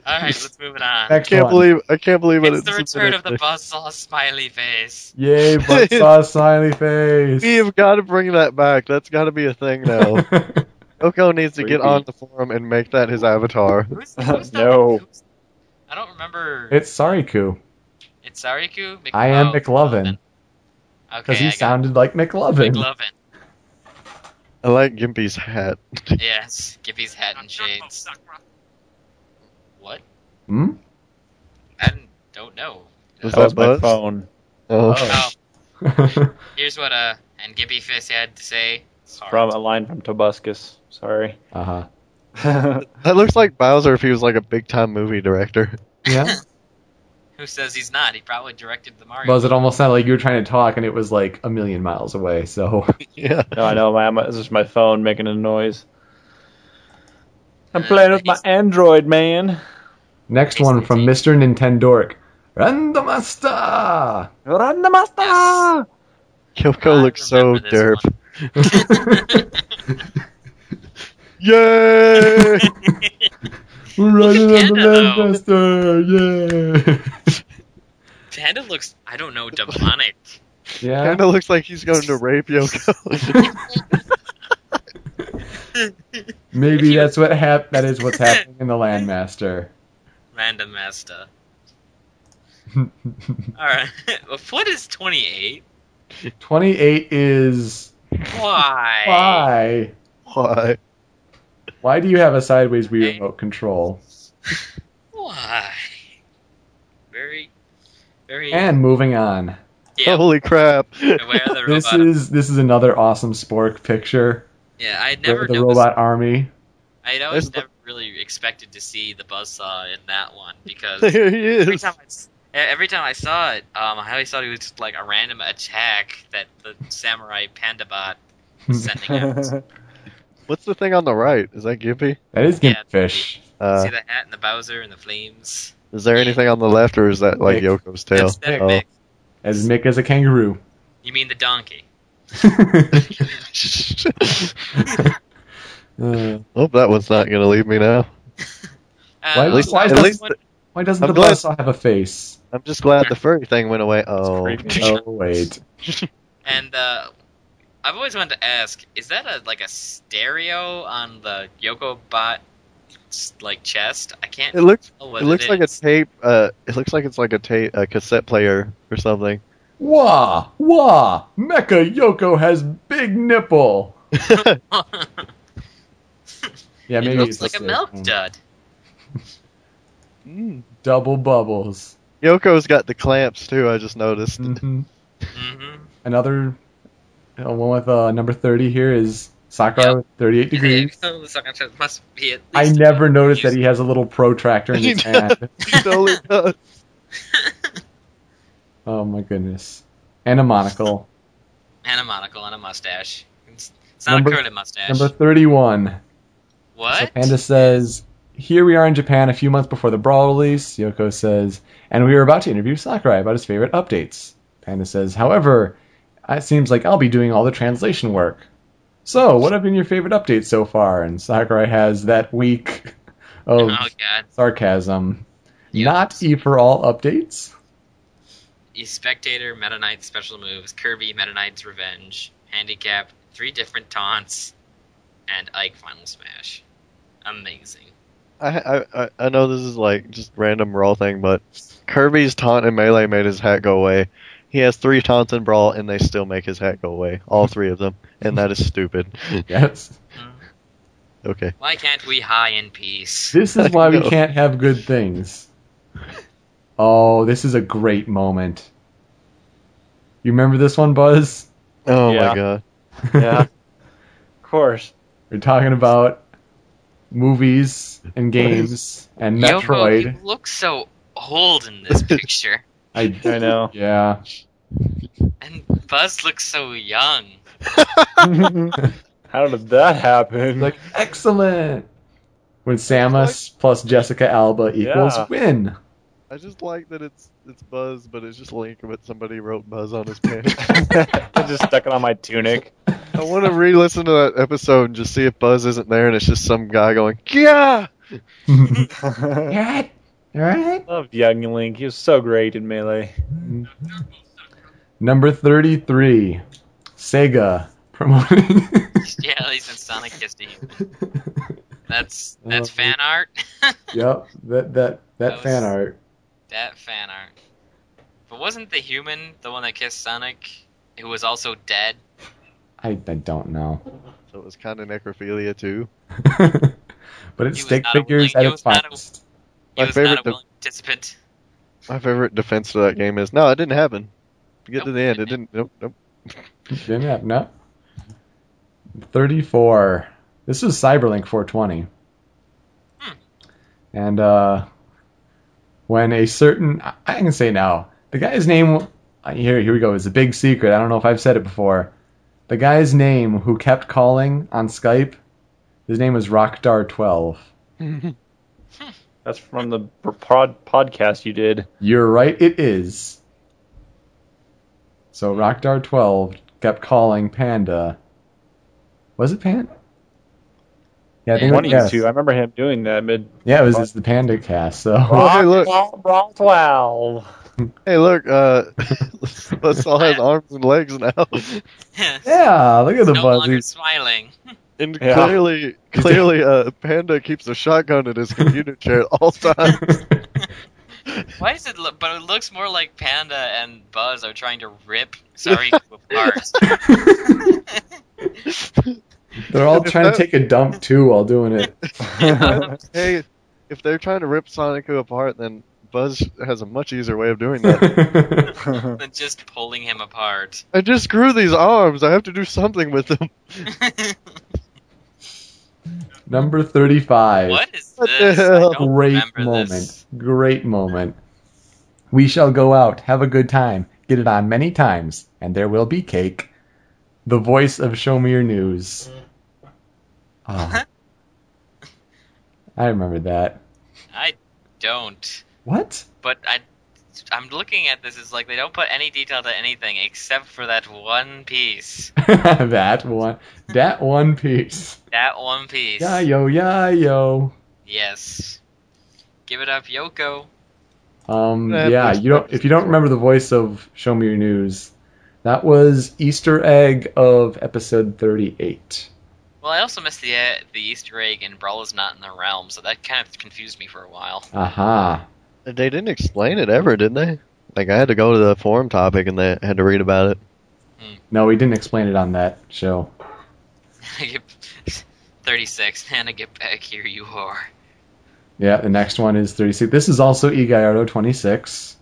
Speaker 5: All right, let's move it on. [LAUGHS]
Speaker 6: I can't believe I can't believe it.
Speaker 5: It's the return of the buzzsaw smiley face.
Speaker 3: Yay, [LAUGHS] Buzzsaw smiley face.
Speaker 6: We have got to bring that back. That's got to be a thing now. Oko needs to get on the forum and make that his avatar.
Speaker 5: Who's, who's
Speaker 4: No.
Speaker 5: who's- I don't remember.
Speaker 3: it's Sariku.
Speaker 5: It's Sariku. Mc-
Speaker 3: I am
Speaker 5: oh,
Speaker 3: McLovin.
Speaker 5: Okay,
Speaker 3: Because he
Speaker 5: I got
Speaker 3: sounded like McLovin.
Speaker 5: McLovin.
Speaker 6: I like Gimpy's hat. [LAUGHS]
Speaker 5: Yes, Gippy's hat and shades. What?
Speaker 3: Hmm?
Speaker 5: I don't know.
Speaker 6: Was
Speaker 4: That was
Speaker 6: that
Speaker 4: my phone.
Speaker 6: Oh.
Speaker 5: Oh, [LAUGHS] here's what uh and Gippy Fist had to say. Sorry.
Speaker 4: From a line from Tobuscus. Sorry.
Speaker 3: uh-huh. [LAUGHS]
Speaker 6: That looks like Bowser if he was like a big time movie director.
Speaker 3: Yeah.
Speaker 5: Who says he's not? He probably directed the Mario.
Speaker 3: Buzz, it almost sounded like you were trying to talk and it was like a million miles away, so. [LAUGHS]
Speaker 6: Yeah.
Speaker 4: no, I know. My, my, this is my phone making a noise. I'm
Speaker 5: Uh,
Speaker 4: playing with my Android, man.
Speaker 3: Next one from Mr. Nintendork. Randomasta!
Speaker 4: Run the master!
Speaker 5: Yes.
Speaker 6: Kyoko
Speaker 5: I
Speaker 6: looks so derp. [LAUGHS] [LAUGHS] Yay!
Speaker 3: We're running on
Speaker 5: Panda, though.
Speaker 3: the Landmaster! Yeah! [LAUGHS]
Speaker 5: Panda looks, I don't know, demonic.
Speaker 3: Yeah?
Speaker 6: Kinda looks like he's going to rape Yoko. [LAUGHS]
Speaker 3: Maybe that's what hap- that is what's happening in the Landmaster.
Speaker 5: Random Master. All right. [LAUGHS] what is 28?
Speaker 3: 28 is.
Speaker 5: Why?
Speaker 3: Why?
Speaker 6: Why?
Speaker 3: Why do you have a sideways Wii
Speaker 5: Okay.
Speaker 3: remote control?
Speaker 5: Why? Very, very.
Speaker 3: And moving on.
Speaker 5: yeah,
Speaker 6: Holy crap!
Speaker 3: This is this is another awesome Spork picture.
Speaker 5: yeah, I never
Speaker 3: the
Speaker 5: noticed.
Speaker 3: robot army.
Speaker 5: I always
Speaker 6: There's the-
Speaker 5: never really expected to see the buzzsaw in that one because [LAUGHS]
Speaker 6: there he
Speaker 5: every time I, s- every time I saw it, um, I always thought it was just like a random attack that the samurai panda bot was sending out. [LAUGHS]
Speaker 6: What's the thing on the right? Is that Gimpy?
Speaker 3: That is
Speaker 5: Yeah,
Speaker 3: Fish.
Speaker 6: Uh,
Speaker 5: See the hat and the Bowser and the flames.
Speaker 6: is there anything on the left, or is that like
Speaker 3: Mick.
Speaker 6: Yoko's tail?
Speaker 5: That's that
Speaker 6: Oh.
Speaker 5: big.
Speaker 3: As Mick as a kangaroo.
Speaker 5: You mean the donkey? [LAUGHS] [LAUGHS]
Speaker 3: Uh,
Speaker 6: Hope that one's not gonna leave me now. [LAUGHS]
Speaker 5: Uh,
Speaker 3: Why-
Speaker 6: At least,
Speaker 3: why
Speaker 6: at
Speaker 3: does-
Speaker 6: least
Speaker 3: why doesn't
Speaker 6: I'm
Speaker 3: the
Speaker 6: glad-
Speaker 3: buzzsaw have a face?
Speaker 6: I'm just glad the furry thing went away. Oh.
Speaker 3: Oh wait.
Speaker 5: And uh, I've always wanted to ask: Is that a like a stereo on the Yoko bot like chest? I can't.
Speaker 6: it looks
Speaker 5: tell what
Speaker 6: it looks like a tape. Uh, it looks like it's like a tape, a cassette player or something.
Speaker 3: Wah! Wah! Mecha Yoko has big nipple! [LAUGHS] [LAUGHS] Yeah,
Speaker 6: It
Speaker 3: maybe
Speaker 6: looks
Speaker 3: it's
Speaker 5: like a
Speaker 3: stick.
Speaker 5: milk dud.
Speaker 6: Mm.
Speaker 3: Double bubbles.
Speaker 6: Yoko's got the clamps too. I just noticed.
Speaker 3: hmm
Speaker 5: hmm
Speaker 3: Another uh, one with uh, number 30 here is Sakurai
Speaker 5: Yep.
Speaker 3: with 38 degrees.
Speaker 5: the second chest must be at
Speaker 3: I never noticed that he has a little protractor in [LAUGHS] his
Speaker 6: does.
Speaker 3: hand.
Speaker 6: totally [LAUGHS] does. [LAUGHS]
Speaker 3: Oh my goodness. And a monocle.
Speaker 5: and a monocle and a mustache. It's, it's not
Speaker 3: Number-
Speaker 5: a curly mustache.
Speaker 3: Number 31.
Speaker 5: what?
Speaker 3: So Panda says, Here we are in Japan a few months before the Brawl release. Yoko says, And we were about to interview Sakurai about his favorite updates. Panda says, However, it seems like I'll be doing all the translation work. So, what have been your favorite updates so far? And Sakurai has that week [LAUGHS] of
Speaker 5: oh god.
Speaker 3: sarcasm.
Speaker 5: Yep.
Speaker 3: Not E for all updates.
Speaker 5: E Spectator, Meta Knight special moves, Kirby, Meta Knight's revenge, handicap, three different taunts, and Ike Final Smash. Amazing.
Speaker 6: I, I I- I know this is like just random brawl thing, but Kirby's taunt in melee made his hat go away. He has three taunts in brawl, and they still make his hat go away. All three of them, and that is stupid. [LAUGHS]
Speaker 3: Yes. Mm-hmm.
Speaker 6: Okay.
Speaker 5: Why can't we high in peace?
Speaker 3: This is [LAUGHS] why we can't have good things. Oh, this is a great moment. You remember this one, Buzz?
Speaker 6: Oh
Speaker 4: Yeah.
Speaker 6: my god. [LAUGHS]
Speaker 4: Yeah. of course.
Speaker 3: We're talking about movies and games and
Speaker 5: Yoko,
Speaker 3: Metroid.
Speaker 5: you look so old in this picture,
Speaker 3: I,
Speaker 4: I know.
Speaker 3: yeah.
Speaker 5: and Buzz looks so young. [LAUGHS]
Speaker 4: How did that happen?
Speaker 3: Like excellent. When Samus plus Jessica Alba equals
Speaker 4: Yeah.
Speaker 3: win.
Speaker 6: I just like that it's it's Buzz, but it's just Link, but somebody wrote Buzz on his [LAUGHS] pants. [LAUGHS]
Speaker 4: I just stuck it on my tunic.
Speaker 6: I want to re-listen to that episode and just see if Buzz isn't there, and it's just some guy going, "Yeah."
Speaker 3: Right? Right?
Speaker 4: Loved young Link. He was so great in Melee.
Speaker 3: Number 33. Sega promoting. [LAUGHS]
Speaker 5: Yeah, he's in Sonic Kissing. That's that's uh, fan art. [LAUGHS]
Speaker 3: yep, that that that
Speaker 5: That
Speaker 3: fan art.
Speaker 5: that fan art. But wasn't the human the one that kissed Sonic, who was also dead?
Speaker 3: I, I don't know.
Speaker 6: So it was kind of necrophilia too. [LAUGHS]
Speaker 3: but it's
Speaker 5: He
Speaker 3: stick figures at its
Speaker 5: was a-
Speaker 3: finest.
Speaker 5: He
Speaker 6: My
Speaker 5: was
Speaker 6: favorite
Speaker 5: not a
Speaker 6: de-
Speaker 5: willing participant.
Speaker 6: My favorite defense to that game is no, it didn't happen. Get to the end, it
Speaker 5: didn't
Speaker 6: didn't. Nope, nope. [LAUGHS]
Speaker 3: Didn't happen, no. 34. This was Cyberlink 420.
Speaker 5: Hmm.
Speaker 3: And uh, when a certain, I I can say now, the guy's name, uh, here, here we go, is a big secret. I don't know if I've said it before. The guy's name who kept calling on Skype, his name was Rockdar12. [LAUGHS] [LAUGHS]
Speaker 4: That's from the pod podcast you did.
Speaker 3: You're right, it is. So Rockdar12 kept calling Panda. Was it Panda? Yeah, I think
Speaker 4: One
Speaker 3: it
Speaker 4: of
Speaker 3: yes.
Speaker 4: you two. I remember him doing that mid.
Speaker 3: Yeah, it was it's the Panda cast. So
Speaker 6: Oh, hey, look.
Speaker 4: Brawl 12. [LAUGHS]
Speaker 6: Hey, look, uh, [LAUGHS] Buzz all has arms and legs now, [LAUGHS]
Speaker 3: yeah, look at the
Speaker 5: no longer
Speaker 3: buzzies.
Speaker 5: smiling.
Speaker 6: And
Speaker 4: Yeah.
Speaker 6: clearly, [LAUGHS] clearly, uh, Panda keeps a shotgun in his computer chair at all [LAUGHS] times.
Speaker 5: Why does it look? But it looks more like Panda and Buzz are trying to rip Sorry apart. [LAUGHS]
Speaker 3: They're all trying
Speaker 6: that-
Speaker 3: to take a dump too while doing it.
Speaker 6: hey, if they're trying to rip Sonic apart, then Buzz has a much easier way of doing that.
Speaker 5: than just pulling him apart.
Speaker 6: I just grew these arms. I have to do something with them.
Speaker 3: Number 35.
Speaker 5: what is
Speaker 6: What the
Speaker 5: this? I don't
Speaker 3: Great
Speaker 5: remember
Speaker 3: moment.
Speaker 5: this.
Speaker 3: Great moment. We shall go out, have a good time, get it on many times, and there will be cake. The voice of Show Me Your News. Oh. I remember that.
Speaker 5: I don't.
Speaker 3: What?
Speaker 5: But I, I'm looking at this. It's like they don't put any detail to anything except for that one piece. [LAUGHS]
Speaker 3: that one. That one piece.
Speaker 5: That one piece.
Speaker 3: Yeah, yo, yeah, yo.
Speaker 5: Yes. Give it up, Yoko.
Speaker 3: Um,
Speaker 6: Yeah,
Speaker 3: yeah, you don't. If you don't remember the voice of Show Me Your News, that was Easter egg of episode thirty-eight.
Speaker 5: Well, I also missed the uh, the Easter egg in Brawl is not in the realm, so that kind of confused me for a while.
Speaker 3: Aha.
Speaker 6: They didn't explain it ever, did they? Like I had to go to the forum topic and they had to read about it.
Speaker 3: No, we didn't explain it on that show. [LAUGHS]
Speaker 5: Thirty-six. [LAUGHS] Nana, get back here, you are.
Speaker 3: Yeah, the next one is thirty-six. This is also E Gallardo twenty-six.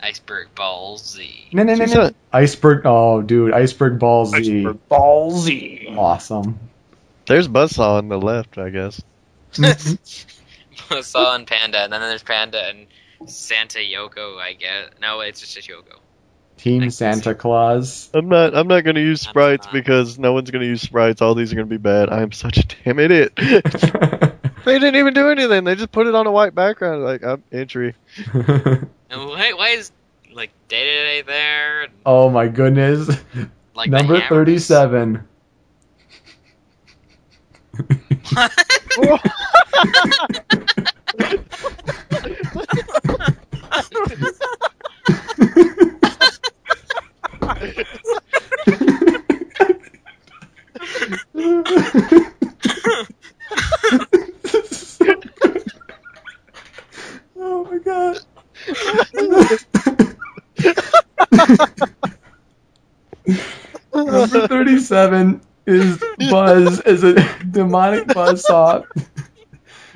Speaker 5: Iceberg Ball Z.
Speaker 3: No, no, no,
Speaker 6: She's
Speaker 3: no. Iceberg. Oh, dude, Iceberg Ball Z.
Speaker 4: Iceberg Ballsy.
Speaker 3: Awesome.
Speaker 6: There's Buzzsaw on the left, I guess. [LAUGHS]
Speaker 5: Saw and Panda, and then there's Panda and Santa Yoko. I guess. No, it's just Yoko.
Speaker 3: Team Santa Claus.
Speaker 6: I'm not. I'm not going to use sprites because no one's going to use sprites. All these are going to be bad. I'm such a damn idiot. [LAUGHS] [LAUGHS] they didn't even do anything. They just put it on a white background. Like I'm entry. [LAUGHS]
Speaker 5: and why, why is like day to day there?
Speaker 3: Oh my goodness!
Speaker 5: Like
Speaker 3: number
Speaker 5: thirty
Speaker 3: seven. What? oh my god. Number 37 is Buzz as a demonic buzz saw.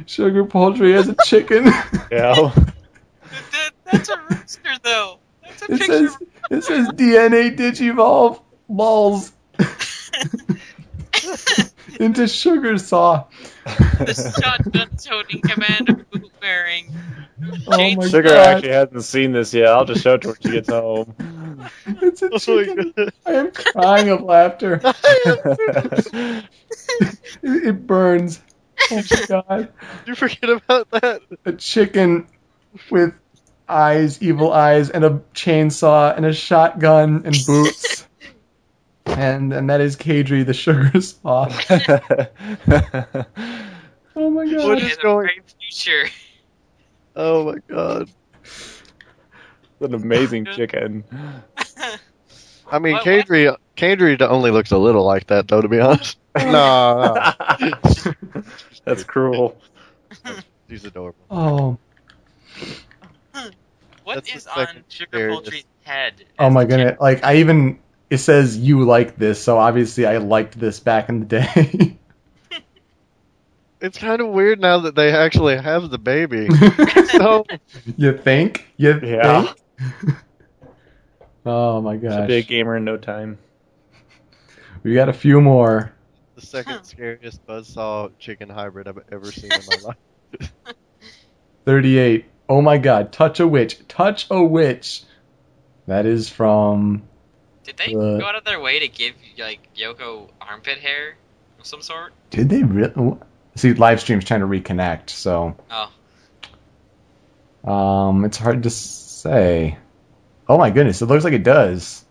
Speaker 3: Sugar poultry as a chicken.
Speaker 4: Yeah.
Speaker 5: That's a rooster, though. That's a
Speaker 3: it
Speaker 5: picture.
Speaker 3: Says, it says DNA Digivolve balls [LAUGHS] into Sugar Saw.
Speaker 5: the shotgun toting commander boot wearing.
Speaker 3: Oh my
Speaker 4: Sugar
Speaker 3: god!
Speaker 4: actually hasn't seen this yet. I'll just show it to her when she gets home.
Speaker 3: It's a [LAUGHS]
Speaker 6: Oh
Speaker 3: chicken. I am crying of laughter. [LAUGHS] It, it burns. Oh my god!
Speaker 6: Did you forget about that?
Speaker 3: A chicken with eyes, evil eyes, and a chainsaw and a shotgun and [LAUGHS] boots. And and that is Kadri the sugar [LAUGHS] saw. [LAUGHS] Oh my god!
Speaker 6: is
Speaker 5: in a
Speaker 6: going-
Speaker 5: future.
Speaker 6: Oh my god.
Speaker 4: an amazing chicken.
Speaker 6: I mean,
Speaker 5: What- what?
Speaker 6: Kadri, Kadri only looks a little like that, though, to be honest. no, no.
Speaker 4: That's cruel.
Speaker 6: She's adorable.
Speaker 3: Oh,
Speaker 5: What
Speaker 6: That's
Speaker 5: is on
Speaker 6: second
Speaker 5: Sugar
Speaker 6: scariest.
Speaker 5: Poultry's head?
Speaker 3: oh my
Speaker 5: the chicken?
Speaker 3: goodness! Like I even it says you like this, so obviously I liked this back in the day. [LAUGHS]
Speaker 6: It's kind of weird now that they actually have the baby. [LAUGHS] so
Speaker 3: you think? You
Speaker 4: Yeah.
Speaker 3: think? [LAUGHS] Oh my
Speaker 4: She's a
Speaker 3: gosh!
Speaker 4: big gamer in no time.
Speaker 3: We got a few more.
Speaker 6: the second scariest buzzsaw chicken hybrid I've ever seen in my life.
Speaker 3: 38. Oh my god, touch a witch. Touch a witch. That is from.
Speaker 5: Did they
Speaker 3: Uh,
Speaker 5: go out of their way to give like Yoko armpit hair of some sort?
Speaker 3: Did they really? See, live stream's trying to reconnect, so.
Speaker 5: Oh,
Speaker 3: Um, it's hard to say. Oh my goodness, it looks like it does.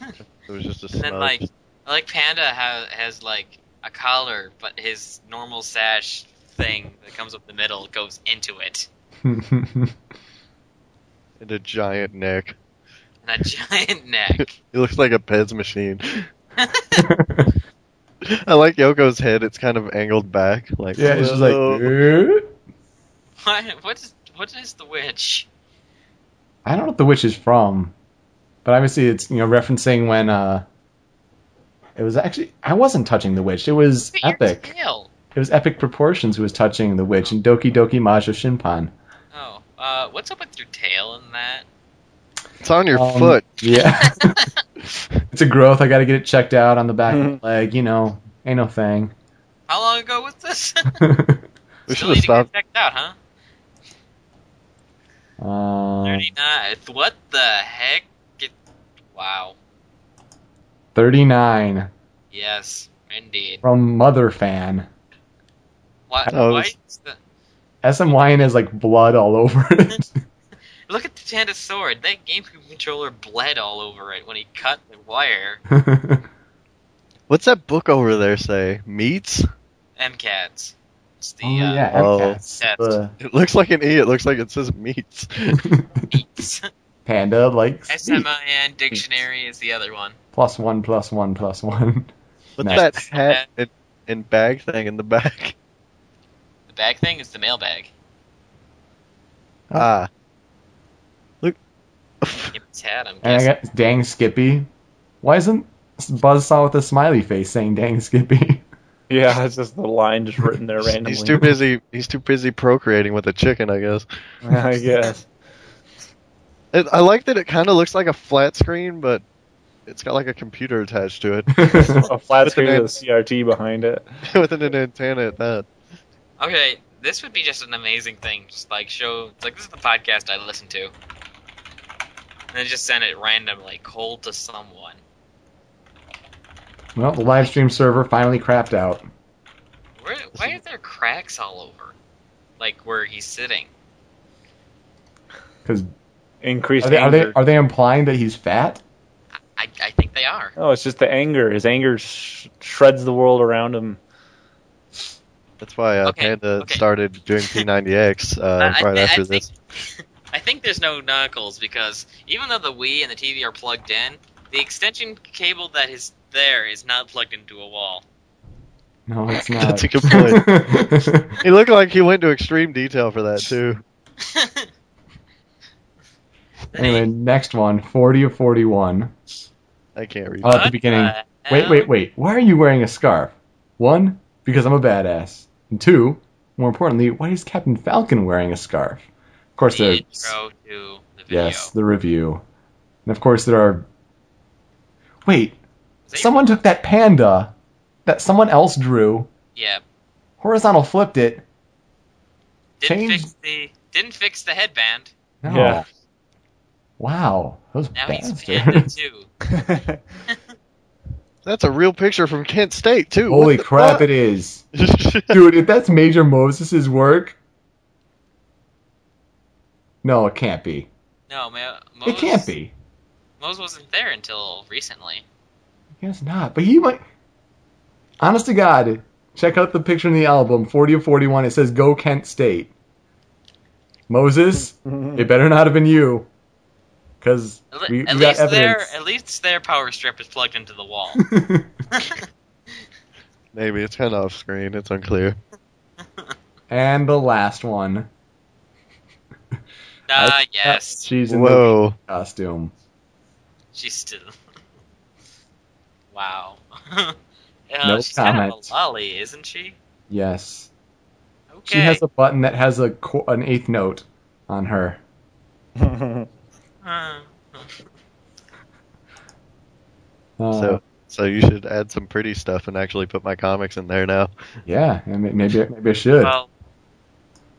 Speaker 6: It was just a
Speaker 5: and then like, like Panda has has like a collar, but his normal sash thing that comes up the middle goes into it, [LAUGHS]
Speaker 6: and a giant neck.
Speaker 5: and a giant neck. [LAUGHS]
Speaker 6: It looks like a Pez machine. [LAUGHS] I like Yoko's head. It's kind of angled back. Like
Speaker 3: yeah, it's just like.
Speaker 6: "Whoa."
Speaker 5: What? What is what is the witch?
Speaker 3: I don't know what the witch is from, but obviously it's you know referencing when uh. It was actually I wasn't touching the witch. It was
Speaker 5: Look at your
Speaker 3: epic.
Speaker 5: tail.
Speaker 3: It was epic proportions who was touching the witch in Doki Doki Majo Shinpan.
Speaker 5: Uh, what's up with your tail in that?
Speaker 6: It's on your
Speaker 3: Um,
Speaker 6: foot.
Speaker 3: Yeah. [LAUGHS] it's a growth. I got to get it checked out on the back of the leg. You know, ain't no thing.
Speaker 5: How long ago was this? [LAUGHS]
Speaker 6: We should have [LAUGHS]
Speaker 5: need to get
Speaker 6: stopped.
Speaker 5: checked out, huh?
Speaker 3: um,
Speaker 5: 39. What the heck? Get, wow.
Speaker 3: 39
Speaker 5: Yes, indeed.
Speaker 3: from Mother Fan.
Speaker 5: Why,
Speaker 6: Oh,
Speaker 5: why
Speaker 6: it's-
Speaker 5: is
Speaker 3: SMYN has like blood all over it. [LAUGHS]
Speaker 5: look at the Tanda sword. That game controller bled all over it when he cut the wire. [LAUGHS]
Speaker 6: What's that book over there say? Meats?
Speaker 5: MCATs. It's the
Speaker 3: oh
Speaker 5: uh,
Speaker 3: yeah,
Speaker 6: Oh.
Speaker 3: MCATs.
Speaker 5: Yes.
Speaker 3: The
Speaker 6: It looks like an E. It looks like it says meats.
Speaker 5: Beats. [LAUGHS]
Speaker 3: panda likes meat.
Speaker 5: SMYN dictionary is the other one.
Speaker 3: plus one plus one plus one.
Speaker 6: What's
Speaker 3: Nice.
Speaker 6: that hat and, and bag thing in the back?
Speaker 5: The bag thing is the mailbag.
Speaker 6: Ah. Look.
Speaker 5: Give hat, I'm
Speaker 3: And I got dang Skippy. Why isn't Buzzsaw with a smiley face saying dang Skippy? [LAUGHS]
Speaker 4: Yeah, it's just the line just written there [LAUGHS] randomly.
Speaker 6: He's too busy. He's too busy procreating with a chicken, I guess. [LAUGHS]
Speaker 4: I guess.
Speaker 6: It, I like that it kind of looks like a flat screen, but it's got like a computer attached to it
Speaker 4: A flat
Speaker 6: With
Speaker 4: screen
Speaker 6: an
Speaker 4: with a CRT behind it.
Speaker 6: with an antenna at that.
Speaker 5: Okay, this would be just an amazing thing. Just like show, like this is the podcast I listen to, and then just send it randomly, cold to someone.
Speaker 3: well, the live stream server finally crapped out.
Speaker 5: Where, why are there cracks all over? Like where he's sitting.
Speaker 3: Because
Speaker 4: Increased
Speaker 3: are they, are they
Speaker 4: anger.
Speaker 3: are they implying that he's fat?
Speaker 5: I, I think they are.
Speaker 4: Oh, it's just the anger. His anger sh- shreds the world around him.
Speaker 6: That's why uh,
Speaker 5: Okay,
Speaker 6: Panda
Speaker 5: okay.
Speaker 6: started doing P90X [LAUGHS] uh,
Speaker 5: I- I
Speaker 6: right after
Speaker 5: I
Speaker 6: this.
Speaker 5: think, [LAUGHS] I think there's no knuckles because even though the Wii and the TV are plugged in, the extension cable that is there is not plugged into a wall.
Speaker 3: No, it's not. [LAUGHS]
Speaker 6: That's a good point. He looked like he went to extreme detail for that too.
Speaker 3: anyway, next one, 40 of 41.
Speaker 6: I can't read.
Speaker 3: Oh, at the beginning.
Speaker 5: the
Speaker 3: Wait, wait, wait. Why are you wearing a scarf? One, because I'm a badass. And two, more importantly, why is Captain Falcon wearing a scarf? Of course,
Speaker 5: The
Speaker 3: there's
Speaker 5: intro to the video.
Speaker 3: yes, the review, and of course there are. Wait, someone took that panda that someone else drew,
Speaker 5: Yeah.
Speaker 3: horizontal flipped it.
Speaker 5: Didn't
Speaker 3: Change-
Speaker 5: fix the didn't fix the headband.
Speaker 3: No.
Speaker 4: Yeah.
Speaker 3: Wow, those
Speaker 5: Now he's panda
Speaker 3: bastards.
Speaker 5: too. [LAUGHS] [LAUGHS]
Speaker 6: That's a real picture from Kent State too.
Speaker 3: Holy crap! It is, [LAUGHS] dude. If that's Major Moses' work, no, it can't be.
Speaker 5: No, man.
Speaker 3: It can't be.
Speaker 5: Mose wasn't there until recently.
Speaker 3: I guess not. But he might. Honest to God, check out the picture in the album, 40 of 41. It says Go Kent State. Moses, [LAUGHS] it better not have been you. Because
Speaker 5: At,
Speaker 3: we,
Speaker 5: at
Speaker 3: we got
Speaker 5: least their at least their power strip is plugged into the wall. [LAUGHS] [LAUGHS]
Speaker 6: Maybe it's kind of off screen. It's unclear.
Speaker 3: and the last one. [LAUGHS]
Speaker 5: Ah, yes.
Speaker 3: She's in the
Speaker 6: Whoa.
Speaker 3: costume.
Speaker 5: She's still. wow. uh,
Speaker 3: No
Speaker 5: she's kind of a lolly, isn't she?
Speaker 3: Yes.
Speaker 5: Okay.
Speaker 3: She has a button that has a qu- an eighth note on her.
Speaker 5: Uh,
Speaker 3: Uh,
Speaker 6: So, so you should add some pretty stuff and actually put my comics in there now.
Speaker 3: yeah, maybe maybe I should.
Speaker 5: well,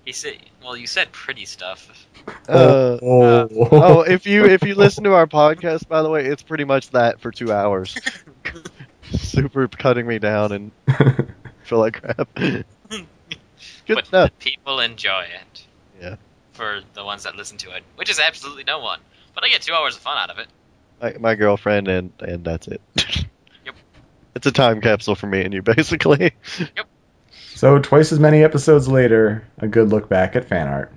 Speaker 5: he said. Well, you said pretty stuff.
Speaker 6: Uh,
Speaker 3: oh,
Speaker 6: oh, if you if you listen to our podcast, by the way, it's pretty much that for two hours. [LAUGHS] Super cutting me down and [LAUGHS] feel like crap. [LAUGHS] Good
Speaker 5: but
Speaker 6: stuff.
Speaker 5: the people enjoy it.
Speaker 6: Yeah.
Speaker 5: For the ones that listen to it, which is absolutely no one. But I get two hours of fun out of it.
Speaker 6: My, my girlfriend and and that's it. [LAUGHS]
Speaker 5: Yep.
Speaker 6: It's a time capsule for me and you, basically. Yep.
Speaker 3: So twice as many episodes later, a good look back at fan art.